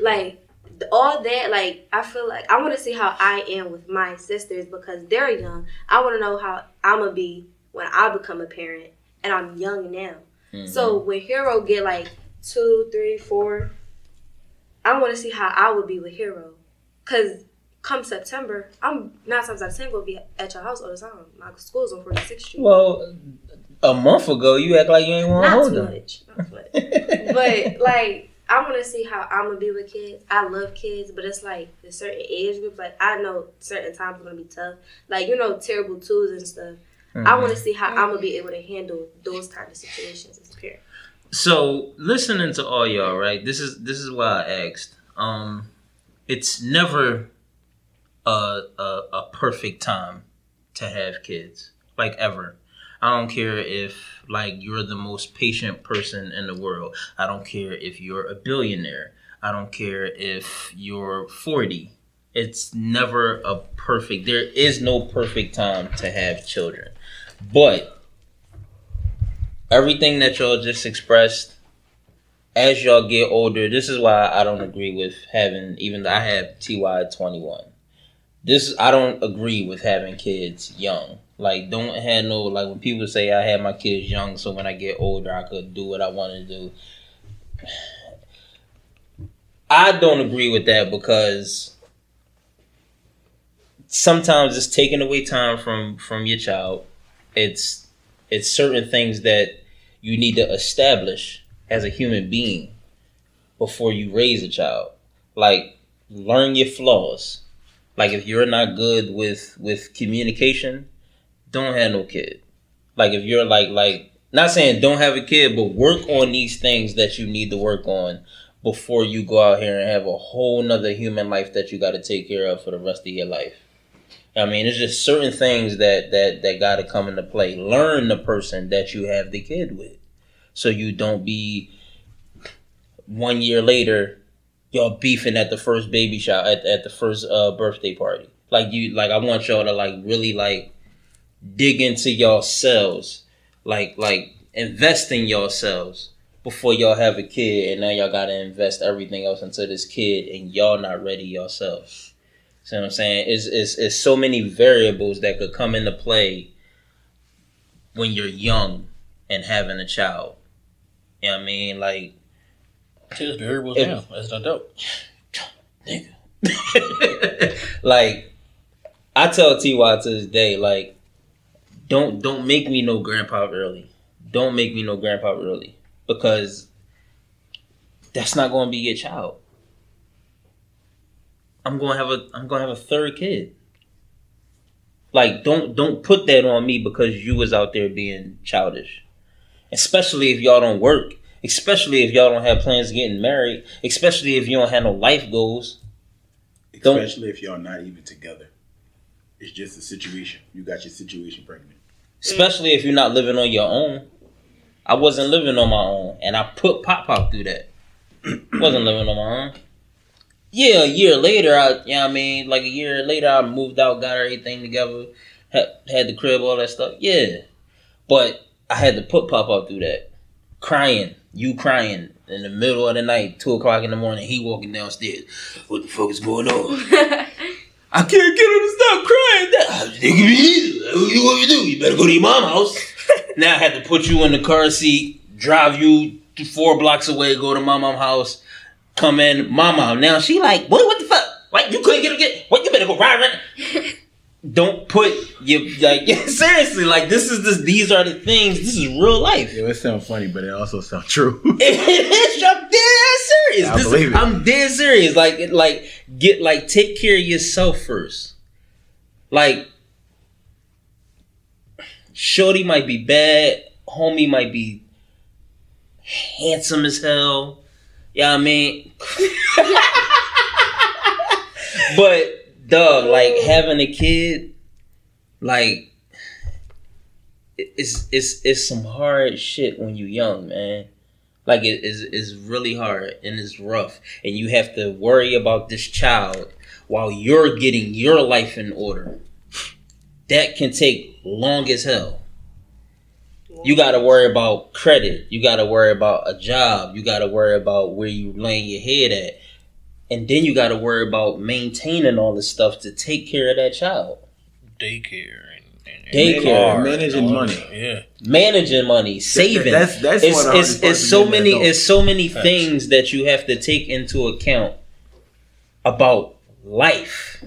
Like all that, like I feel like I want to see how I am with my sisters because they're young. I want to know how I'm gonna be when I become a parent, and I'm young now. Mm-hmm. So when Hero get like two, three, four, I want to see how I would be with Hero, cause come September, I'm nine times out of ten gonna be at your house all the time. My school's on 46th Street. Well, a month ago, you act like you ain't want to not hold too them. much, not much. but like I want to see how I'm gonna be with kids. I love kids, but it's like the certain age groups. Like I know certain times are gonna be tough. Like you know, terrible twos and stuff. I mm-hmm. want to see how I'm gonna be able to handle those kind of situations a. So listening to all y'all, right? This is this is why I asked. Um, it's never a a, a perfect time to have kids, like ever. I don't care if like you're the most patient person in the world. I don't care if you're a billionaire. I don't care if you're 40. It's never a perfect. There is no perfect time to have children. But everything that y'all just expressed as y'all get older, this is why I don't agree with having even though I have TY twenty one. This I don't agree with having kids young. Like don't have no like when people say I had my kids young so when I get older I could do what I want to do. I don't agree with that because sometimes it's taking away time from from your child. It's it's certain things that you need to establish as a human being before you raise a child. Like learn your flaws. Like if you're not good with with communication, don't have no kid. Like if you're like like not saying don't have a kid, but work on these things that you need to work on before you go out here and have a whole nother human life that you got to take care of for the rest of your life. I mean, it's just certain things that that that got to come into play. Learn the person that you have the kid with, so you don't be one year later y'all beefing at the first baby shower at, at the first uh, birthday party. Like you, like I want y'all to like really like dig into yourselves, like like invest in yourselves before y'all have a kid, and now y'all gotta invest everything else into this kid, and y'all not ready yourselves. See what I'm saying? It's, it's, it's so many variables that could come into play when you're young and having a child. You know what I mean? Like, There's variables If- now. That's not dope. like I tell Ty to this day, like, don't don't make me no grandpa early. Don't make me no grandpa early because that's not going to be your child. I'm going to have a I'm to have a third kid. Like, don't don't put that on me because you was out there being childish, especially if y'all don't work. Especially if y'all don't have plans of getting married. Especially if you don't have no life goals. Don't- Especially if y'all not even together. It's just a situation. You got your situation pregnant. especially if you're not living on your own. I wasn't living on my own, and I put Pop Pop through that. wasn't living on my own. Yeah, a year later, I, you know what I mean, like a year later, I moved out, got everything together, had, had the crib, all that stuff. Yeah, but I had to put Pop Pop through that, crying, you crying in the middle of the night, two o'clock in the morning. He walking downstairs. What the fuck is going on? I can't get her to stop crying. That ah, me either. What you want me to do? You better go to your mom's house. now I had to put you in the car seat, drive you to four blocks away, go to my mom's house, come in, mama. Now she like, what? What the fuck? Like you couldn't get her get? What? You better go ride. ride. Don't put your like seriously. Like this is this. These are the things. This is real life. It sounds funny, but it also sounds true. I'm dead serious. I This is- believe it. I'm dead serious. Like, it- like, get like, take care of yourself first. Like, shorty might be bad, homie might be handsome as hell. Yeah, I mean, but dog, like having a kid, like it's it's it's some hard shit when you young, man. Like it is is really hard and it's rough, and you have to worry about this child while you're getting your life in order. That can take long as hell. You got to worry about credit. You got to worry about a job. You got to worry about where you laying your head at, and then you got to worry about maintaining all this stuff to take care of that child. Daycare and, and, and Daycare. managing money. Yeah. managing money, saving. that's- that's it's, one of the it's, hardest parts it's so many it's so many Facts. things that you have to take into account about life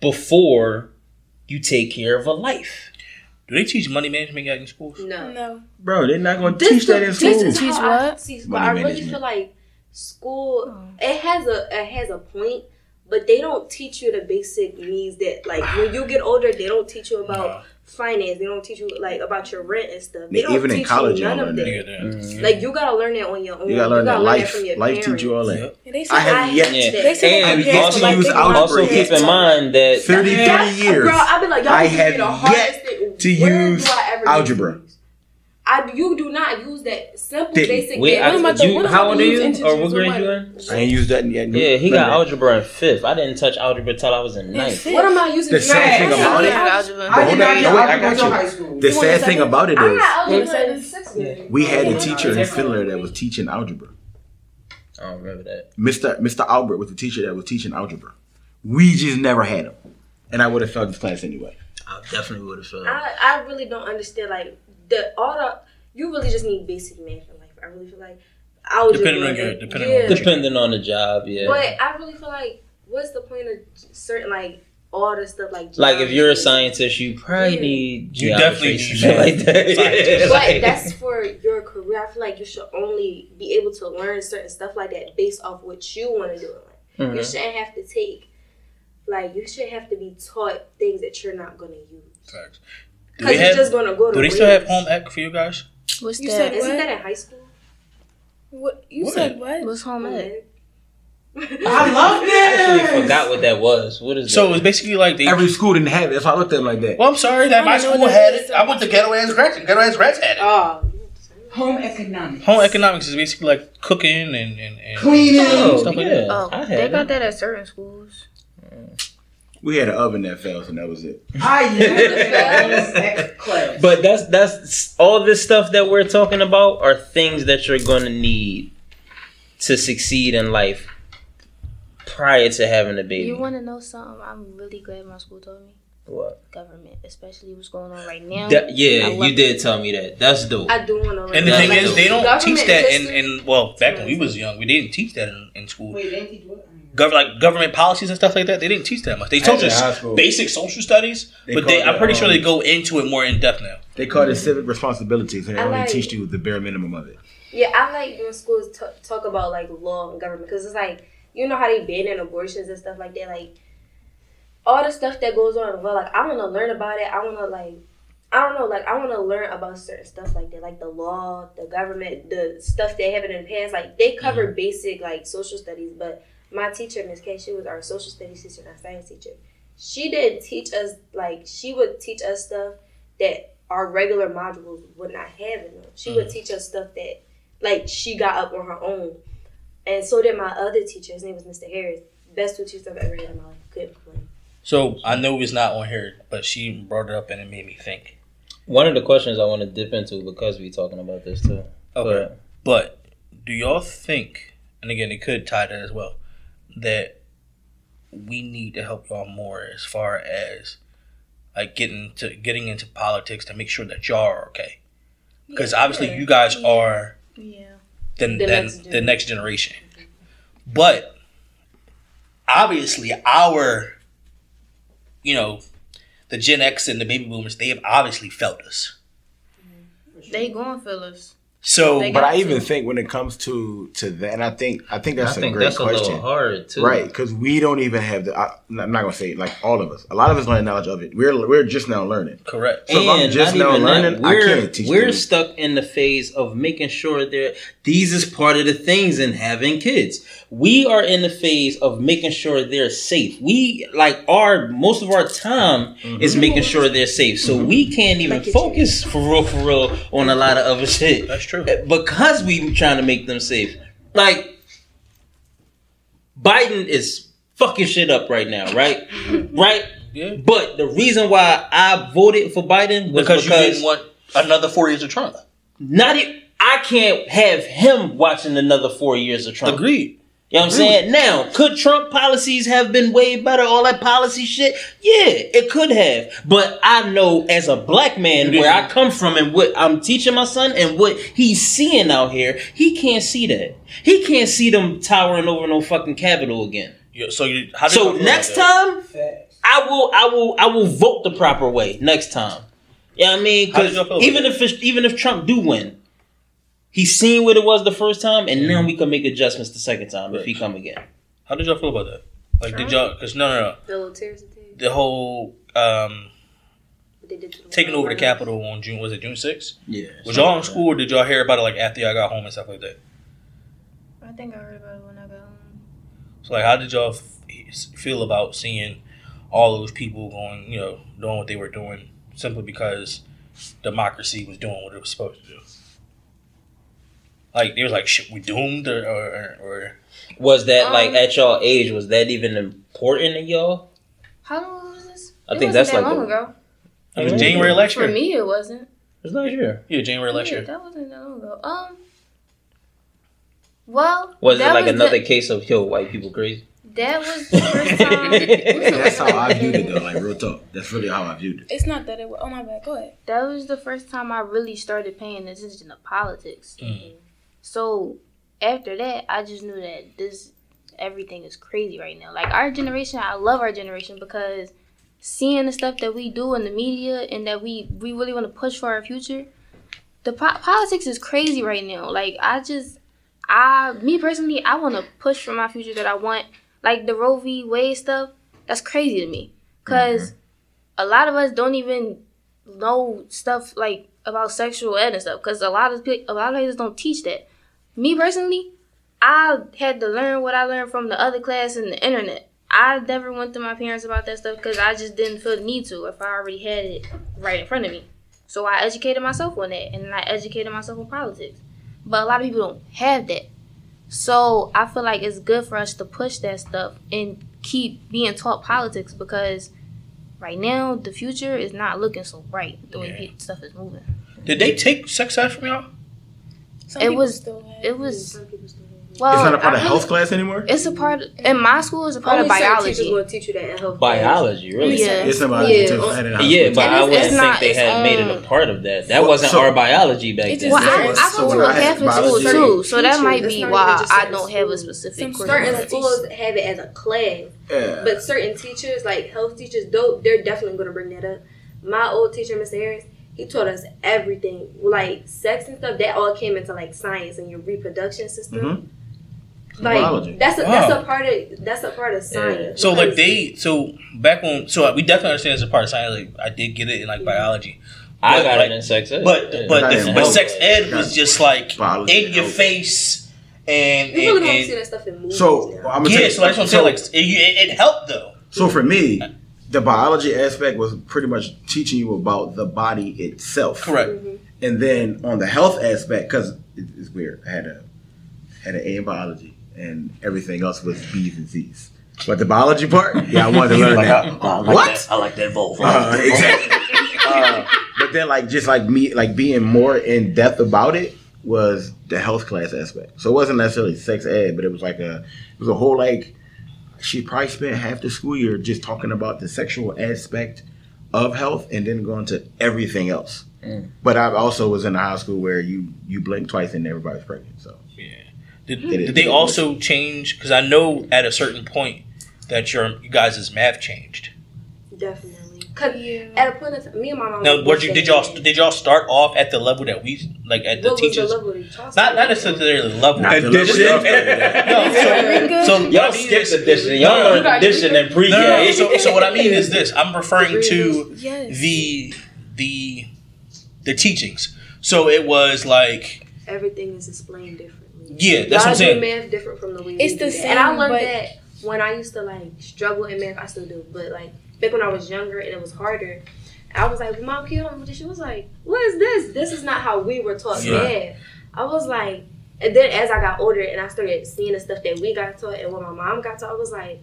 before you take care of a life. Do they teach money management out in schools? No. No. Bro, they're not going to teach that in this school. is Teach how I what? see school. I really management. feel like school oh. it has a it has a point, but they don't teach you the basic needs that like when you get older, they don't teach you about Nah. Finance. They don't teach you like about your rent and stuff. They don't even in teach college, you you none don't of learn that. Yeah, that. Like you gotta learn that on your own. You gotta learn that life. from your Life teach you all parents. that. And they said I have yet Yeah. They said And compare it also to like use algebra. want Also keep in mind that 33 years. Bro, I've been like, y'all I give me have yet to use do I ever algebra. Use? I you do not use that simple Didn't. basic. Wait, math. I, What about the- you, what about how the old are you? use Or what integers grade and you in? I ain't used that yet. Yeah, he None got algebra in fifth. I didn't touch algebra till I was in ninth. What am I using? The sad thing Trash. about it- I I did not no, get I got you. high school. The sad thing about it got in sixth grade. we had a teacher in Finland that was teaching algebra. I don't remember that. Mr. Mr. Albert was the teacher that was teaching algebra. We just never had him, and I would have failed this class anyway. I definitely would have failed. I, I really don't understand like the all the you really just need basic math in life. I really feel like I would Depending on your- depending yeah. on Depending on the job, yeah. But I really feel like what's the point of certain like all the stuff like Like if you're a scientist, you probably Yeah. need You definitely need shit like that. scientists. But Like- that's for your career. I feel like you should only be able to learn certain stuff like that based off what you want to do. in life. You mm-hmm. shouldn't have to take, like, you shouldn't have to be taught things that you're not going to use. Facts. Do Because they, have, just going to go to do they still have home ec for you guys? What's You that? said Isn't What? that in high school? What you What? said? What? What's home ec? I love that. I this. actually forgot what that was. What is it? So that? it's basically like they. Every school didn't have it. That's why I looked at them like that. well, I'm sorry that my school what had it. it. is. I went to ghetto ass Gretz. Ghetto ass Gretz had it. Oh, Home economics. Home economics is basically like cooking and and, and Cleaning. Oh, stuff like that. Oh, oh I they had got it. that at certain schools. Mm. We had an oven that failed, and that was it. I love. But that's that's all this stuff that we're talking about are things that you're gonna need to succeed in life prior to having a baby. You want to know something? I'm really glad my school told me. what? Government, especially what's going on right now. That- yeah, you did tell me that. That's dope. I do want to learn. And the thing is, they don't teach that in, systems. in well back when we was young. We didn't teach that in, in school. Wait, they teach what? Gov- like government policies and stuff like that. They didn't teach that much. They taught Actually, us basic social studies, They but they, I'm it, pretty sure um, they go into it more in depth now. They call it civic responsibilities, and they I only like- teach you the bare minimum of it. Yeah, I like when schools t- talk about like law and government because it's like you know how they ban abortions and stuff like that. Like all the stuff that goes on. Well, like I want to learn about it. I want to like I don't know. Like I want to learn about certain stuff like that, like the law, the government, the stuff they have in the past. Like they cover basic like social studies, but my teacher, Miss K, she was our social studies teacher, not science teacher. She didn't teach us like she would teach us stuff that our regular modules would not have in them. She would mm. teach us stuff that like she got up on her own. And so did my other teacher. His name was Mr. Harris. Best two teachers I've ever had in my life. Couldn't complain. So I know it's not on here, but she brought it up and it made me think. One of the questions I want to dip into because we're talking about this too. Okay. But do y'all think, and again, it could tie that as well, that we need to help y'all more as far as like getting to getting into politics to make sure that y'all are okay? Because obviously you guys are Yeah. the, The the, next the generation. next generation. But obviously our you know, the Gen X and the baby boomers, they have obviously felt us. Mm-hmm. They going for us. So But got I even to. think when it comes to to that, and I think I think that's I a think great that's question. little hard too. Right, because we don't even have the. I, I'm not gonna say it, like all of us. A lot of us don't have knowledge of it. We're we're just now learning. correct. So if I'm just now learning, that, I we're, can't teach We're them. stuck in the phase of making sure that these is part of the things in having kids. We are in the phase of making sure they're safe. We like our most of our time mm-hmm. is making sure they're safe. So mm-hmm. we can't even Like your focus for real, for real on a lot of other shit That's true. Eh, because we trying to make them safe. Like Biden is fucking shit up right now, right? Mm-hmm. right. Yeah. But the reason why I voted for Biden was Because, because, you didn't want another four years of Trump. not i can't have him watching another four years of Trump. Agreed. You know what I'm saying? Now, could Trump policies have been way better? All that policy shit? Yeah, it could have. But I know as a black man where I come from and what I'm teaching my son and what he's seeing out here, he can't see that. He can't see them towering over no fucking Capitol again. Yeah, so you, how did So feel next time, I will, I will, I will vote the proper way next time. You know what I mean? Because y'all feel about even if it's, even if Trump do win, he's seen what it was the first time, and Mm-hmm. now we can make adjustments the second time if he come again. How did y'all feel about that? Like, did y'all? Because no, no, no. The little tears. The whole um, What they did to the taking over the Obama. Capitol on June was it June sixth? Yeah. Was y'all in school or did y'all hear about it like after y'all got home and stuff like that? I think I heard about it when I got home. So like, how did y'all f- feel about seeing all those people going, you know, doing what they were doing simply because democracy was doing what it was supposed to do? Like, they was like, shit, we doomed or, or, or Was that Um, like at y'all age? Was that even important to y'all? How long was this? I It think wasn't that's that like long a- ago. it was January last For me, it wasn't. It's last year. Yeah, January last yeah, year. That wasn't that long ago. Um. Well, Was it like was another The, case of yo white people crazy? that was the first time. That's how I viewed it though. Like real talk. That's really how I viewed it. It's not that it. was- Oh my bad. Go ahead. That was the first time I really started paying attention to politics. Mm. So after that, I just knew that this everything is crazy right now. Like our generation, I love our generation because seeing the stuff that we do in the media and that we we really want to push for our future, the po- politics is crazy right now. Like I just, I me personally, I want to push for my future that I want. Like the Roe v. Wade stuff, that's crazy to me because mm-hmm. a lot of us don't even know stuff like about sexual ed and stuff because a lot of a lot of places don't teach that. Me personally, I had to learn what I learned from the other class and the internet. I never went to my parents about that stuff because I just didn't feel the need to if I already had it right in front of me. So I educated myself on that and I educated myself on politics. But a lot of people don't have that. So I feel like it's good for us to push that stuff and keep being taught politics because right now the future is not looking so bright the way Yeah. stuff is moving. Did they take sex ed from y'all? Some It was still it was Some people still have well it's not a part I of health class anymore. It's a part in my school. It's a part Only of certain teachers biology. will teach you that in health. Biology, really? Yeah. It's not biology Yeah. too. I had it in Yeah, but And I wouldn't think they its had made it a um, part of that. That Well, wasn't so- our biology back then. just- Well, I, Yeah, I so go to when a I had Catholic school too, so that might be why I don't have a specific Some curriculum. Certain Certain schools have it as a class, Yeah. but certain teachers, like health teachers, don't they're definitely going to bring that up. My old teacher, Mr. Harris, he taught us everything, like sex and stuff. That all came into like science and your reproduction system. Mhm. Like Biology. that's a, that's a part of that's a part of science. So like Because- they so back when so we definitely understand it's a part of science. Like I did get it in like biology, I got Like- it in sex ed. but Yeah. but the, but sex ed was just like Biology in your health. face and, you really and, don't see that stuff in movies. So now. I'm gonna yeah. tell you- So that's what I'm saying. Like it, it, it helped though. So for me, the biology aspect was pretty much teaching you about the body itself. Correct. And then on the health aspect, because it's weird, I had a had an A in biology, and everything else was B's and C's. But the biology part, yeah, I wanted to learn that. what? I like that both. Uh, exactly. uh, but then, like, just like me, like being more in depth about it was the health class aspect. So it wasn't necessarily sex ed, but it was like a, it was a whole like, she probably spent half the school year just talking about the sexual aspect of health, and then going to everything else. Mm. But I also was in a high school where you you blink twice and everybody's pregnant. So Did, It is- did they also change? Because I know at a certain point that your you guys' math changed. definitely. Cause Yeah. at a point in time, me and my mom. Now, was were you, did y'all did y'all start off at the level that we like at the what teachers? Was the level y'all Not not necessarily level. Not the Addition. level y'all no, so, so Y'all mean skipped is- addition. Y'all No, no, learned no. addition and No, no, no. So, so what I mean is this: I'm referring to Yes. the the the teachings. So it was like Everything is explained differently. Yeah, that's Y'all what I'm saying. math different from the way It's the same. And I same, learned but- that when I used to like struggle in math. I still do, but like back when I was younger and it was harder. I was like, "Mom, can you help me with this?" She was like, "What is this? This is not how we were taught Yeah. math." I was like, and then as I got older and I started seeing the stuff that we got taught and what my mom got taught, I was like,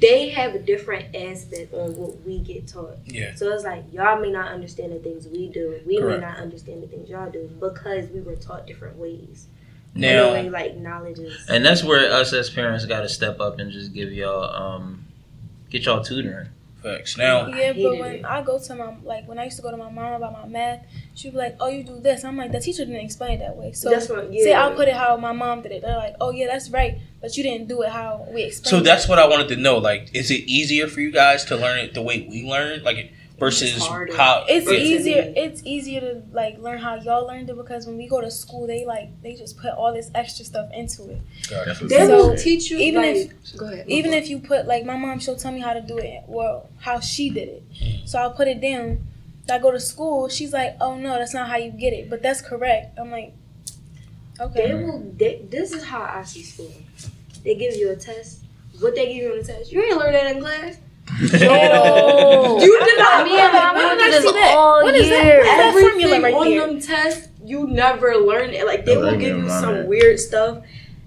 they have a different aspect on what we get taught. yeah. So it's like y'all may not understand the things we do. We Correct. may not understand the things y'all do because we were taught different ways. Now, and way like knowledge is. And that's where us as parents got to step up and just give y'all, um, get y'all tutoring. Facts. Now, Yeah, but when it. I go to my like when I used to go to my mom about my math, she'd be like, "Oh, you do this." I'm like, "The teacher didn't explain it that way." So That's what- say yeah. I'll put it how my mom did it. They're like, "Oh yeah, that's right," but you didn't do it how we explained. so it." that's what I wanted to know. Like, is it easier for you guys to learn it the way we learn, like versus It's how? It's Yeah. easier. It's easier to like learn how y'all learned it because when we go to school, they like they just put all this extra stuff into it. that's They So, will teach you even like, if- go ahead. Even if you put like my mom, she'll tell me how to do it. Well, how she did it. So I'll put it down. I go to school. She's like, "Oh no, that's not how you get it," but that's correct. I'm like, okay they okay. will. They, this is how I see school. They give you a test. What they give you on the test? You ain't learn that in class. You did not. Me and my mom did I did see this that? all What is that? year. What is that Everything formula right on there? them tests, you never learn it. Like they No, will give you some it. weird stuff,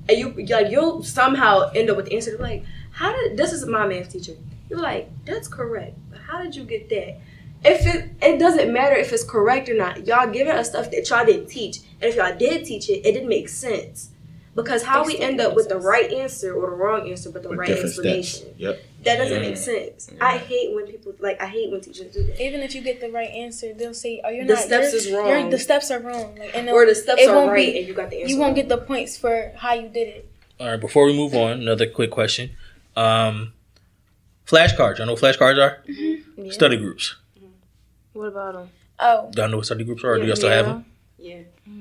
and you like you'll somehow end up with the answer. They're Like, how did this is my math teacher? You're like, that's correct, but how did you get that? If it it doesn't matter if it's correct or not. Y'all giving us stuff that y'all didn't teach, and if y'all did teach it, it didn't make sense. Because how They we end up with make the right answer or the wrong answer, but the With right different steps. explanation. Yep. That doesn't Yeah. make sense. I hate when people like I hate when teachers do that. Even if you get the right answer, they'll say, "Oh, you're The not." steps is wrong. you're- the steps are wrong. Like, and Or the steps it are won't right be- and you got the answer. you won't wrong. get the points for how you did it. All right, before we move on, another quick question. Um, Flashcards. Y'all know what flashcards are? Yeah. Study groups. What about them? Oh Y'all know what study groups are? Or do y'all still have them? Yeah,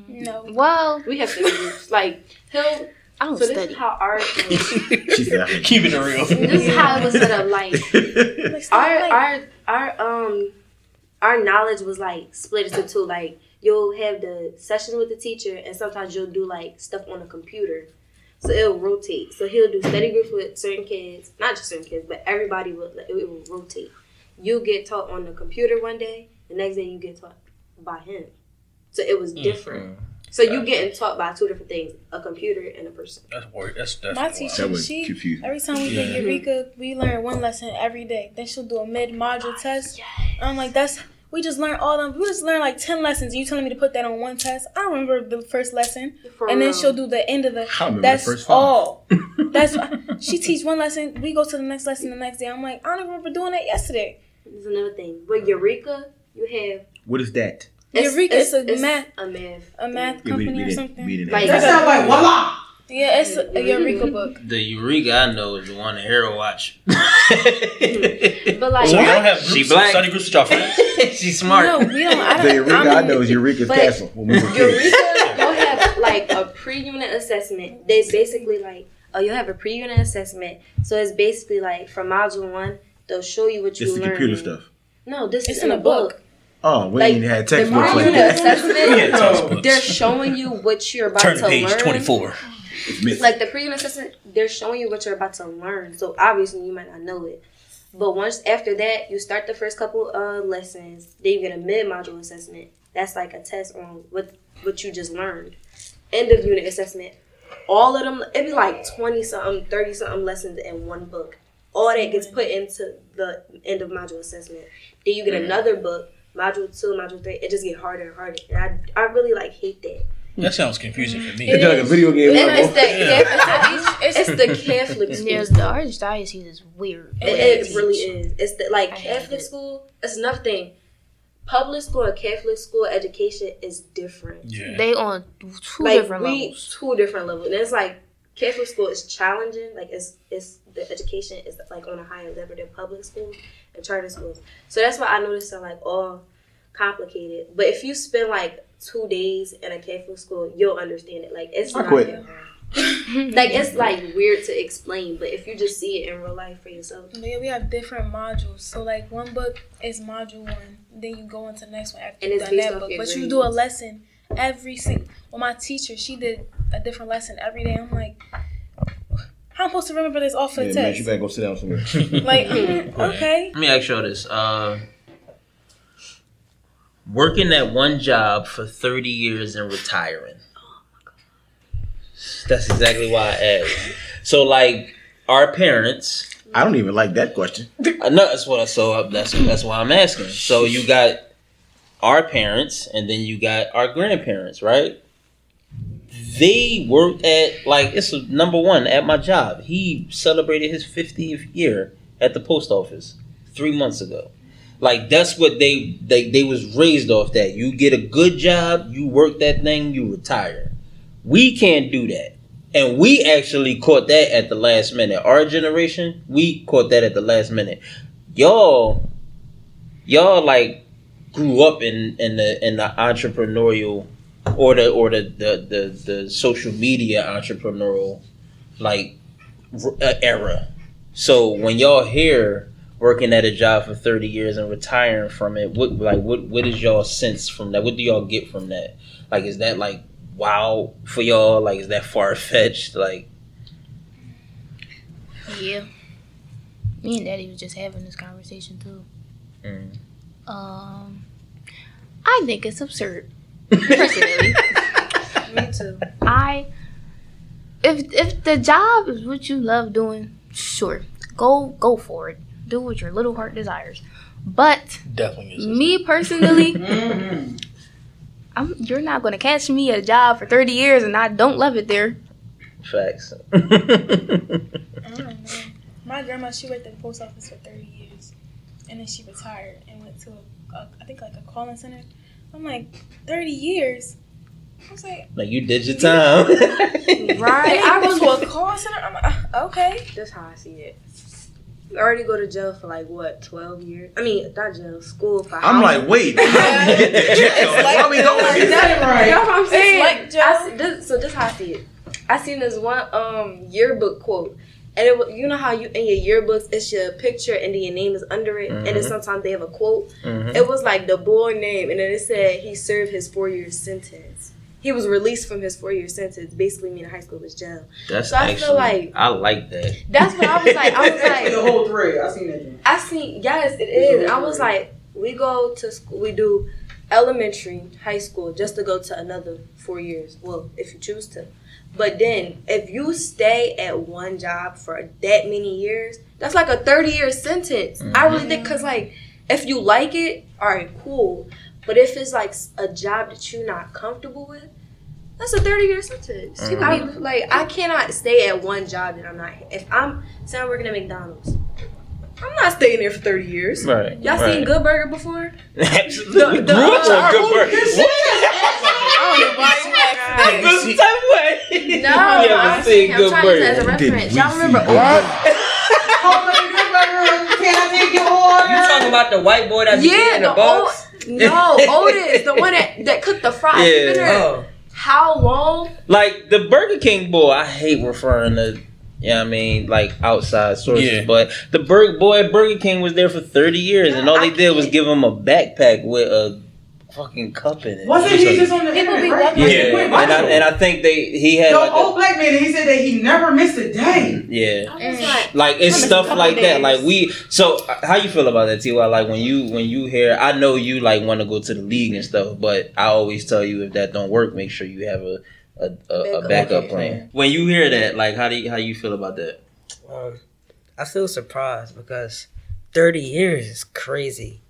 no. Well, we have study groups. Like he'll. I don't So this study. is how our She said, Keeping it real. this is how it was set up. Like Like, our like- our our um our knowledge was like split into two. Like you'll have the session with the teacher, and sometimes you'll do like stuff on a computer. So it'll rotate. So he'll do study groups with certain kids, not just certain kids, but everybody will. It, it will rotate. You get taught on the computer one day, the next day you get taught by him. So it was different. So you getting taught by two different things: a computer and a person. That's weird. That's that's My wild. teacher, That she confusing. every time we Yeah. get Eureka, we learn one lesson every day. Then she'll do a mid module ah, test. I'm like, that's we just learned all them. We just learned like ten lessons. You telling me to put that on one test? I remember the first lesson, For and then she'll do the end of the. I remember That's the first five. all. That's she teach one lesson. We go to the next lesson the next day. I'm like, I don't remember doing that yesterday. There's another thing. With Eureka, you have What is that? Eureka is a math a math a math Yeah, we, company we or something. we didn't Like- That sounds like voila. Yeah, it's a, a Eureka book. The Eureka I know is the one that Hero watch. But like So you don't have groups, She black. study groups with y'all friends? She's smart. No, we don't. I The don't. Eureka I I'm- know is Eureka's Castle when we were kids. Eureka, you'll have like a pre-unit assessment. They basically like, oh, you'll have a pre-unit assessment. So it's basically like from module one, they'll show you what you Just the learned. computer stuff. No, this It's is in a book. Oh, we Like, ain't had The textbooks like that. assessment, they're showing you what you're about Turn to to page learn. 24. Like the pre-unit assessment, they're showing you what you're about to learn. So obviously you might not know it. But once after that, you start the first couple of lessons. Then you get a mid-module assessment. That's like a test on what what you just learned. End of unit assessment. All of them, it'd be like twenty something, thirty something lessons in one book. All that gets put into the end of module assessment. Then you get mm. another book, module two, module three. It just get harder and harder. And I, I really like hate that. That sounds confusing for me. It's like a video game. It's, level. it's the Catholic, it's, it's the Catholic school. Yeah, the archdiocese is weird. It, it really is. It's the like I Catholic it. school. It's another thing. Public school and Catholic school education is different. Yeah. They on two like different we levels. two different levels. And it's like Catholic school is challenging. Like it's it's the education is like on a higher level than public schools and charter schools. So that's why I noticed they're like all complicated. But if you spend like two days in a Catholic school, you'll understand it. Like it's I not quit. like it's like weird to explain, but if you just see it in real life for yourself, But yeah, we have different modules. So like one book is module one, then you go into the next one after And you've done that book. But you do a lesson every single. Well, my teacher she did a different lesson every day. I'm like, how am I supposed to remember this off the Yeah, man, you better go sit down somewhere. like, mm, okay, Let me ask y'all this. Uh, working at one job for 30 years and retiring. That's exactly why I asked. So, like, our parents. I don't even like that question. I know that's what I so that's that's why I'm asking. So you got our parents, and then you got our grandparents, right? They worked at like it's number one at my job. He celebrated his 50th year at the post office three months ago. Like that's what they they they was raised off that. You get a good job, you work that thing, you retire. We can't do that. And we actually caught that at the last minute. Our generation, we caught that at the last minute. Y'all, y'all like grew up in in the in the entrepreneurial or the or the the the, the social media entrepreneurial like uh, era. So when y'all here working at a job for 30 years and retiring from it, what like what what is y'all sense from that? What do y'all get from that? Like is that like wow for y'all? Like is that far fetched? Like Yeah. Me and Daddy was just having this conversation too. mm. Um, I think it's absurd. Personally, me too. I if if the job is what you love doing, sure, go go for it. Do what your little heart desires. But Definitely me personally, Mm-hmm. I'm you're not gonna catch me at a job for 30 years and I don't love it there. facts. I don't know. My grandma she worked at the post office for 30 years, and then she retired and went to a, a I think like a calling center. I'm like 30 years. I was like, like you did your time. Right. I I went was to a call center. I'm like, uh, okay. That's how I see it. You already go to jail for like what, twelve years? I mean, not jail, school for. I'm like, wait, how did we get to jail? Why we going Like, this that's, way? that's what I'm saying. like jail. I this, so this how I see it. I seen this one um yearbook quote, and it was, you know how you in your yearbooks it's your picture and then your name is under it, and then Mhm. sometimes they have a quote. Mhm. It was like the boy name, and then it said he served his four year sentence. He was released from his four year sentence. Basically, meaning high school was jail. That's so I actually, feel like I like that. that's what I was like. I was like, the whole three. I seen that. Thing. I seen yes, it is. I was like, we go to school, we do elementary, high school, just to go to another four years. Well, if you choose to. But then, if you stay at one job for that many years, that's like a thirty year sentence. I really think because like, if you like it, all right, cool. But if it's like a job that you're not comfortable with, that's a thirty year sentence. Mhm. I, like I cannot stay at one job that I'm not. If I'm say I'm working at McDonald's, I'm not staying there for thirty years. Right, Y'all right. seen Good Burger before? Absolutely. The- the- Grew up on Good uh, Burger. I don't know why you asked That's the type of way. No, I'm, seen saying, I'm Good trying to use it as a Burger? reference. Y'all remember? Can I take your order? You talking about the white boy that's be Yeah, in the the box? old, no, Otis, the one that, that cooked the fries. Yeah. Oh. How long? Like the Burger King boy, I hate referring to. Yeah, I mean, like outside sources, Yeah. but the Burger boy Burger King was there for thirty years, and all they did was give him a backpack with a fucking cup in it. Wasn't he just on the People be internet, right? walking- Wait, Yeah, and I, and I think they he had the like old a, black man, he said that he never missed a day. yeah. Like, Like it's I missed a stuff couple like that. Like we. So how you feel about that, Ty? Like when you when you hear, I know you like want to go to the league and stuff, but I always tell you if that don't work, make sure you have a a, a, a Backup. backup plan. When you hear that, like how do you, how you feel about that? Um, I feel surprised because 30 years is crazy.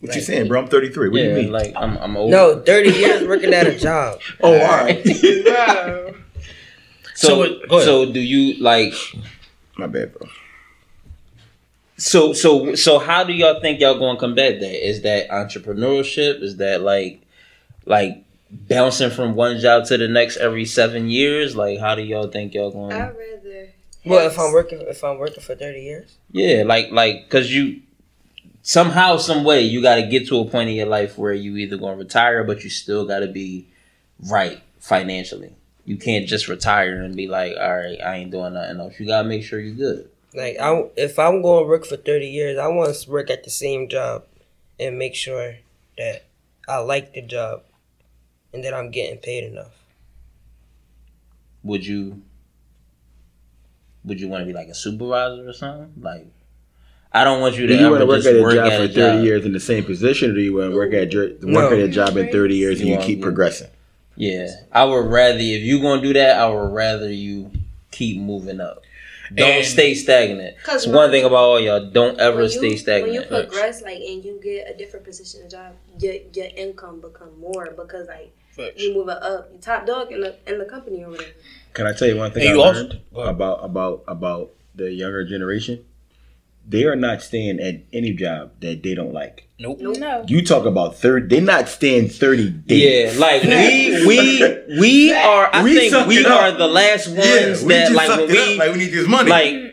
What you saying, bro? I'm 33. What do you mean? like I'm I'm old. No, 30 years working at a job. oh, all right. bro. So So it- go ahead. so do you like My bad, bro. so so so how do y'all think y'all going to combat that? Is that entrepreneurship? Is that like like bouncing from one job to the next every seven years? Like how do y'all think y'all going? I'd rather. Well, if I'm working, if I'm working for 30 years, Yeah, like like because you somehow, some way, you got to get to a point in your life where you either going to retire, but you still got to be right financially. You can't just retire and be like, all right, I ain't doing nothing else. You gotta make sure you're good. like I, if I'm going to work for 30 years, I want to work at the same job and make sure that I like the job and that I'm getting paid enough. Would you? Would you want to be like a supervisor or something? Like, I don't want you to Do you ever want to work just at a work job at for a 30 job. years in the same position, or do you want to work at your, No. work at a job in 30 years and You you keep yeah. progressing? Yeah, I would rather if you're gonna do that, I would rather you keep moving up. Don't And- stay stagnant. 'Cause It's one thing about all y'all. Don't ever you, stay stagnant. When you progress, like, and you get a different position in the job, your your income become more because like Facts. you move up, you top dog in the in the company or whatever. Can I tell you one thing And I you also- learned go about about about the younger generation? They are not staying at any job that they don't like. Nope. No. You talk about thirty. They're not staying thirty days. Yeah, like we we we are. I We think we it up. are the last ones Yeah, that like when we like we need this money. like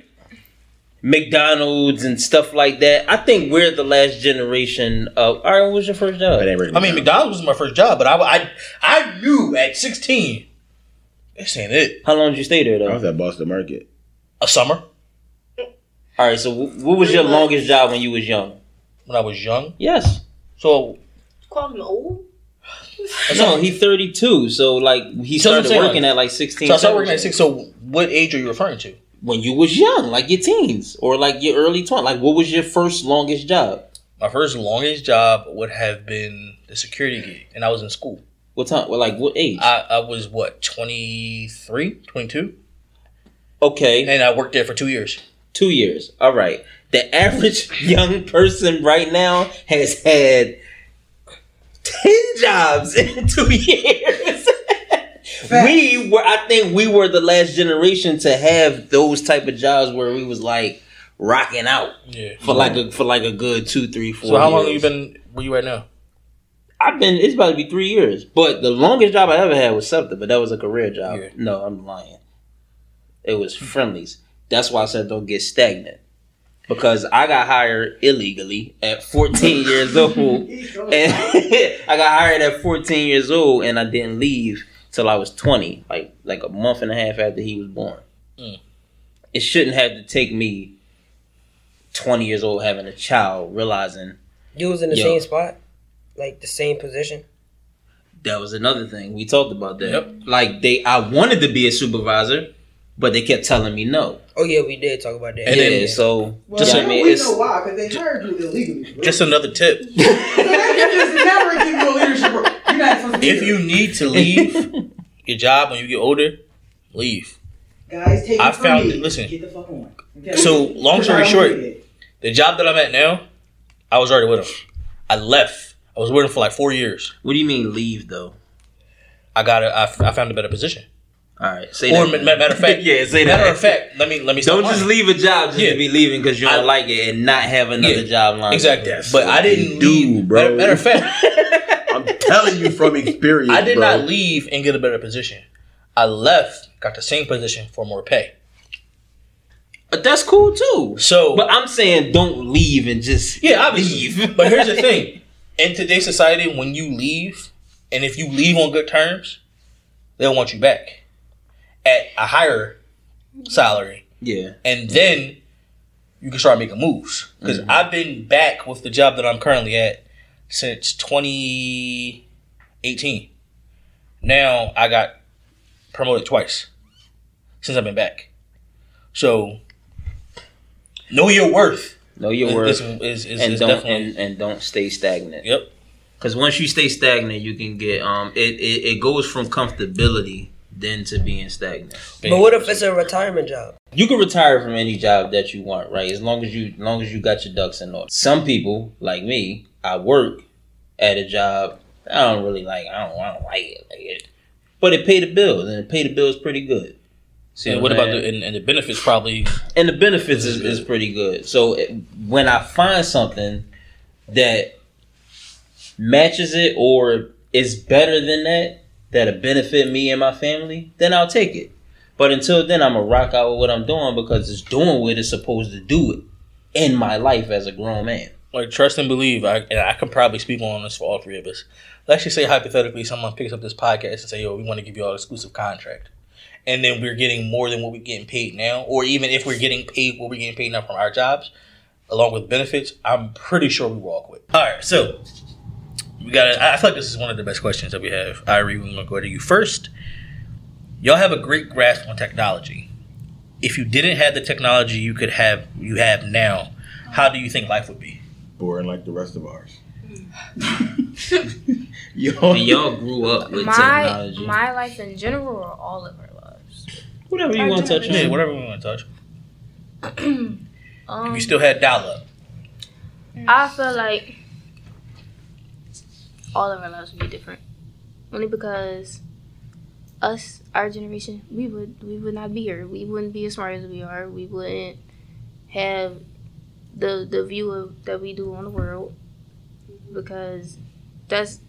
McDonald's and stuff like that. I think we're the last generation of. All right, what was your first job? That ain't really I mean, McDonald's was my first job, but I, I, I knew at 16, this ain't it. How long did you stay there though? I was at Boston Market. A summer All right, so what was your longest job when you was young? when I was young. Yes. So Call him old. No, he 32. So like he So started saying, working at like 16. So I started working at six. So what age are you referring to? When you was young, like your teens or like your early 20s. Like what was your first longest job? My first longest job would have been the security gig, and I was in school. What time? Well, like what age? I, I was what 23, 22? okay, and I worked there for two years. two years. All right. The average young person right now has had ten jobs in two years. We were, I think, we were the last generation to have those type of jobs where we was like rocking out Yeah. for like a for like a good two, three, four. So how long have you been? Where you at now? I've been. It's about to be three years. But the longest job I ever had was something, but that was a career job. Yeah. No, I'm lying. It was Friendly's. That's why I said don't get stagnant. because I got hired illegally at 14 years old, and I got hired at 14 years old, and I didn't leave till I was 20, like like a month and a half after he was born. Mm. It shouldn't have to take me 20 years old having a child realizing You was in the Yo. same spot, like the same position. that was another thing we talked about that. Yep. Like they, I wanted to be a supervisor, but they kept telling me no. Oh yeah, we did talk about that. And yeah, then- so Well, Just I a- know mean, we it's- know why, because they hired you illegally. bro. Just another tip. so that just never give you a leadership role. If you need to leave your job when you get older, leave. guys take it I from found me. it- listen. Get the fuck on. Okay? So, long story I don't short. The job that I'm at now, I was already with him. I left. I was with him for like four years. what do you mean leave though? I got a, I, f- I found a better position. All right, say Or that. ma- matter of fact, yeah, say matter that. of fact, let me let me start Don't just leave a job just Yeah. to be leaving because you don't I- like it and not have another Yeah, job line. Exactly, but I didn't do, leave, bro. Matter, matter of fact, I'm telling you from experience. I did bro. not leave and get a better position. I left, got the same position for more pay. But that's cool too. So, But I'm saying don't leave and just yeah, obviously. leave. But here's the thing: in today's society, when you leave, and if you leave on good terms, they'll want you back at a higher salary. yeah. and then you can start making moves. Because mm-hmm. I've been back with the job that I'm currently at since 2018. Now I got promoted twice since I've been back. So know your worth. Know your is, worth is, is, is, and is don't definitely and, and don't stay stagnant. yep. Because once you stay stagnant, you can get um it, it, it goes from comfortability then to being stagnant. But what if it's a retirement job? You can retire from any job that you want, right? As long as you as long as you got your ducks in order. Some people, like me, I work at a job I don't really like. I don't I don't like it, like it. But it paid the bills and it paid the bills pretty good. See and what I'm about the and, and the benefits? Probably and the benefits is, is pretty good. So it, when I find something that matches it or is better than that, that'll benefit me and my family, then I'll take it. But until then, I'm gonna rock out with what I'm doing because it's doing what it's supposed to do it in my life as a grown man. Like trust and believe. I and I can probably speak on this for all three of us. Let's just say hypothetically, someone picks up this podcast and say, "Yo, we want to give you all exclusive contract," and then we're getting more than what we're getting paid now, or even if we're getting paid what we're getting paid now from our jobs, along with benefits, I'm pretty sure we walk with. All right, so we got. I feel like this is one of the best questions that we have. Irie, we're gonna go to you first. Y'all have a great grasp on technology. If you didn't have the technology you could have, you have now, how do you think life would be? Boring like the rest of ours. Yo, And y'all grew up with my technology. my life in general or all of our lives. Whatever you want to touch Yeah, on. whatever we want to touch. Um, If you still had dial up, I feel like all of our lives would be different, only because us, our generation, we would we would not be here. We wouldn't be as smart as we are. We wouldn't have the the view of that we do on the world because that's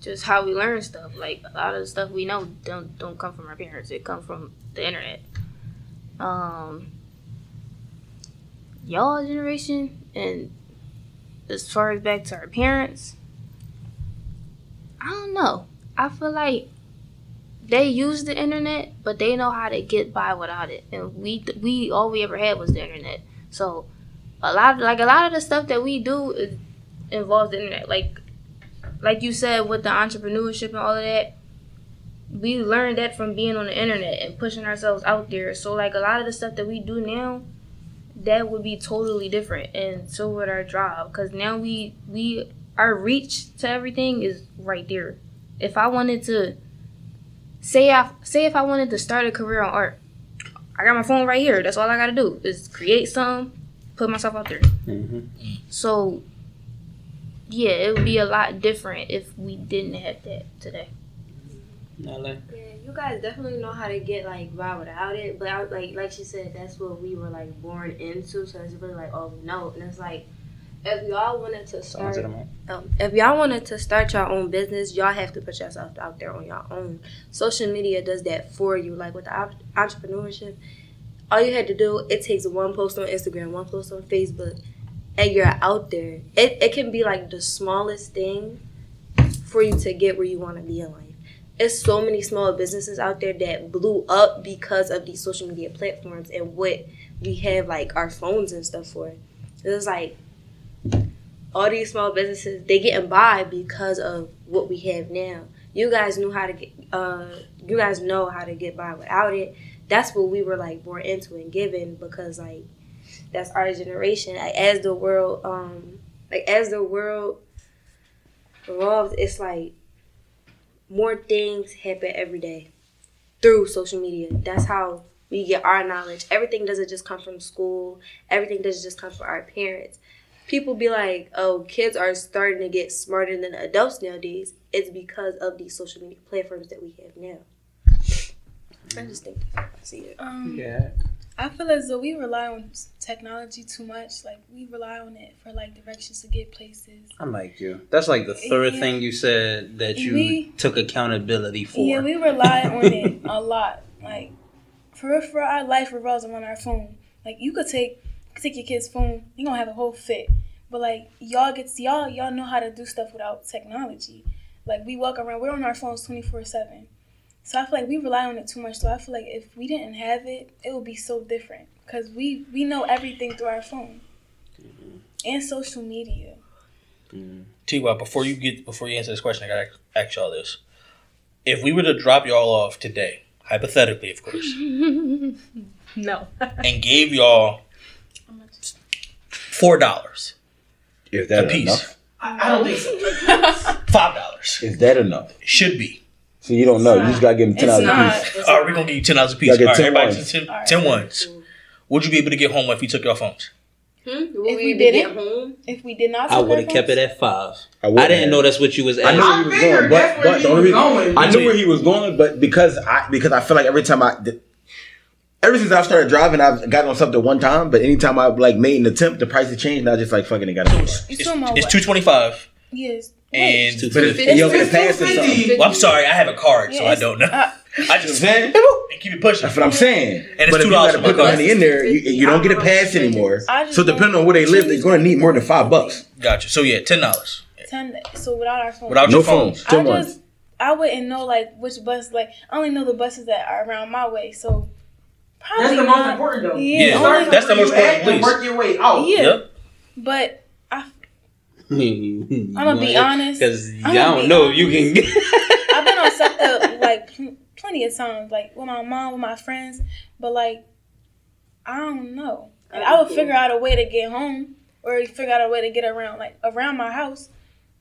just how we learn stuff. Like a lot of the stuff we know don't don't come from our parents. It come from the internet. Um, y'all generation and as far as back to our parents, I don't know. I feel like they use the internet, but they know how to get by without it. And we we all we ever had was the internet. So a lot like a lot of the stuff that we do involves the internet. Like like you said with the entrepreneurship and all of that, we learned that from being on the internet and pushing ourselves out there. So like a lot of the stuff that we do now, that would be totally different. And so would our job, because now we we our reach to everything is right there. If I wanted to say I say if I wanted to start a career on art, I got my phone right here. That's all I got to do is create some, put myself out there. So yeah, it would be a lot different if we didn't have that today. Nale? Yeah, you guys definitely know how to get like by without it, but I, like like she said, that's what we were like born into. So it's really like, oh no, and it's like, if y'all wanted to start, um, if y'all wanted to start your own business, y'all have to put yourself out there on your own. Social media does that for you. Like with the op- entrepreneurship, all you had to do, it takes one post on Instagram, one post on Facebook, and you're out there. It, it can be like the smallest thing for you to get where you want to be in life. It's so many small businesses out there that blew up because of these social media platforms and what we have like our phones and stuff for. It's like all these small businesses they getting by because of what we have now. You guys knew how to get uh you guys know how to get by without it. That's what we were like born into and given because like that's our generation. Like, as the world um like as the world evolves, it's like more things happen every day through social media. That's how we get our knowledge. Everything doesn't just come from school. Everything doesn't just come from our parents. People be like, "Oh, kids are starting to get smarter than adults nowadays." It's because of these social media platforms that we have now. I just think I see it. Um, Yeah. I feel as though we rely on technology too much. Like we rely on it for like directions to get places. I'm like you. That's like the third Yeah. thing you said that you We- took accountability for. Yeah, we rely on it a lot. Like for for our life revolves around our phone. Like you could take you could take your kid's phone, you gonna have a whole fit. But like y'all get y'all y'all know how to do stuff without technology. Like we walk around, we're on our phones twenty four seven. So I feel like we rely on it too much. So I feel like if we didn't have it, it would be so different because we we know everything through our phone mm-hmm. and social media. Mm-hmm. T. Y. Before you get before you answer this question, I gotta ask y'all this: If we were to drop y'all off today, hypothetically, of course, no. and gave y'all four dollars Is that a piece, enough? I, I don't think so. five dollars Is that enough? should be. So you don't know. You just gotta give them ten It's dollars a piece. All right, we're gonna give you ten dollars a piece. Gotta All right, 10 everybody, ones. 10, All right. 10 ones. Would you be able to get home if you took your phones? Hmm? Will If we, we didn't- get home? If we did not, I would have kept it at five. I I, didn't have. know that's what you was I knew where he was going, but, but the only reason going. I knew where he was going, but because I because I feel like every time I th- ever since I started driving, I've gotten on something one time. But anytime I like made an attempt, the price had changed, and I just like fucking it got So it. it's, it's, it's two twenty five, Yes. And Two But if, fifty. yo, if It's it passes 250. something, well, I'm sorry, I have a card, so I don't know. Uh, I just You know what I'm saying? and keep it pushing. That's what I'm saying. And it's but if you $2 gotta put the money in there, you, you don't get a pass anymore. So depending on where they live, they're going to need more than five bucks. Gotcha. So yeah, ten dollars Ten. So without our phone. without No your phones. phones. Ten I just I wouldn't know like which bus. Like I only know the buses that are around my way. So probably That's the not. most important though. Yeah, Yeah, Start only- that's the from most important, and. Work your way out. Yeah, Yep. but I I'm I'ma be honest. because I'ma don't be know if you can get. I've been on SEPTA like pl- plenty of times, like with my mom, with my friends. But like I don't know. Like, I would figure out a way to get home or figure out a way to get around, like around my house.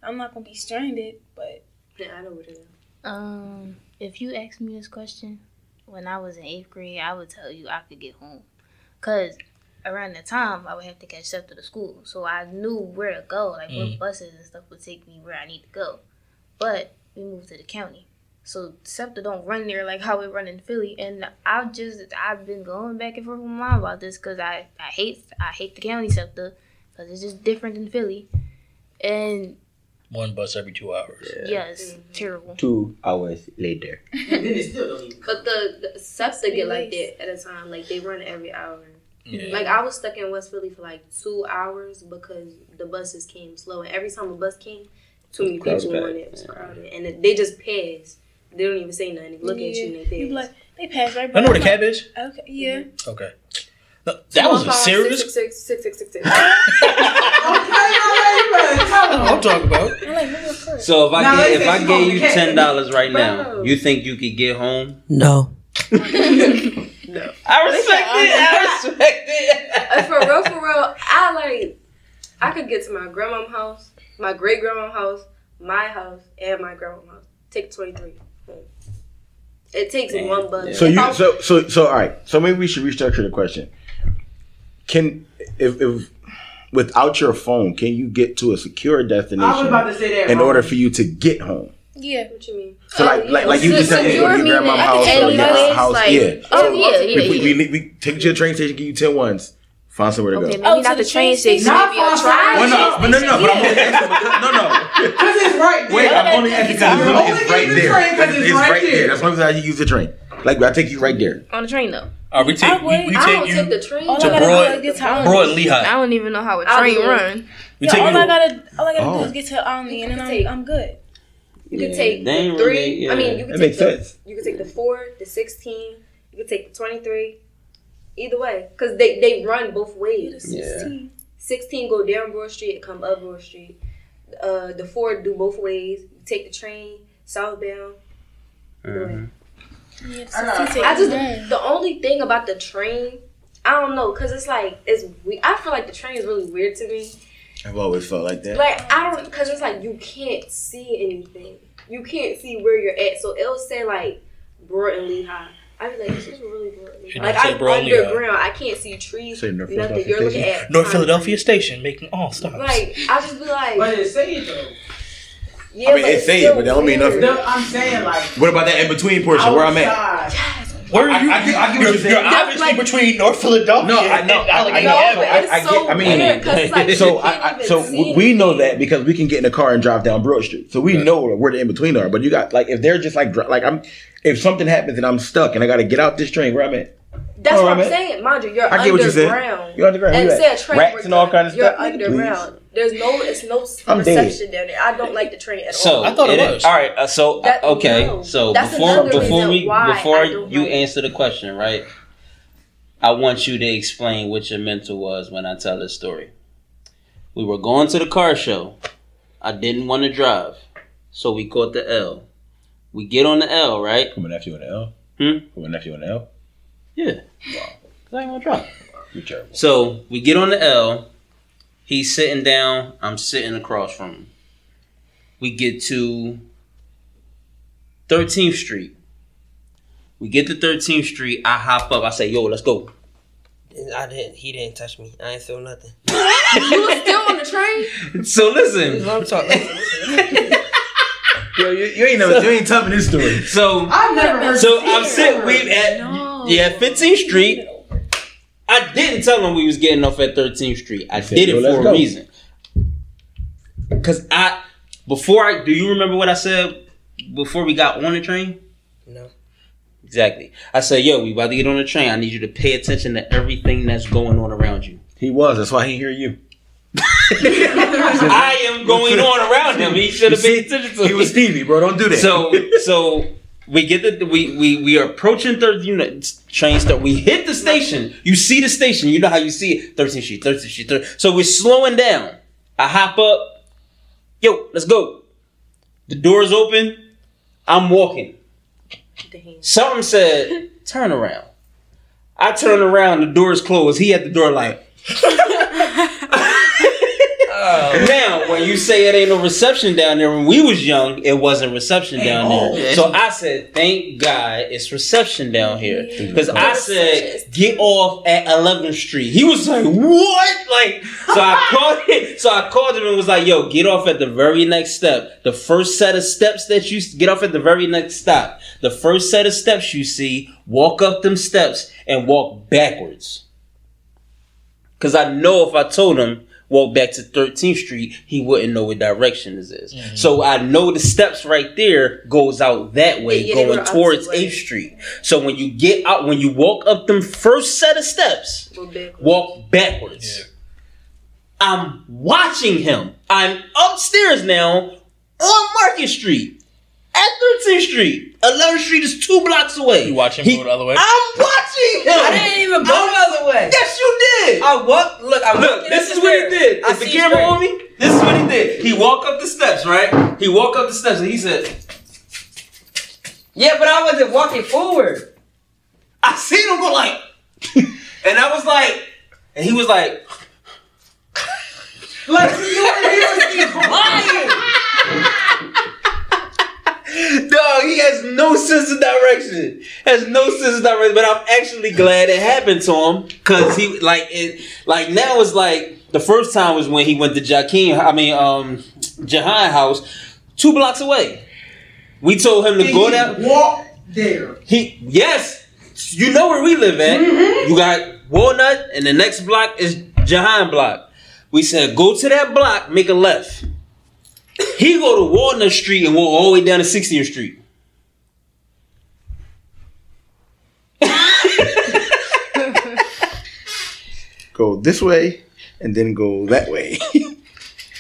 I'm not gonna be stranded, but Yeah, I know what it is. Um, if you asked me this question when I was in eighth grade, I would tell you I could get home, cause around the time I would have to catch up to the school, so I knew where to go, like Mm. what buses and stuff would take me where I need to go. But we moved to the county, so SEPTA don't run there like how we run in Philly, and I've just I've been going back and forth with my mom about this because I I hate I hate the county SEPTA because it's just different than Philly, and One bus every two hours. yes, terrible. Two hours later. And then it still don't even. But the, the SEPTA get like that at a time. Like they run every hour. Yeah. Like I was stuck in West Philly for like two hours because the buses came slow, and every time a bus came, too many Crowded people on back, it. It was crowded, and it- they just pass. They don't even say nothing. They look at you and they pass. You like, they pass right I know where the I'm cab is. Okay, yeah. Mm-hmm. Okay. No, that was a serious. Six, six, six, six, six, six. I'm talking about. I'm like, move. So if I Now, get, if I gave you ten dollars right now, you think you could get home? No. I respect it. I respect it. Uh, for real, for real, I like. I could get to my grandma's house, my great grandma's house, my house, and my grandma's house. Take twenty three. It takes Damn, one bus. yeah. So you so so so all right. So maybe we should restructure the question. Can if if without your phone, can you get to a secure I was destination about to say that. in bro. order for you to get home? Yeah. What you mean? So like Oh, like yeah. like you Se- just said you go to your grandma's house or your anyways, house. like- yeah. Oh So yeah, yeah, we, we, yeah. we, we take you to the train station, give you ten ones, find somewhere to Okay, go. maybe Oh, not the the train train station. station. Not Maybe a far train Well, no, but no, no, but I'm only asking because no, no. Cause it's right there. Wait, I'm only asking because it's, Only it's right there. It's, it's it's right right there. there. That's why I you use the train. Like I take you right there. on the train though. All All right, we take I we, would. we I take don't you take the train. To Broad, is I Broad and I don't even know how a I'll train do run. We take all. I gotta all I gotta Oh. do is oh. get to Olney, and then I'm good. You can Yeah, take the ain't three. really- I mean, you could That take the, sense. You can take the four, the sixteen. You could take the twenty-three. Either way, because they they run both Get a ways. 16. Sixteen go down Broad Street and come up Broad Street. Uh, the four do both ways. You take the train southbound. Mhm. Yeah, the I got- 16 I just the only thing about the train, I don't know, cause it's like it's we. I feel like the train is really weird to me. I've always felt like that. Like I don't, cause it's like you can't see anything. You can't see where you're at. So it'll say like Broad and Lehigh. I'd be like, this is really Broad. and Should Lehigh. Like I'm Broad and underground. I can't see trees. Say North nothing. Philadelphia You're looking Station. at North time. Philadelphia Station making all stops. Like I just be like, But it say it though. yeah, I mean, it's say it, still but that don't mean nothing. The- I'm saying like What about that in between portion where I'm at? outside. Where are you? I- I get- I get what you're, you're you're obviously like- between North Philadelphia No, I and know, I- I Allegheny know. No, Avenue. I- it's I get- I mean- weird 'cause like So I, can't I even so we know anything. that because we can get in the car and drive down Broad Street. So we know where the in between are. But you got like if they're just like like I'm if something happens and I'm stuck and I got to get out this train where I'm at. That's what I'm man. saying, mind you. You're I get what you're saying. underground. You're underground. And you say a train Rats and all down, kind of You're stuff. Nigga, please. underground. There's no, it's no I'm reception down there. I don't like the train at So all. I thought it it- was. All right. Uh, so That- uh, okay. no. So That's before before we before you like- answer the question, right? I want you to explain what your mental was when I tell this story. We were going to the car show. I didn't want to drive, so we caught the L. We get on the L, right? Put my nephew on the L. Hmm? Put my nephew on the L. Yeah. Cause I ain't gonna drive. You're terrible. So we get on the L. He's sitting down. I'm sitting across from him. We get to 13th Street. We get to 13th Street. I hop up. I say, "Yo, let's go." I didn't. He didn't touch me. I ain't feel nothing. you were still on the train? So listen. I'm talking. Yo, you, you ain't never you ain't telling this story. So I've never heard. So I'm sitting. We at No. Yeah 15th Street. I didn't tell him we was getting off at 13th Street. I said, did it let's for go." a reason. Cause I before I do you remember what I said before we got on the train? No. Exactly. I said, yo, we about to get on the train. I need you to pay attention to everything that's going on around you. He was. That's why he hear you. I am going on around him. He should have paid attention to He was Stevie, bro. Don't do that. So so we get the we we we are approaching third unit train start. We hit the station. You see the station. You know how you see it. 13th Street, 13th Street, 13th. So we're slowing down. I hop up. Yo, let's go. The doors open. I'm walking. Damn. Something said, turn around. I turn around, the door's closed. He at the door like. Now, when you say it ain't no reception down there, when we was young, it wasn't reception down there. So I said, thank God it's reception down here. Because I said, get off at 11th Street. He was like, what? Like, so I called him. So I called him and was like, yo, get off at the very next step. The first set of steps that you get off at the very next stop. The first set of steps you see, walk up them steps and walk backwards. Because I know if I told him, walk back to 13th Street, he wouldn't know what direction this is. Mm-hmm. So I know the steps right there goes out that way, Yeah, yeah, going towards 8th Street. So when you get out, when you walk up them first set of steps, We're walk backwards. I'm watching him. I'm upstairs now on Market Street at 13th Street. 11th Street is two blocks away. You watch him He- go the other way? I'm watching him. I didn't even go the other way. Yes, you did. I walked. Look, I Look, this is what he did. I Is the camera straight. on me? This is what he did. He walked up the steps, right? He walked up the steps and he said, Yeah, but I wasn't walking forward. I seen him go like, and I was like, and he was like, Like you were here was lying. Dog, he has no sense of direction. Has no sense of direction. But I'm actually glad it happened to him because he like it. Like now it's like the first time was when he went to Jaquin. I mean, um, Jahan house, two blocks away. We told him to go down. Walk there. He yes, you know where we live at. You got Walnut, and the next block is Jahan block. We said go to that block, make a left. He go to Walnut Street and walk all the way down to 60th Street. go this way and then go that way.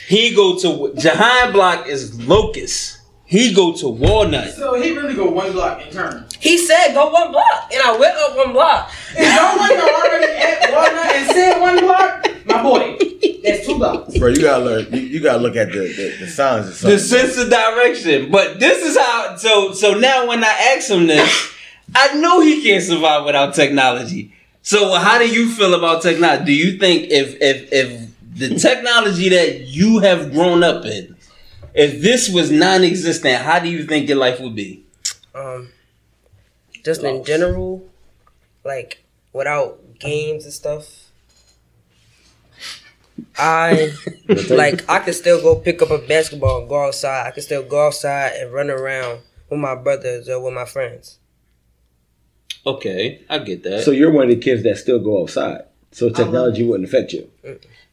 he go to Jahan Block is Locust. He go to Walnut. So he really go one block in turn. He said go one block, and I went up one block. If y'all wasn't already at Walnut and said one block, my boy, that's two blocks. Bro, you gotta learn. You, you gotta look at the the, the signs of the sense of direction. But this is how. So so now when I ask him this, I know he can't survive without technology. So how do you feel about technology? Do you think if if if the technology that you have grown up in, if this was non-existent, how do you think your life would be? Um, just in general, like without games and stuff. I like I can still go pick up a basketball and go outside. I can still go outside and run around with my brothers or with my friends. Okay, I get that. So you're one of the kids that still go outside. So technology wouldn't affect you.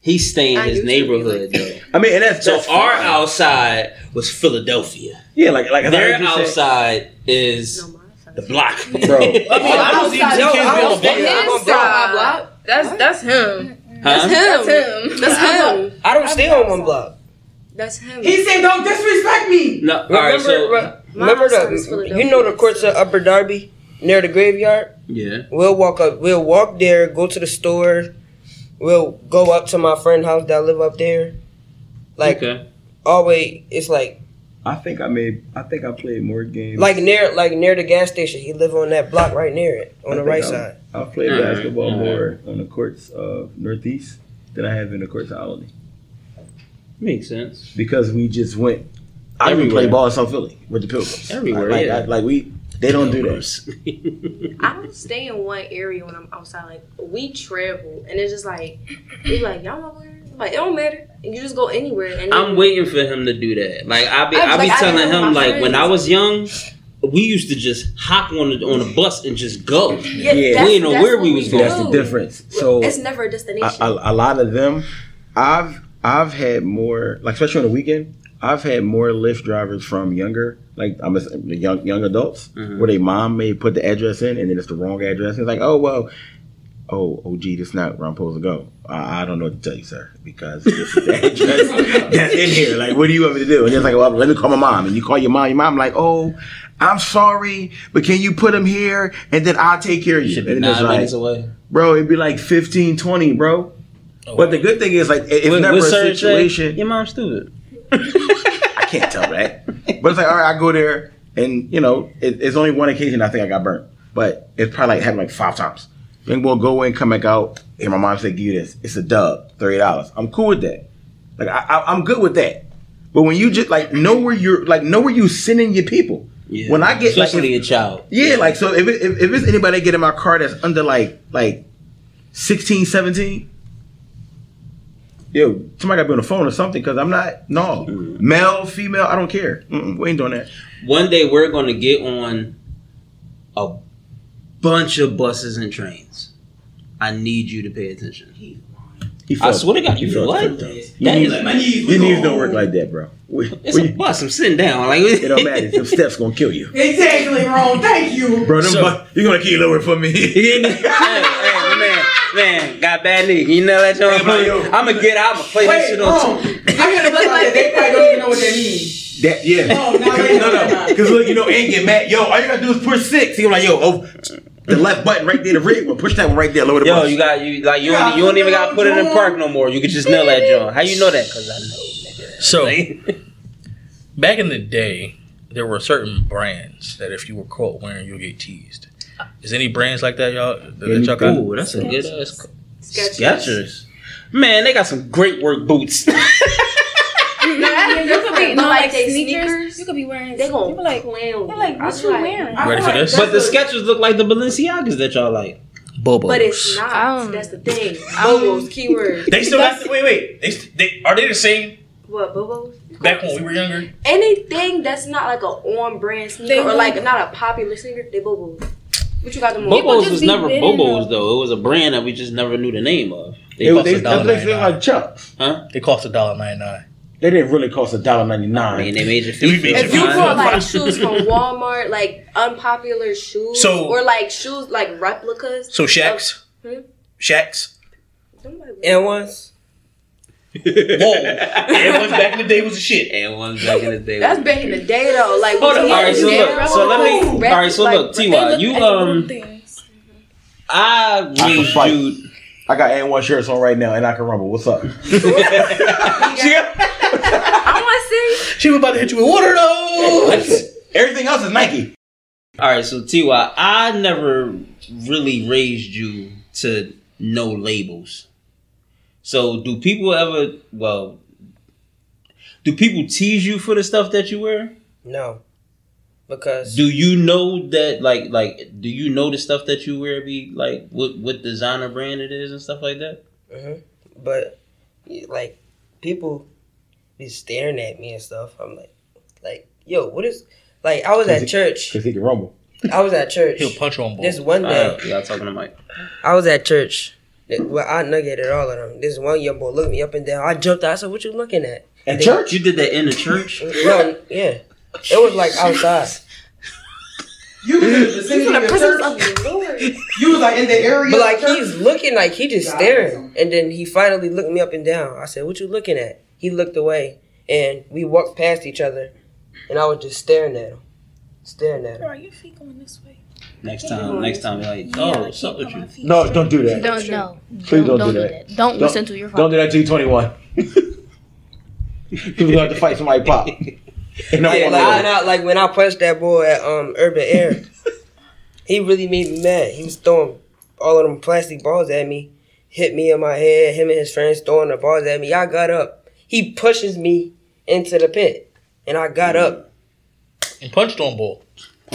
He stay in his used to be neighborhood like though. I mean, and that's, So that's our fine. outside was Philadelphia. yeah, like like Their heard you say- outside is No, the block. bro. I mean, I don't see outside- kids on the block. stay- I'm His on That's that's him. That's him. That's him. I don't stay on one block. That's him. He said, "Don't disrespect me." No, all Remember, right. So re- remember outside the you know the courts at Upper Darby near the graveyard. yeah. We'll walk up. We'll walk there. Go to the store. We'll go up to my friend house that live up there. Like okay. always, it's like I think I made. I think I played more games. like near like near the gas station. He live on that block right near it on I the right I- side. I played Alright, basketball alright. more on the courts of Northeast than I have in the courts of Olney Makes sense. because we just went. I even Everywhere. played ball in South Philly with the Pilgrims. Everywhere, like, yeah. I- like we, they don't do that. I don't stay in one area when I'm outside. Like we travel, and it's just like we like y'all know where. Like it don't matter. You just go anywhere. And I'm waiting for him to do that. Like I be, I- I, be like, telling do with him my like when I was young, we used to just hop on the on the bus and just go. Yeah, Yeah. We didn't know where we was going. That's the difference. So It's never a a, destination. a, a lot of them, I've I've had more like especially on the weekend. I've had more Lyft drivers from younger, like I'm a, young young adults, Mhm. where their mom may put the address in and then it's the wrong address. It's like, oh well, oh oh gee, this is not where I'm supposed to go. I, I don't know what to tell you, sir, because this is the address that's in here. Like, what do you want me to do? And it's like, well, let me call my mom. And you call your mom. Your mom like, oh, I'm sorry, but can you put him here and then I'll take care of you. Should be And nine like, minutes away. bro, it'd be like 15, 20, bro. Oh, But the good thing is, like, it- it's What- never what a situation. Your mom's stupid. I can't tell that. But it's like, all right, I go there, and you know, it, it's only one occasion I think I got burnt, but it's probably like happened like five times. Then we'll go in, come back out, and my mom said, "Give you this. It's a dub, thirty dollars. I'm cool with that. Like, I, I, I'm good with that. But when you just like know where you're, like, know where you sending your people. Yeah. When I get like, especially if- a child. yeah, like so if, it, if if it's anybody that get in my car that's under like like 16, 17, yo, somebody got to be on the phone or something because I'm not no mm-hmm. male, female, I don't care. Mm-mm, we ain't doing that. One day we're gonna get on a bunch of buses and trains. I need you to pay attention. He I swear to God, you felt what? tripped out. That Your knees, my knees, your knees don't work like that, bro. We, It's a bus. I'm sitting down. Like it don't matter. Them steps gonna kill you, Exactly wrong. Thank you. bro. Them So- bu- you gonna keep lower for me. hey, hey, my man, man, got bad knee. You know that, John? Hey. I'm gonna get out. I'm gonna play that Wait, shit hold on. on. I gotta look like. They probably don't even know what that means. That yeah. Oh, no, wait, no, no, no. no. Because look, you know, ain't get mad. Yo, all you gotta do is push six. He was like, yo, oh, the left button right there, the red one. Push that one right there. Lower the Yo, bus. you got you like you Yeah, don't, you don't even got to put it in park no more. You can just nail that John. How you know that? Cause I know, nigga. So Like, back in the day, there were certain brands that if you were caught wearing, you'll get teased. Is any brands like that, y'all? That, that y'all got? Ooh, that's a good ass Skechers. Skechers. Man, they got some great work boots. Yeah, you could be But no, like like they sneakers. sneakers, You could be wearing. They gonna you be like, clown you. they're like, I what be you like, wearing? Ready for this? but the that's what- Skechers look like the Balenciagas that y'all like. Bobos. But it's not. Um, That's the thing. Bobos, keyword. They still got. Wait, wait. They, they are they the same What Bobos? back when we were younger? Anything that's not like a on brand sneaker or like not a popular sneaker, they Bobos. What you got them on? Bobos was never Bobos though. though. It was a brand that we just never knew the name of. They They, cost they, a dollar that's like, chucks. huh? They cost a dollar ninety nine. They didn't really cost a dollar ninety nine. I mean, they made your we feet made feel if you Fine. bought like shoes from Walmart, like unpopular shoes, So- or like shoes like replicas, So Shaqs, Hmm? Shaqs. And once. Whoa. Air Ones back in the day was a shit. And ones back in the day. Was. That's back in the day though. Like Hold on. All right. So look. So let me. All right. So look. Ty, you um. I I can raised fight. you. I got N1 shirts on right now and I can rumble. What's up? She, I want to see. she was about to hit you with water though. Everything else is Nike. All right. So Ty, I never really raised you to know labels. So do people ever? Well, do people tease you for the stuff that you wear? No. Because Do you know that like like do you know the stuff that you wear be like what what designer brand it is and stuff like that? hmm But like people be staring at me and stuff. I'm like, like, yo, what is? Like, I was at church. Because he can rumble. I was at church. He'll punch you on both. This one day, Uh, y'all talking to Mike. I was at church. Well, I nuggeted all of them. This one young boy looked me up and down. I jumped out. I said, "What you looking at?" At They- church? You did that in the church? No, yeah. It was like outside. You was in the vicinity of the the church. of the Lord. You was like in the area. But of like he's looking like he just God, staring. And then he finally looked me up and down. I said, What you looking at? He looked away and we walked past each other and I was just staring at him. Staring at him. Bro, your feet going this way. Next time, next time, you're like, Yeah, oh, like, what's up with you? No, don't do that. Don't no. Please don't, do that. Don't, listen to your Don't do that till you're 21. People gonna have to fight somebody pop. And Like, I'm like, like, I, like when I punched that boy at um Urban Air, he really made me mad. He was throwing all of them plastic balls at me, hit me in my head. Him and his friends throwing the balls at me. I got up. He pushes me into the pit, and I got up. and punched on ball.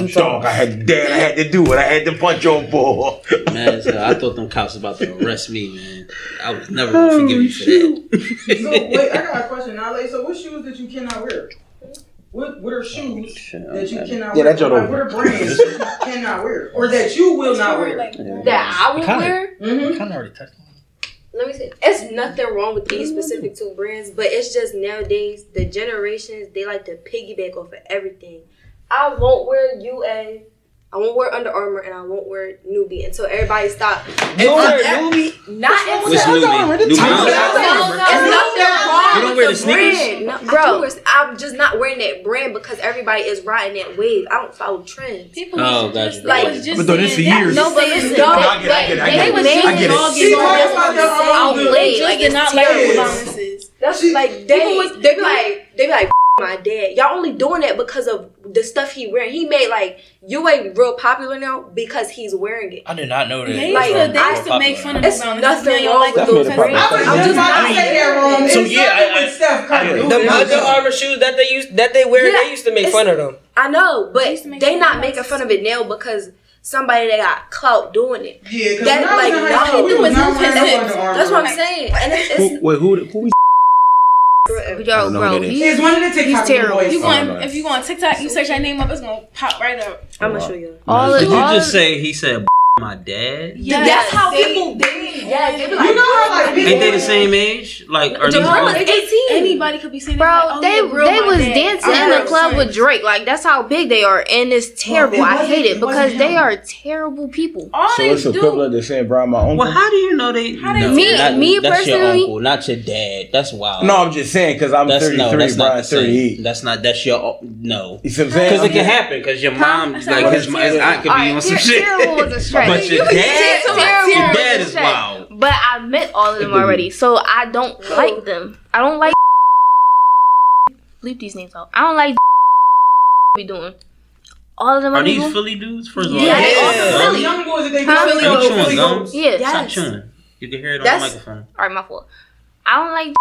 Dog, I had damn, I had to do it. I had to punch on ball. Man, so I thought them cops about to arrest me, man. I was never gonna forgive you for that. So wait, I got a question now. Like, so what shoes that you cannot wear? What what are shoes that you cannot Yeah, wear? that's your Like, what are brands that you cannot wear, or that you will not wear? Like, That I will Kinda. wear. Mm-hmm. Kind of already touched on. Let me say, it's nothing wrong with these specific two brands, but it's just nowadays the generations they like to piggyback off of everything. I won't wear UA, I won't wear Under Armour, and I won't wear Newbie until everybody stop. You wear It's- Newbie? Not until What's Newbie? Newbie? No, no, it's nothing wrong You don't wear the brand. No, Bro. I wear, I'm just not wearing that brand because everybody is riding that wave. I don't follow trends. people Oh, used to gotcha. just, Like- like, just But though this saying for years. No, but listen, No, they, I get it, I get it, I they, get was it. I making get it. all See, why these that's why that's all I'm doing. outplay. Just Like it's not like terrible. That's She- like they people they be like they be like my dad. Y'all only doing that because of the stuff he wearing. He made like you ain't real popular now because he's wearing it. I did not know that. They used Like, to, they used to make fun of It's Balances. nothing y'all wrong like with them those. I was I'm just just about to say that wrong. So, It's yeah, something I- with Steph Curry. I- The Who Under? Armour shoes that they used that they wear, Yeah, they used to make fun of them. I know, but used they not making fun of it now because somebody that got clout doing it. Yeah, because That when I was like y'all school, we do was is not new wearing no peasants. Under Armour. That's what I'm saying. And it's, it's Wait, who, who we Yo, don't bro, who he's, one of the TikTok he's terrible. boys. You Oh, going, no. if you go on TikTok, you search that name up, it's gonna pop right up. I'm gonna show you. all Did of, you all just of- say he said my dad? Yeah, That's how they- people they- Yeah, they be like, You know how like people Ain't they the same age? Like, are these Jamal was all- 18. Anybody could be saying Bro, like, oh, they yeah, real they was dad. dancing I'm in the club son. with Drake. Like that's how big they are, and it's terrible. it I hate it it wasn't because they are terrible people. All So they it's do, equivalent to saying Brian my uncle? Well, how do you know they? How they no, Me- not- me that's your uncle, not your dad. That's wild. No, I'm just saying because I'm that's 33, no, that's not the Brian's same. 38. That's not. That's your no. You see what I'm saying? Because it can happen. Because your mom, like not his, what his aunt could be on some ter- shit. terrible was a stretch. But your dad, Terrible your dad is wild. But I met all of them already, so I don't like them. I don't like. Leave these names out. I don't like. Be doing. All of them Are are these people. Philly dudes? First of all, Yeah, are they they all Philly. Philly? young boys that they Huh? call Are you chewing Philly gum? Ghosts. Yeah. Stop Yes. chewing. You can hear it on That's- the microphone. All right, my fault. I don't like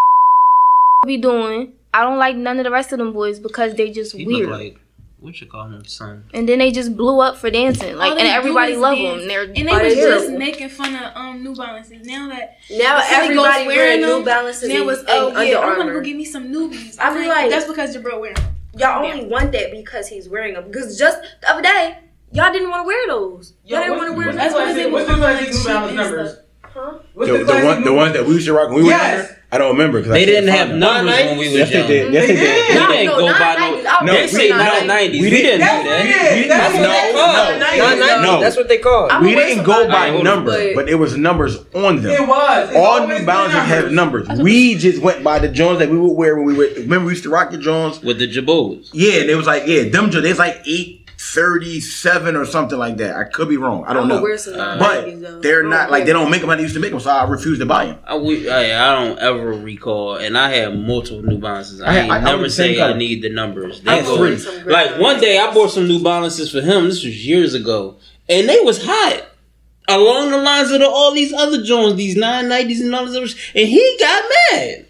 be doing. I don't like none of the rest of them boys because they just He weird. look like what you call him, son. and then they just blew up for dancing, like, and everybody loved is love dance. them. They're And they Are was they just making fun of um New Balances. Now that Now the Philly everybody Ghosts wearing New Balances now and, it's and oh Under yeah, I'm gonna go get me some newbies. I be like- that's because your bro wearing. them. Y'all only want that because he's wearing them. Because just the other day, y'all didn't want to wear those. Y'all didn't want to wear those. That's why classic- they What's the become, classic like, New Balance numbers? Huh? The, the the one, the ones that we used to rock when we were younger. I don't remember because They didn't have numbers when we was Yes, they young. did. Yes, they did. We did. didn't go by no. No, they was say not not 90s. We We didn't didn't. do that. Yeah, that's No, no, no. it. Nine ninety. No. That's what they call We didn't go by numbers, but- but it was numbers on them. It was. All always New been Balances have numbers. We just went by the Jones that we would wear when we were. Remember, we used to rock the Jones. With the Jabos. Yeah, and it was like yeah, them Jones. They was like eight thirty seven or something like that. I could be wrong. I don't I'm know. aware of some uh, 90s, though. But they're not like they don't make them how they used to make them, so I refuse to buy them. I, we, I, I don't ever recall, and I had multiple New Balances. I, I- ain't I- I never was say I need the numbers. I They bought go- some like one day, I bought some New Balances for him. This was years ago, and they was hot along the lines of the, all these other Jones, these nine nineties and all this, other and he got mad.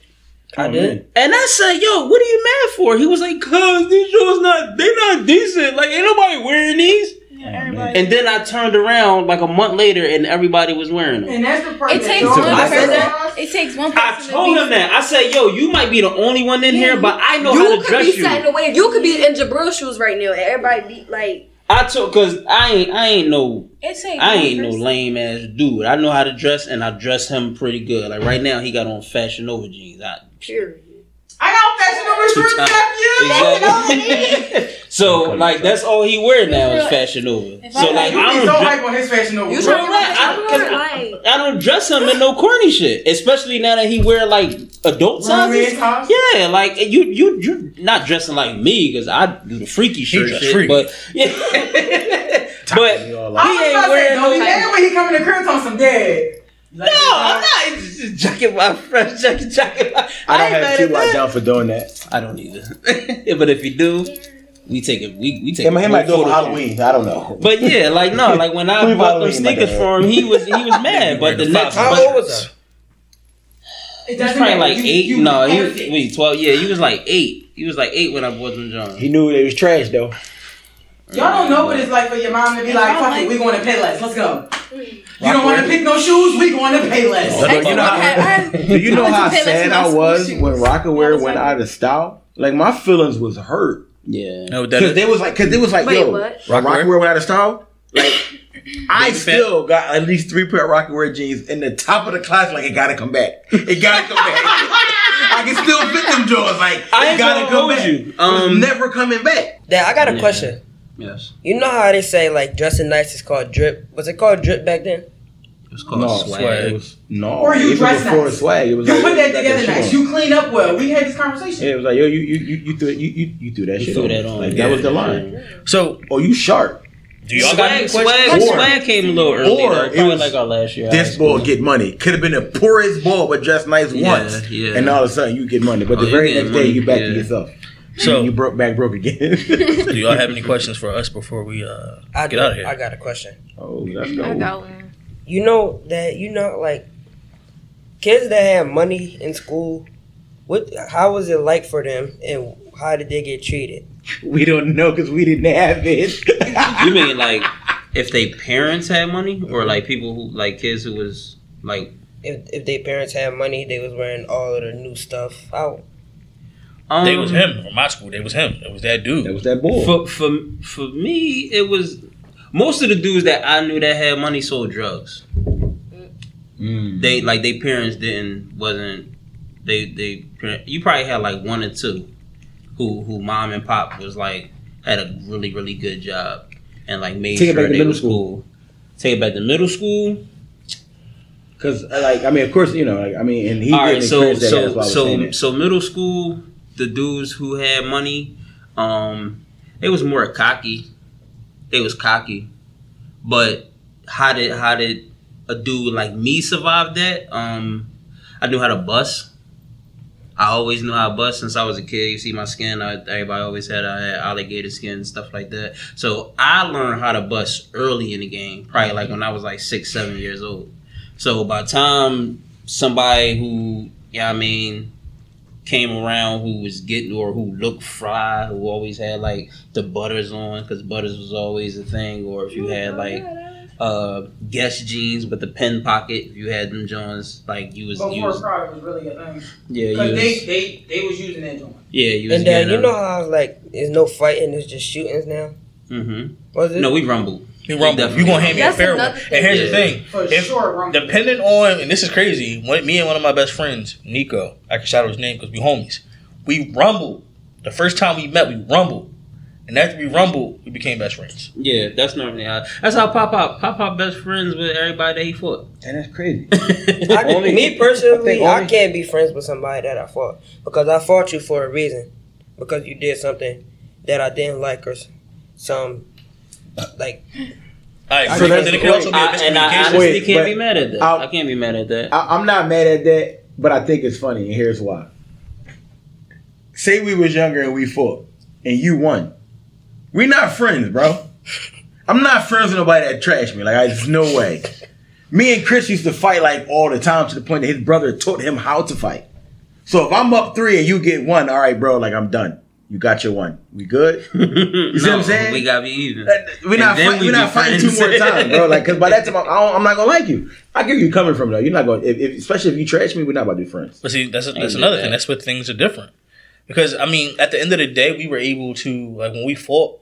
I oh, did. And I said, "Yo, what are you mad for?" He was like, "Cause these shoes not, they not decent. Like ain't nobody wearing these." Everybody. And then I turned around like a month later, and everybody was wearing them. And that's the part It takes one I said person. It takes one I told to him that. I said, "Yo, you might be the only one in here, but I know you how to could dress be you." sat in the way. You could be in Jabril shoes right now, and everybody be like, I took because I ain't I ain't no It takes I ain't no lame ass dude. I know how to dress and I dress him pretty good. Like right now, he got on Fashion Nova jeans. I, period. I got Fashion Nova Two shirts times. after you. Exactly. so like that's all he wear now is Fashion Nova. If So I- like You I be don't. so hype on his Fashion Nova. You Bro, trying to right, I- get 'cause like, I don't dress him in no corny shit, especially now that he wear like adult Room sizes. Yeah, like you you you're not dressing like me because I do the freaky shirt shit, freaky. but yeah, but We all I like- was He ain't about to say, wearing don't be no- mad when he come in the crib on some dead. No, I'm not It's just jacking my friends, jacking, jacking. My, I don't ain't have mad two at that. down for doing that. I don't either. but if you do, we take it. We we take. Him, him a might do it for. Halloween. I don't know. But yeah, like no, like when I bought them Halloween, my sneakers for him, he was he was mad. but the next, How old was I? It He was doesn't probably matter. like You- eight. you no, he was wait twelve. Yeah, he was like eight. He was like eight when I bought them John. He knew they was trash though. Y'all don't know what it's like for your mom to be like, I fuck it, we going to pay less. Let's go. You don't want to pick no shoes? We going to pay less. Although, you know I I how, do you know I how had to pay less sad I was when I Rocawear was went out of style? Like my feelings was hurt Yeah. No, that because is, they was like, because they was like, Wait, yo, what? when Rocawear? Rocawear went out of style. Like I still got at least three pair of Rocawear jeans in the top of the class. Like it gotta come back. It gotta come back. I can still fit them jaws. Like I it ain't gotta gonna come hold back. you. Um, never coming back. Dad, I got a Yeah. question. Yes. You know how they say like dressing nice is called drip? Was it called drip back then? It was called No, swag. It was no. Or you even dress before nice. the swag. It was You like, put that together nice. You clean up well. We had this conversation. Yeah, it was like yo, you you you you threw you you, you threw that You shit threw on. that on. Like Yeah. that was the line. so. Oh, you sharp. Do y'all got any Swag, questions? swag, Or- swag came a little early. or though. it was like our last year. This high ball get money. Could have been the poorest ball, but dressed nice Yeah, once, yeah. and all of a sudden you get money. But Oh, the very getting next day you back yeah. to yourself. So- you broke back broke again. Do y'all have any questions for us before we uh, I get do. out of here? I got a question. oh, that's I go. got one. You know that you know like kids that have money in school. What? How was it like for them, and how did they get treated? We don't know because we didn't have it. You mean like if they parents had money, or like people who like kids who was like If if their parents had money, they was wearing all of the new stuff. How? Um, They was him from my school. They was him. It was that dude. It was that boy. For for for me, it was most of the dudes that I knew that had money sold drugs. Mm. They like they parents didn't wasn't they they you probably had like one or two who who mom and pop was like had a really really good job and like made Take it back to middle was school. cool. Take it back to middle school. Because like I mean, of course you know. Like, I mean, and he All didn't right, so that. that's why I so so so middle school, the dudes who had money, um, they was more cocky. They was cocky, but how did how did a dude like me survive that? Um, I knew how to bust. I always knew how to bust since I was a kid. You see my skin. I, everybody always had I had alligator skin and stuff like that. So I learned how to bust early in the game, probably like when I was like six, seven years old. So by the time somebody who, yeah, I mean, came around who was getting or who looked fly, who always had like the butters on, because butters was always a thing, or if you had like uh Guess jeans but the pen pocket, if you had them Johns, like you was, you Before was Prada was really a thing. yeah, you Because was, they, they, they was using that joint. yeah, you was And then getting you know how like there's no fighting, there's just shootings now. Mm-hmm. Was it? No, we rumbled. You rumble. definitely You gonna hand me a fair one. another And here's the thing: For if, sure, depending on, and this is crazy, one, me and one of my best friends, Nico, I can shout out his name because we homies. We rumbled. The first time we met, we rumbled, and after we rumbled, we became best friends. Yeah, that's normally how. That's how Pop Pop Pop Pop best friends with everybody that he fought. And that's crazy. I, Only- me personally, think I, only- can't be friends with somebody that I fought because I fought you for a reason, because you did something that I didn't like or some like All right, So so that's- then it could also be a I, and I miscommunication. honestly Wait, can't be mad at that. I'll- I can't be mad at that. I, I'm not mad at that, but I think it's funny, and here's why. Say we was younger and we fought, and you won. We not friends, bro. I'm not friends with nobody that trashed me. Like, I, there's no way. Me and Chris used to fight like all the time to the point that his brother taught him how to fight. So if I'm up three and you get one, all right, bro, like I'm done. You got your one. We good? you see what I'm saying? We gotta be even. We're not, And fight, we we're not fighting two more times, bro. Like, cause by that time, I don't, I'm not gonna like you. I get where you coming from though. You're not going, if, if, especially if you trash me, we're not about to be friends. But see, that's that's another that. thing. That's where things are different. Because I mean, at the end of the day, we were able to like when we fought,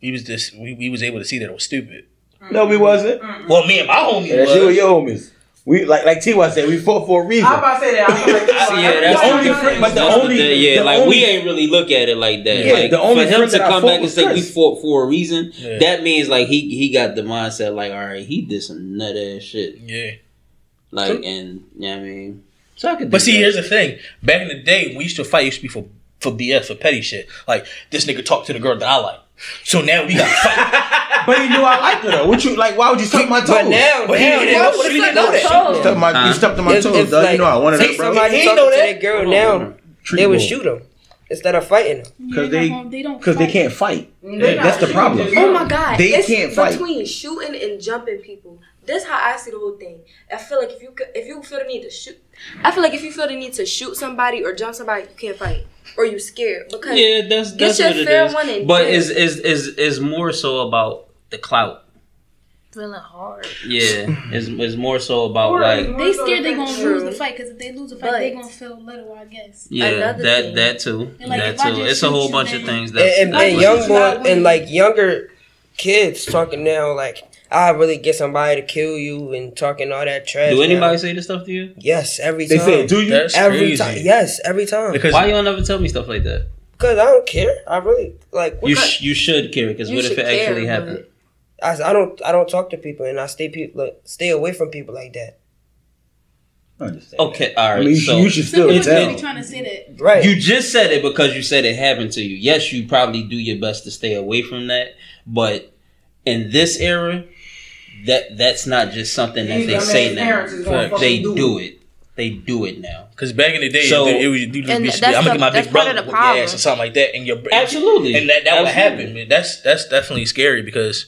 we was just we, we was able to see that it was stupid. No, we wasn't. Well, me and my homie Yeah, that's was. you and your homies. We like like T.Y. said, we fought for a reason. I'm about to say that. Like this Yeah, that's The only different. friend- but the That's only- thing. yeah, the like only- we ain't really look at it like that. Yeah, like the only for him to come back and was say we fought for a reason, Yeah. that means like he he got the mindset like, all right, he did some nut ass shit. Yeah. Like and yeah, I mean, so I could. But see, that. here's the thing. Back in the day, we used to fight. Used to be for for BS for petty shit. Like this nigga talked to the girl that I like. So now we got fight. but he knew I liked her though. What you like? Why would you suck my toes? But now, But he now, now know- what if he didn't know that? You stuck my, you stepped on my If- toes, if, dog. like, you know I wanted say that, bro. somebody He talking know to that. that girl Hold now, hold on. they would shoot them instead of fighting them. Because They're they, not they don't because they can't fight. They That's the problem. Oh my god! They it's can't fight. between shooting and jumping people. That's how I see the whole thing. I feel like if you if you feel the need to shoot, I feel like if you feel the need to shoot somebody or jump somebody, you can't fight or you scared because yeah, that's Get that's your what it fair is. one and But do it. is is is is more so about the clout. Feeling hard. Yeah, it's, it's more so about Or like They so scared they the gonna fact- lose the fight because if they lose the fight, But- they gonna feel little. I guess. yeah Another that thing. that too like, that too. It's a whole bunch of things that And, and, Like, and young boy and like younger kids talking now like I really get somebody to kill you and talking all that trash. Do anybody now. say this stuff to you? Yes, every They time. say, do you? That's every crazy. time. Yes, every time. Because Why you don't ever tell me stuff like that? Because I don't care. I really like. You sh- you should care because what if should it actually happened? I, I don't. I don't talk to people, and I stay people like, stay away from people like that. I understand. Okay, all I right. mean, you, so should, you should still people just tell. be trying to say that. Right. you just said it because you said it happened to you. Yes, you probably do your best to stay away from that, but in this era, that that's not just something that they say now. parents is gonna fucking They do do it. They do it now. Because back in the day, So- it, it was you just be I'm gonna the- get my big brother of the with your ass or something like that, and your Absolutely, and that that would happen. Man. That's that's definitely scary because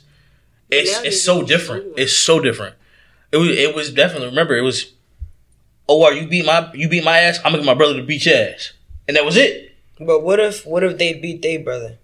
it's Yeah, it's so different. true. It's so different. It was it was definitely remember it was. Oh, are you beat my you beat my ass? I'm gonna get my brother to beat your ass, and that was it. But what if what if they beat their brother?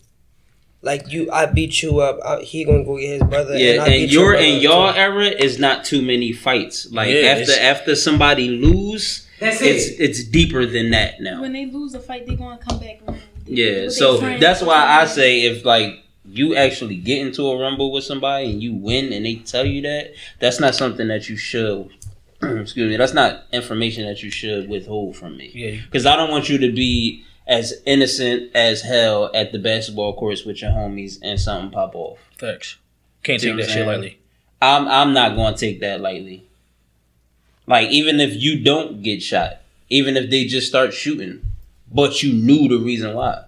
Like you, I beat you up. I, he gonna go get his brother. Yeah, I and beat your and up, y'all too. era is not too many fights. Like Yeah, after after somebody lose, That's it's it. it's deeper than that now. When they lose a fight, they gonna come back. around. Yeah, what so that's why I do. say if like you actually get into a rumble with somebody and you win and they tell you that, that's not something that you should excuse me, that's not information that you should withhold from me. Yeah, Cuz I don't want you to be as innocent as hell at the basketball courts with your homies and something pop off. facts. Can't See take that shit lightly. I'm I'm not going to take that lightly. Like even if you don't get shot, even if they just start shooting, but you knew the reason why.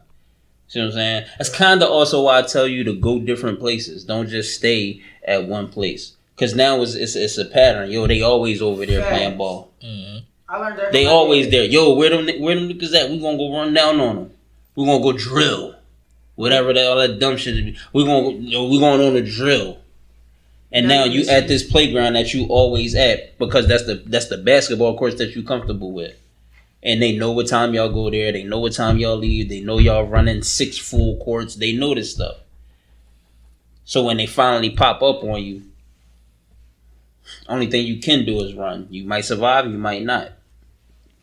See what I'm saying? That's kind of also why I tell you to go different places. Don't just stay at one place. Cause now it's it's, it's a pattern. Yo, they always over there Facts. playing ball. Mm-hmm. I learned. They always there. Yo, where them where them niggas at? We gonna go run down on them. We gonna go drill. Whatever that all that dumb shit. is. We gonna yo, we going on a drill. And now you at this playground that you always at because that's the that's the basketball courts that you comfortable with. And they know what time y'all go there. They know what time y'all leave. They know y'all running six full courts. They know this stuff. So when they finally pop up on you, only thing you can do is run. You might survive, you might not.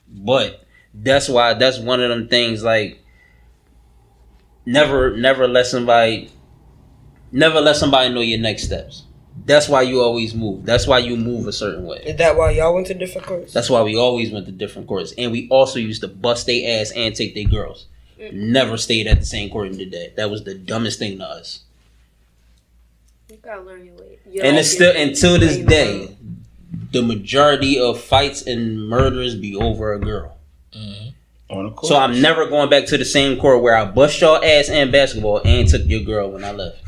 But that's why that's one of them things like never never let somebody Never let somebody know your next steps. That's why you always move. That's why you move a certain way. Is that why y'all went to different courts? That's why we always went to different courts. And we also used to bust their ass and take their girls. Mm. Never stayed at the same court and did that. That was the dumbest thing to us. You gotta learn your way. and it's still until this day, the majority of fights and murders be over a girl. Mm-hmm. On a court. So I'm never going back to the same court where I bust your ass and basketball and took your girl when I left.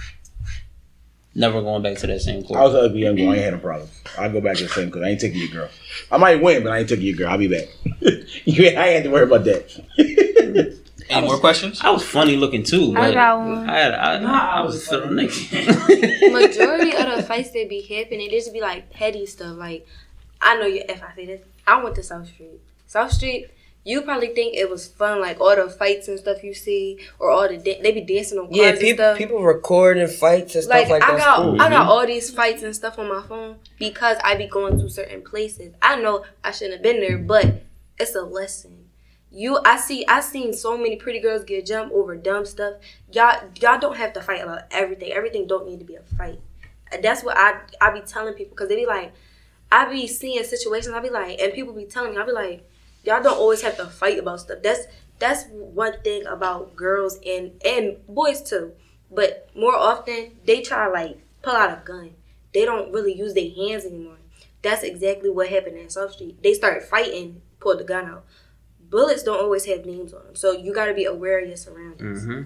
Never going back to that same court. I was an ugly young boy. I ain't had no problem. I'll go back to the same because I ain't taking your girl. I might win, but I ain't taking your girl. I'll be back. I ain't had to worry about that. Any more questions? I was funny looking too. I but got one. I, had, I, I, was feeling naked. majority of the fights that be happening, they just be like petty stuff. Like, I know you. If I say this, I went to South Street. South Street, you probably think it was fun, like all the fights and stuff you see, or all the da- they be dancing on cars Yeah, and people stuff. people recording fights and stuff like, like, I that. got cool. I got all these fights and stuff on my phone because I be going to certain places. I know I shouldn't have been there, but it's a lesson. You, I see, I seen so many pretty girls get jumped over dumb stuff. Y'all, y'all don't have to fight about everything. Everything don't need to be a fight. That's what I, I be telling people because they be like, I be seeing situations. I be like, and people be telling me, I be like, y'all don't always have to fight about stuff. That's that's one thing about girls and and boys too. But more often they try like pull out a gun. They don't really use their hands anymore. That's exactly what happened in South Street. They started fighting, pulled the gun out. Bullets don't always have names on them, so you got to be aware of your surroundings. hmm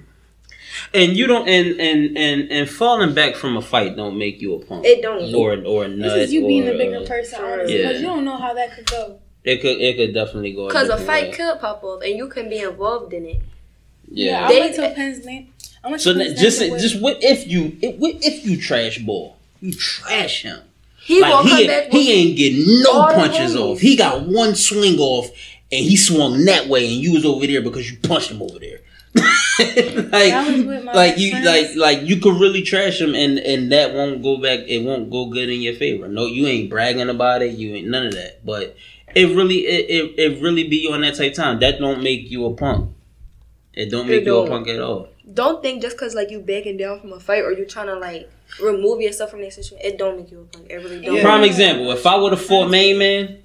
And you don't and and and and falling back from a fight don't make you a punk. It don't. Or or a nut. This is you being or, a bigger uh, person, Sure. honestly, because Yeah. you don't know how that could go. It could it could definitely go. Because a fight way. could pop off, and you can be involved in it. Yeah. I They- went to a Penn's name. I went So to that- Penn's just with- just what if you if, what if you trash ball you trash him He like gonna come he back. he ain't getting no punches off he got one swing off and he swung that way and you was over there because you punched him over there like I was with my like you friends. like like you could really trash him and and that won't go back it won't go good in your favor no you ain't bragging about it you ain't none of that but it really it, it, it really be on that type of time that don't make you a punk it don't make It you a don't. punk at all don't think just because like you backing down from a fight or you trying to like remove yourself from that situation, it don't make you a punk. It really don't. Yeah. Prime example: If I would have fought Main Man,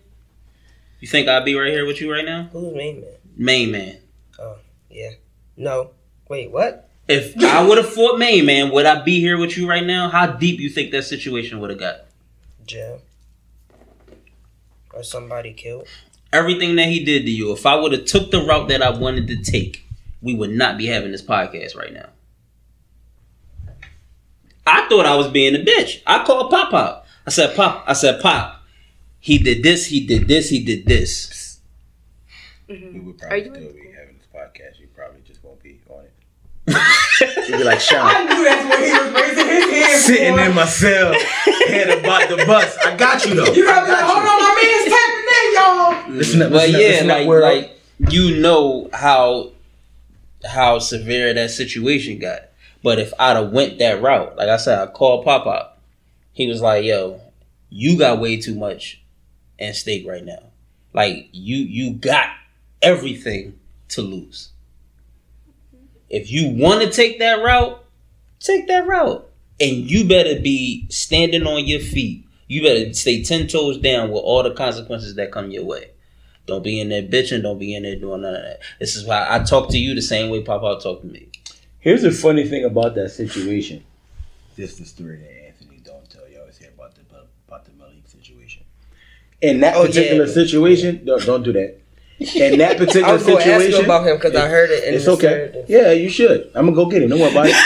you think I'd be right here with you right now? Who's main man? Main Man. Oh yeah. No. Wait, what? If I would have fought Main Man, would I be here with you right now? How deep you think that situation would have got? Jail. Or somebody killed? Everything that he did to you. If I would have took the route that I wanted to take, we would not be having this podcast right now. I thought I was being a bitch. I called Pop Pop. I said, Pop. I said, Pop. He did this. He did this. He did this. Mm-hmm. We would probably still be having this podcast. You probably just won't be on it. You'd be like I Sean. knew that's what he was raising his hand Sitting for. in my cell, head about the bus. I got you though. You gotta be like, got hold on, my man's tapping in, y'all. Listen up, but listen up, yeah, listen up, like world. like you know how how severe that situation got. But if I'd have went that route, like I said, I called Pop Up. He was like, "Yo, you got way too much at stake right now. Like you you got everything to lose. If you want to take that route, take that route, and you better be standing on your feet. You better stay ten toes down with all the consequences that come your way." Don't be in there bitching. Don't be in there doing none of that. This is why I talk to you the same way Papa talk to me. Here's the funny thing about that situation. This is the story that Anthony don't tell. You always hear about the about the Malik situation. In that Oh, yeah. particular situation, don't, don't do that. In that I particular was going to ask you situation, about him because I heard it. It's okay. Yeah, you should. I'm gonna go get it. Don't worry about it.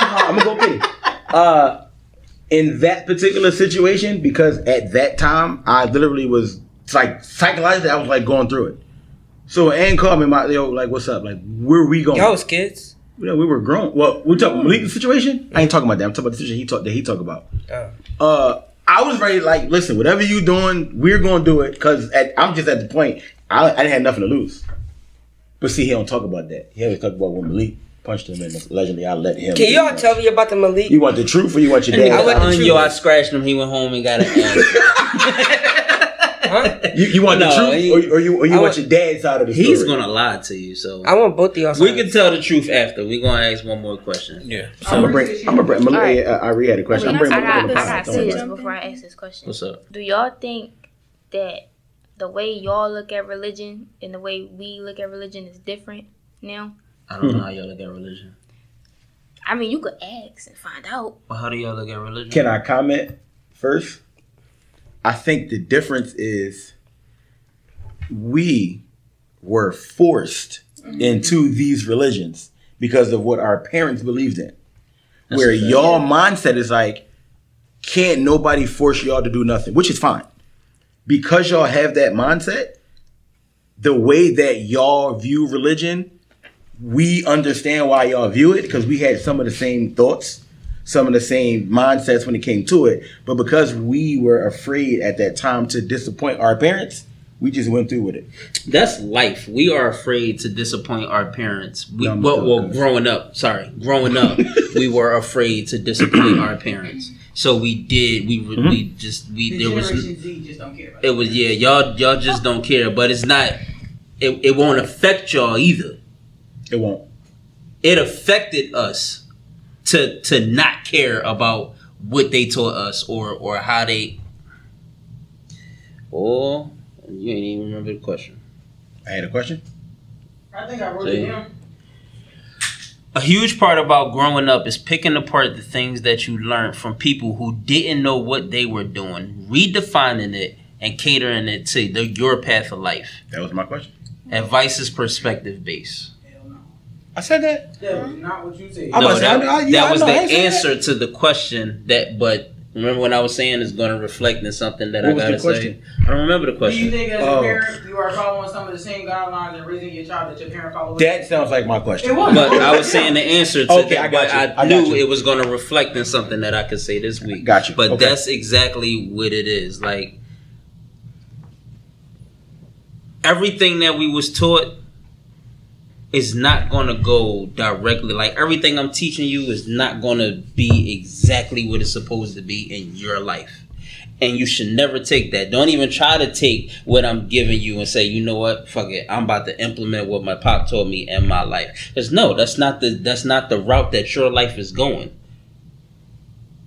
I'm gonna go get it. Uh, in that particular situation, because at that time I literally was like psychologically, I was like going through it. So Ann called me, my yo, like, what's up? Like, where we going? Y'all was kids. You know, we were grown. Well, we talking Malik situation. I ain't talking about that. I'm talking about the situation he talked that he talked about. Oh. Uh, I was ready. Like, listen, whatever you doing, we're gonna do it. Cause at, I'm just at the point. I, I didn't have nothing to lose. But see, he don't talk about that. He always talk about when Malik punched him, and allegedly I let him. Can y'all tell me about the Malik? You want the truth, or you want your And dad? I want the yo. I scratched him. He went home and got an ass. You, you want No, the truth, he- or, or you or you want want- your dad's side of the He's story? gonna lie to you, so I want both of y'all. we can tell the truth after. We're gonna ask one more question. Yeah. I'm gonna bring. I'm gonna bring. I'm gonna, uh, Ari had a question. I'm Wait, bringing. I I'm got, I bringing- got to don't say this before I ask this question. What's up? Do y'all think that the way y'all look at religion and the way we look at religion is different now? I don't know how y'all look at religion. I mean, you could ask and find out. Well, how do y'all look at religion? Can I comment first? I think the difference is we were forced mm-hmm. into these religions because of what our parents believed in. That's Where y'all mindset is like, can't nobody force y'all to do nothing, which is fine. Because y'all have that mindset, the way that y'all view religion, we understand why y'all view it because we had some of the same thoughts, some of the same mindsets when it came to it. But because we were afraid at that time to disappoint our parents, we just went through with it. That's life. We are afraid to disappoint our parents. We No, well, well growing up. Sorry, growing up, we were afraid to disappoint our parents. So we did. We Mm-hmm. we just we The there was Z just don't care about it was yeah y'all y'all just don't care. But it's not. It, it won't affect y'all either. It won't. It affected us to to not care about what they taught us or or how they. Oh, you ain't even remember the question. I had a question. I think I wrote See? it down. A huge part about growing up is picking apart the things that you learned from people who didn't know what they were doing, redefining it, and catering it to the, your path of life. That was my question. Advice is perspective based. Hell no. I said that. That was not what you said. I'm No, about that, I know- yeah, that was the I ain't saying answer to the question. That, but remember when I was saying is going to reflect in something that What I was the gotta say. question? I don't remember the question. Do you think as Oh. a parent you are following some of the same guidelines and raising your child that your parent followed? That sounds like my question. It was. But I was saying the answer to Okay, that, I got you. I, I got knew you. it was going to reflect in something that I could say this week. Got you. But Okay. that's exactly what it is. Like everything that we was taught is not going to go directly. Like everything I'm teaching you is not going to be exactly what it's supposed to be in your life. And you should never take that. Don't even try to take what I'm giving you and say, you know what, fuck it. I'm about to implement what my pop told me in my life. Because no, that's not the that's not the route that your life is going.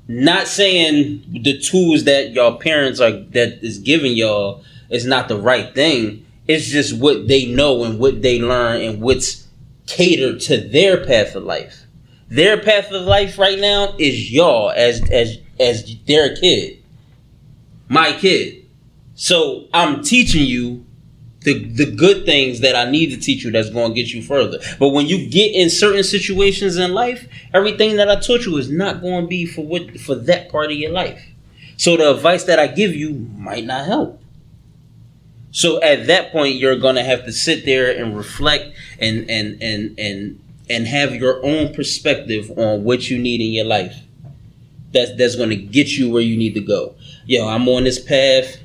Not saying the tools that your parents are that is giving y'all is not the right thing. It's just what they know and what they learn and what's catered to their path of life. Their path of life right now is y'all as as as their kid my kid. So I'm teaching you the the good things that I need to teach you that's going to get you further. But when you get in certain situations in life, everything that I taught you is not going to be for what for that part of your life. So the advice that I give you might not help. So at that point you're going to have to sit there and reflect and and and and and have your own perspective on what you need in your life. That's that's going to get you where you need to go yo, I'm on this path.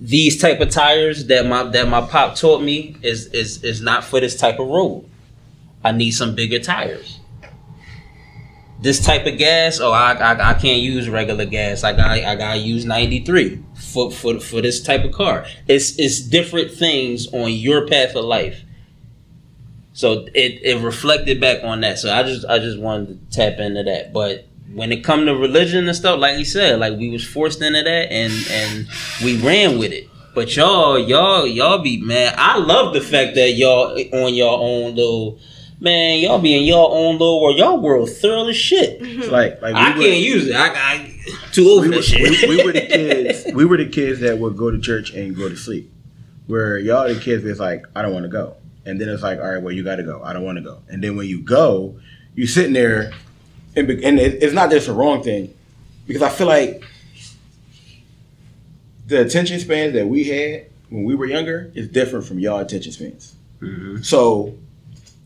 These type of tires that my that my pop taught me is is is not for this type of road. I need some bigger tires. This type of gas, oh, I I, I can't use regular gas. I got I gotta use 93 for for for this type of car. It's it's different things on your path of life. So it it reflected back on that. So I just I just wanted to tap into that, but when it come to religion and stuff, like you said, like we was forced into that and and we ran with it. But y'all, y'all, y'all be man. I love the fact that y'all on your own little man. Y'all be in your own little world. Y'all world thorough as shit. Mm-hmm. It's like like I we can't use it. I, I too old we for were, shit. we, we were the kids. We were the kids that would go to church and go to sleep. Where y'all the kids, it's like I don't want to go, and then it's like, all right, well you got to go. I don't want to go, and then when you go, you sitting there, and, and it, it's not just a wrong thing, because I feel like the attention spans that we had when we were younger is different from y'all attention spans. Mm-hmm. So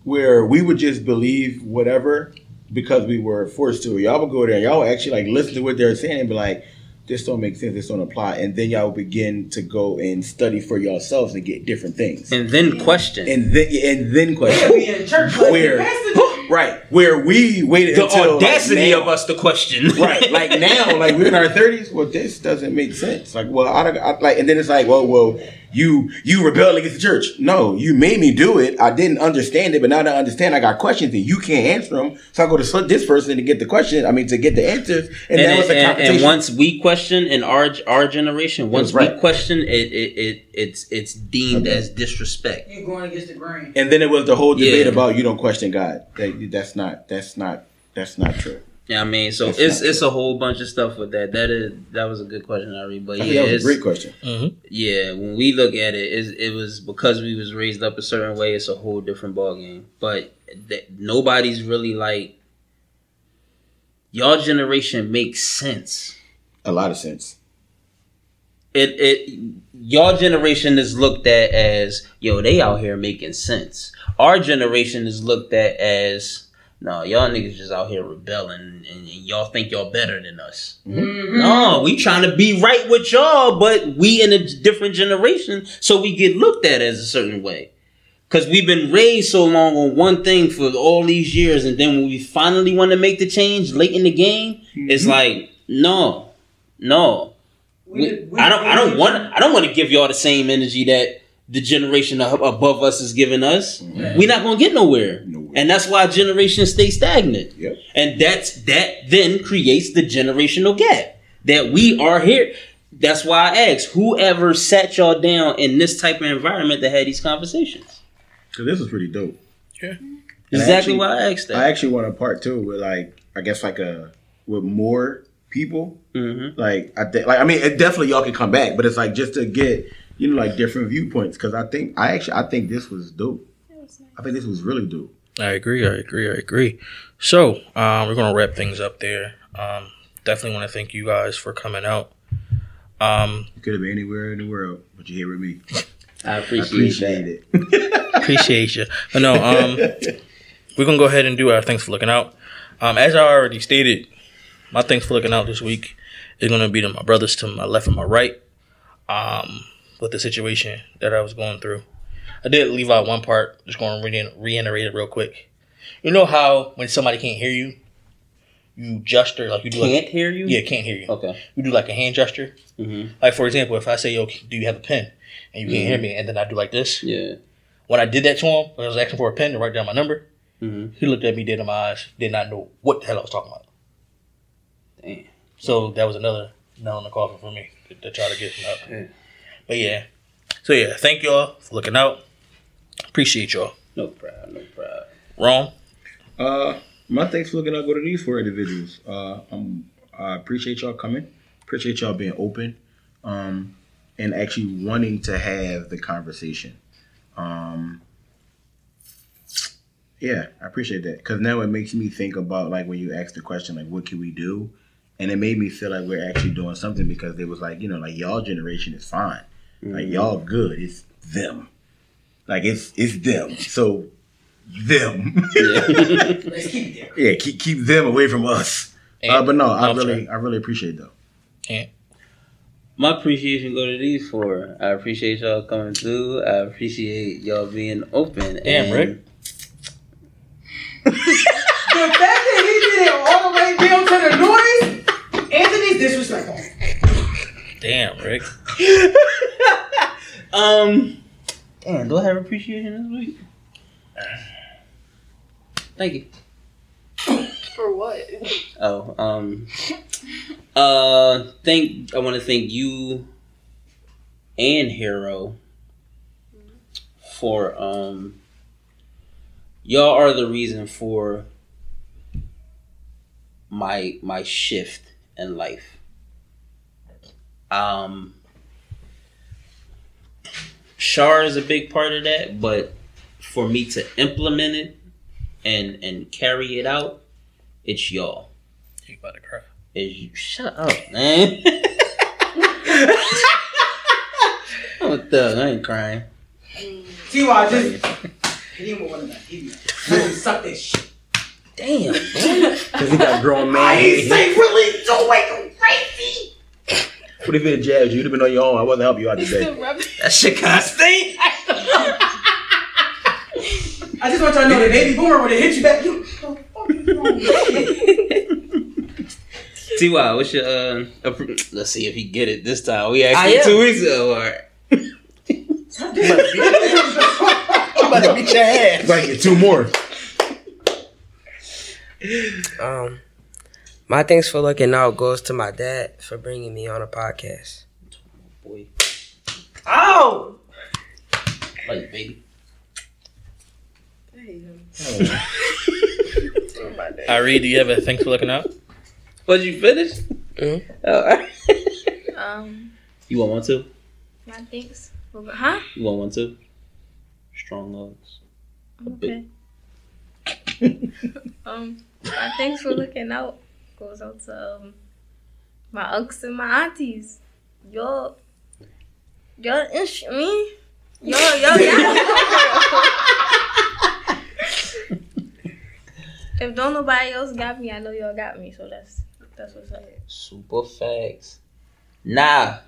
where we would just believe whatever because we were forced to. Y'all would go there and y'all would actually like listen to what they're saying and be like, this don't make sense, this don't apply. And then y'all would begin to go and study for yourselves and get different things. and then question. And then and then question. we church Where- right. Where we waited The until like, audacity now. of us to question. right, like now, like we're in our thirties. Well, this doesn't make sense. Like, well, I, don't- I like, and then it's like, well, well, you you rebelled against the church. No, you made me do it. I didn't understand it, but now that I understand, I got questions and you can't answer them. So I go to this person to get the question. I mean, to get the answers, and, and, that was a and- competition. and once we question in our our generation, once Right. we question it, it, it it's it's deemed Okay. as disrespect. You're going against the grain. and then it was the whole debate Yeah. about you don't question God. That, that's not. That's not. That's not true. Yeah, I mean, so That's it's not it's a whole bunch of stuff with that. That is that was a good question, I read. But I think yeah, that was a great question. Mm-hmm. yeah, when we look at it, it's, it was because we was raised up a certain way. It's a whole different ball game. But th- nobody's really like y'all generation makes sense. A lot of sense. It it y'all generation is looked at as yo they out here making sense. Our generation is looked at as no y'all niggas just out here rebelling and, and y'all think y'all better than us. Mm-hmm. No, we trying to be right with y'all, but we in a different generation, so we get looked at as a certain way. Cause we've been raised so long on one thing for all these years, and then when we finally want to make the change late in the game, it's mm-hmm. like no, no. We- I don't. I don't want. I don't want to give y'all the same energy that the generation above us is giving us. We're not gonna get nowhere, and that's why generations stay stagnant. Yep. And that's that then creates the generational gap that we are here. That's why I asked whoever sat y'all down in this type of environment that had these conversations. Cause this is pretty dope. Yeah. Exactly actually- why I asked that. I actually want a part two with like I guess like a with more people. Mm-hmm. Like I think like I mean it definitely y'all can come back, but it's like just to get you know like different viewpoints because I think I actually I think this was dope. I think this was really dope. I agree. I agree. I agree. So um, we're gonna wrap things up there. Um, definitely want to thank you guys for coming out. Um, You could have been anywhere in the world, but you're here with me. I I appreciate, appreciate that. it. appreciate you. But no, um, we're gonna go ahead and do our thanks for looking out. Um, as I already stated, my thanks for looking out this week is gonna be to my brothers to my left and my right. Um, with the situation that I was going through, I did leave out one part. Just going to re- reiterate it real quick. You know how when somebody can't hear you, you gesture like you do Can't like hear you? yeah can't hear you. Okay. You do like a hand gesture. Mm-hmm. Like for example, if I say yo, do you have a pen? And you can't hear me, and then I do like this. Yeah. When I did that to him, I was asking for a pen to write down my number, Mm-hmm. he looked at me dead in my eyes, did not know what the hell I was talking about. Damn. So that was another nail in the coffin for me to, to try to get him up. Yeah. But yeah. So yeah, thank y'all for looking out. Appreciate y'all. No problem. No problem. Wrong. Uh, my thanks for looking out go to these four individuals. Uh, um, I appreciate y'all coming. Appreciate y'all being open, um, and actually wanting to have the conversation. Um, yeah, I appreciate that because now it makes me think about like when you ask the question like, what can we do? And it made me feel like we're actually doing something because it was like you know like y'all generation is fine, like y'all good. It's them, like it's it's them. So them. Let's keep it yeah, keep keep them away from us. uh, but no, I really I really appreciate though. Can't. My appreciation go to these four. I appreciate y'all coming through. I appreciate y'all being open. Damn, and Rick. The fact that he did it all the way down to the noise, Anthony's disrespectful. Damn, Rick. Um, damn, do I have appreciation this week? Thank you. For what? Oh, um, uh, thank I want to thank you and Hero for um, y'all are the reason for my my shift in life. Um, Shar is a big part of that, but for me to implement it and and carry it out, it's y'all. You about to cry. Is you shut up, man. what the? I ain't crying. See why I just hit him with one of that. Hit him. Let him suck this shit. Damn. Because he got grown man. I ain't say really don't make him crazy. What if it jabbed you? You'd have been on your own. I wasn't help you out today. that shit kind of stink. I just want y'all to know that baby boomer would have hit you back. You, Ty, what's your uh? appro- Let's see if he get it this time. We asked I you am. two weeks ago. All right. I'm about to beat your ass. Like get two more. Um, my thanks for looking out goes to my dad for bringing me on a podcast. Boy, Oh, like baby. Ari, do you have a thanks for looking out? Was you finished? Mhm. Oh. Um, you want one too? my thanks. for- Huh? You want one too? Strong legs. A Okay. Um, my thanks for looking out goes out to um, my uncles and my aunties. Y'all, y'all, ish me. Y'all, y'all got me. if don't nobody else got me, I know y'all got me. So that's that's what's up. Super facts. Nah.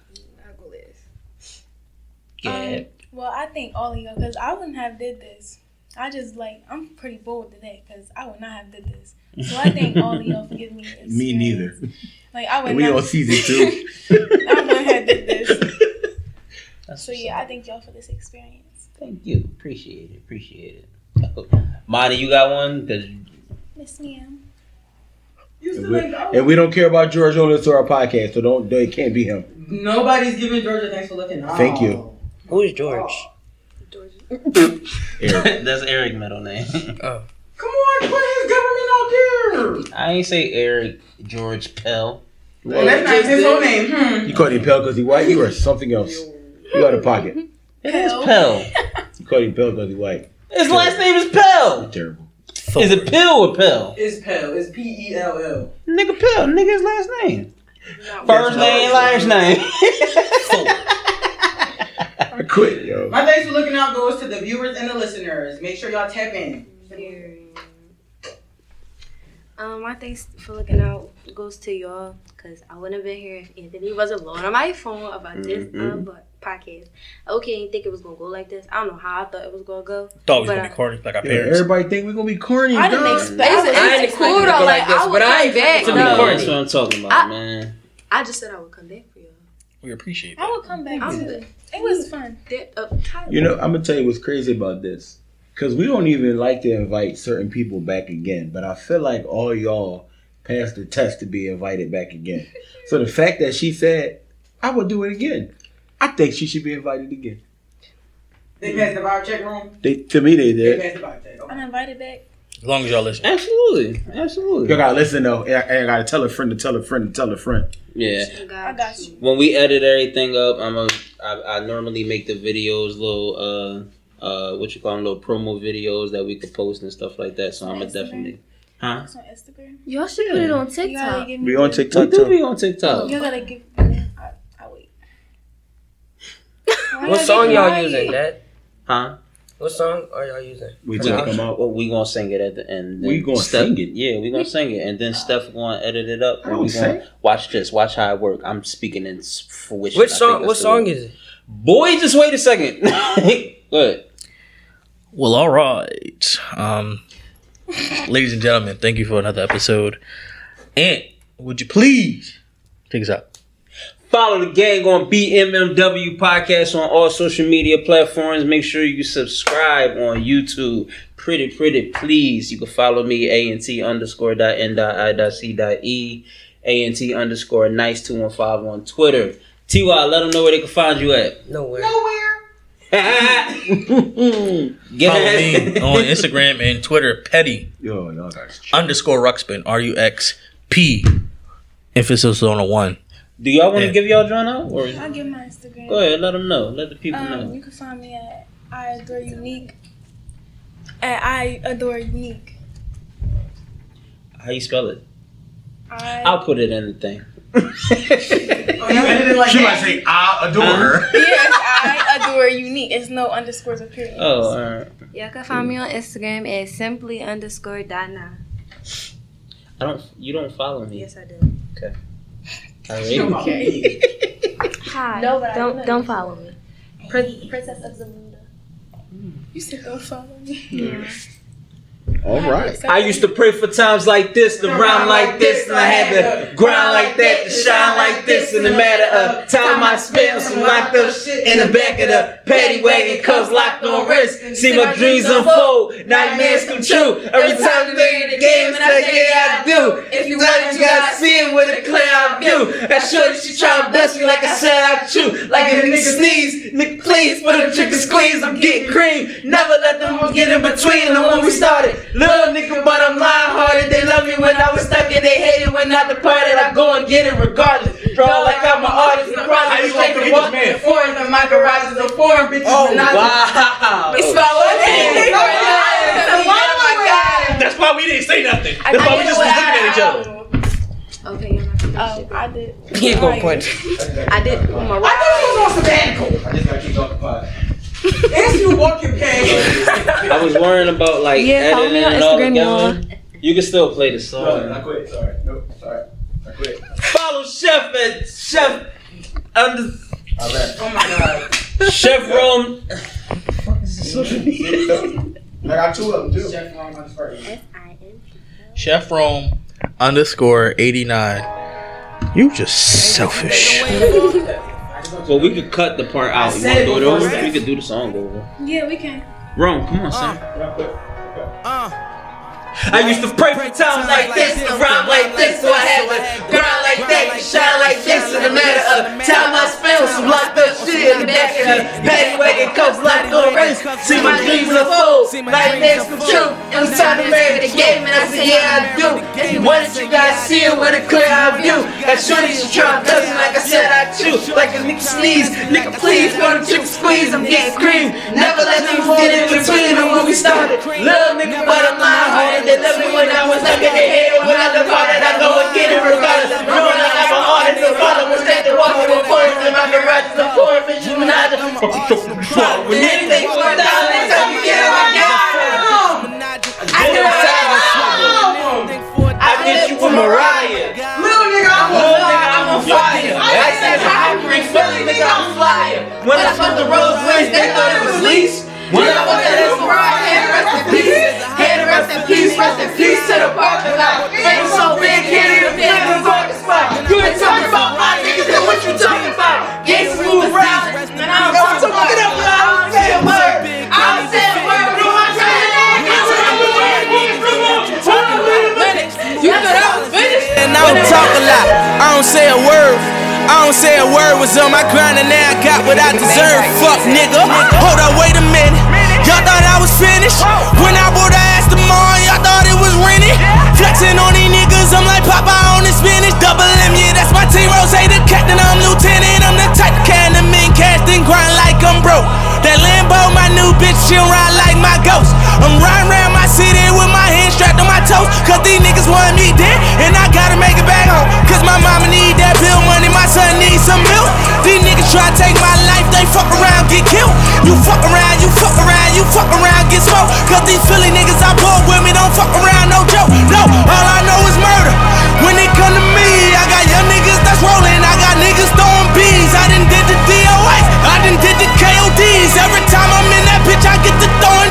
Um, Yeah. well, I think all of y'all because I wouldn't have did this. I just like I'm pretty bold today because I would not have did this. So I thank all of y'all for giving me. Experience. Me neither. Like I would We not. on season two. I wouldn't have did this. That's So yeah. I thank y'all for this experience. Thank you. Appreciate it. Appreciate it. Oh, Monty, you got one? Cause Miss Ma'am. And we, and we don't care about George on to our podcast, so don't. It can't be him. Nobody's giving Georgia thanks for looking out. Thank you. who is George? Eric. that's Eric's middle name. Oh, Come on, put his government out there. I ain't say Eric George Pell. Well, that's not his whole name. Hmm. You called him Pell because he white. You are something else. You out of pocket. It is Pell. Pell. You called him Pell because he white. His last name is Pell. You're terrible. Is it Pell or Pell? It's Pell. It's P E L L. Nigga Pell. Nigga his last name. First name, last name. I quit, yo. My thanks for looking out goes to the viewers and the listeners. Make sure y'all tap in. Um, my thanks for looking out goes to y'all because I wouldn't have been here if Anthony wasn't blowing on my phone about this um, but podcast. Okay, didn't think it was gonna go like this. I don't know how I thought it was gonna go. Thought we was gonna I- be corny like our Yeah, parents. everybody think we're gonna be corny. I didn't dog. expect. It's, I was- it's I didn't cool it to though. go Like, like this, I would but I ain't back. expect it to be No. corny. That's what I'm talking about, I- man. I just said I would come back for y'all. We appreciate it. I that. will come back I'm to it. It was fun. They're. You know, I'm gonna tell you what's crazy about this, because we don't even like to invite certain people back again. But I feel like all y'all passed the test to be invited back again. so the fact that she said I would do it again, I think she should be invited again. They passed the vibe check room. They to me they did. They did. passed the vibe check. Okay. I'm invited back. As long as y'all listen. Absolutely. Absolutely. You gotta listen though. and I, and I gotta tell a friend to tell a friend to tell a friend. Yeah. I got you. When we edit everything up, I'm a, I, I normally make the videos little uh uh what you call them little promo videos that we could post and stuff like that. So I'm gonna definitely huh? It's on Instagram. Y'all should put it on You gotta TikTok. give. We on the- We TikTok do too. be on TikTok. You gotta give. I, I wait. What song y'all quiet? using, Dad? Huh? What song are y'all using? We We, took them out. well, we gonna sing it at the end. We gonna Steph- sing it? Yeah, we gonna sing it, and then Steph gonna edit it up. And we gonna sing. watch this. Watch how it work. I'm speaking in s- fruition. Which song? What song word. is it? Boy, just wait a second. Good. Well, all right. Um, ladies and gentlemen, thank you for another episode. And would you please take us out? Follow the gang on BMMW Podcast on all social media platforms. Make sure you subscribe on YouTube. Pretty, pretty, please. You can follow me, A-N-T underscore dot N dot I dot C dot E. A-N-T underscore nice 215 on Twitter. T-Y, let them know where they can find you at. Nowhere. Get Follow me on Instagram and Twitter, petty Yo, y'all guys. underscore Ruxpin, R U X P, emphasis on a one. Do y'all want to Yeah. give y'all joint out? Or I'll give my Instagram. go ahead, let them know. Let the people Um, know. you can find me at I adore unique. At I adore unique. How you spell it? I I'll put it in the thing. Oh, you edited it like She might say I adore her. yes, I adore unique. It's no underscores or periods. Oh, all right. Y'all can find me on Instagram at simply underscore dot nine. I don't. You don't follow me. Yes, I do. All right. Okay. Hi. No, but I don't know. don't follow me. Prin- Princess of Zamunda. Hmm. You said don't follow me. All right. I used to pray for times like this, to rhyme like this, and I had to grind like that, to shine like this. In the matter of time, I spent some locked up shit in the back of the paddy wagon, cuffs locked on wrist. See my dreams unfold, nightmares come true. Every time you make the game, and I say, yeah, I do. If you want it, you gotta see it with a clear eye view. That shorty, she try to bless me like I said I chew. Like a nigga sneeze, nigga please, for the chicken squeeze, I'm getting cream. Never let them get in between them when we started. Little nigga, but I'm lying hearted. They love me when I was stuck and they hated when I departed. I go and get it regardless. Draw like I'm an artist. The How you process gonna take a walk this man? in foreign and my garage is a foreign bitch. Oh, wow. It's my one oh, thing. Oh my God. That's why we didn't say nothing. I That's why we just was looking at each other. Oh, okay, you're not gonna Oh, I did. He ain't gonna punch. I did oh, I thought you was on sabbatical. I just got kicked off the pod. It's you walking pay. I was worrying about like Yeah, follow editing me on and all together. You can still play the song. No, song. I quit. Sorry. Nope. Sorry. I quit. Follow Chef at Chef under I left. Oh my god. Chef Rome. I got two of them too. Chef Ron on. Chef Rome underscore 89. You just selfish. Well, we could cut the part out. You want to do it over? We could do the song over. Yeah, we can. Rome, come on, uh, son. I quit. I used to pray for times like this, and rhyme like this, so I had to grind like that, shine like this. In the matter of time, I spent with some locked up shit in the back of the paddy wagon, cups locked on race. See my dreams unfold, nightmares come true. It was time to marry the game, and I said, yeah, I do. What did you guys see it with a clear eye view? That shorty, she try to touch like I said I chew. Like a nigga sneeze, nigga please, go to chick squeeze, I'm getting cream. Never let them get in between them when we started. Little nigga, but I'm lying hearted. They love me when I was stuck in their head. When I departed, I go and get it regardless. Growing up, I'm an artist. The father was taking walking with forest in my garage. The foreign bitch, you not the When anything goes down, they tell me, get on my God. I get I get you with Mariah. Little nigga, I'm Little on nigga, I'm on fire. I said, I'm free Philly, nigga, I'm flyer. When I fucked the Rose Wings, they thought it was lease. When I fucked that Esmeralda, hand rest in peace. Hand peace, rest in peace to the parking lot. Ain't so big, can't even fit in the parking spot. You been talking about my niggas, then what you talking about? Gangs move around, and I don't talk about it. I don't say a word. I don't say a word. I'm You thought I was finished? And I don't talk a lot. I don't say a word. I don't say a word. Was on my grind and now I got what I deserve. Fuck nigga. Hold up, wait a minute. Y'all thought I was finished? When I bought the ass tomorrow, y'all thought it was rented? Flexing on these niggas, I'm like Popeye on the spinach. Double M, yeah, that's my team. Ross, the captain, I'm lieutenant. I'm the type of can the mean cast and grind like I'm broke. That Lambo, my new bitch, she'll ride like my ghost. I'm riding with on my toes. Cause these niggas want me dead, and I gotta make it back home. Cause my mama need that bill money, my son needs some milk. These niggas try to take my life, they fuck around, get killed. You fuck around, you fuck around, you fuck around, get smoked. Cause these Philly niggas I bought with me don't fuck around, no joke. No, all I know is murder. When it come to me, I got young niggas that's rolling, I got niggas throwing bees. I done did the DOS, I done did the KODs. Every time I'm in that bitch, I get to throwing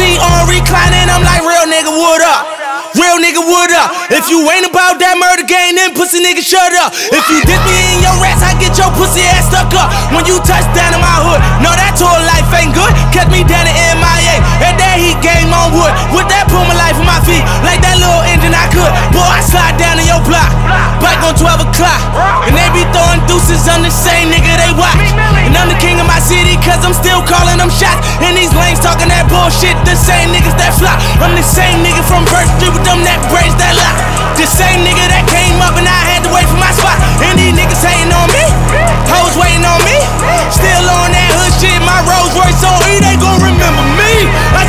on reclining, I'm like real nigga, what up? Real nigga, what up? If you ain't about that murder game, then pussy nigga, shut up. If you dip me in your ass, I get your pussy ass stuck up. When you touch down in my hood, no, that tour life ain't good. Catch me down in and that heat game on wood. With that pull my life on my feet, like that little engine I could. Boy, I slide down in your block, bike on 12 o'clock. And they be throwing deuces, I'm the same nigga they watch. And I'm the king of my city, cause I'm still calling them shots. And these lanes talking that bullshit, the same niggas that flop. I'm the same nigga from First Street with them that braids that lock. The same nigga that came up and I had to wait for my spot. And these niggas hating on me, hoes waiting on me. Still on that hood shit, my Rolls Royce on E, they. I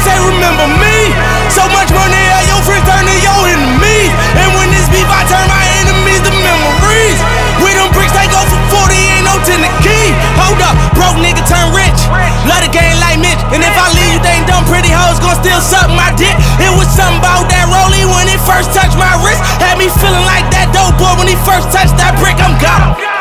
say remember me. So much money, all your friends turn to your enemies. And when this beef, I turn my enemies oh, to memories. With them bricks, they go for 40, ain't no 10 the key. Hold up, broke nigga turn rich. Love the game like Mitch. And if I leave, you think dumb pretty hoes gon' still suck my dick. It was something about that rollie when it first touched my wrist. Had me feeling like that dope boy when he first touched that brick, I'm gone.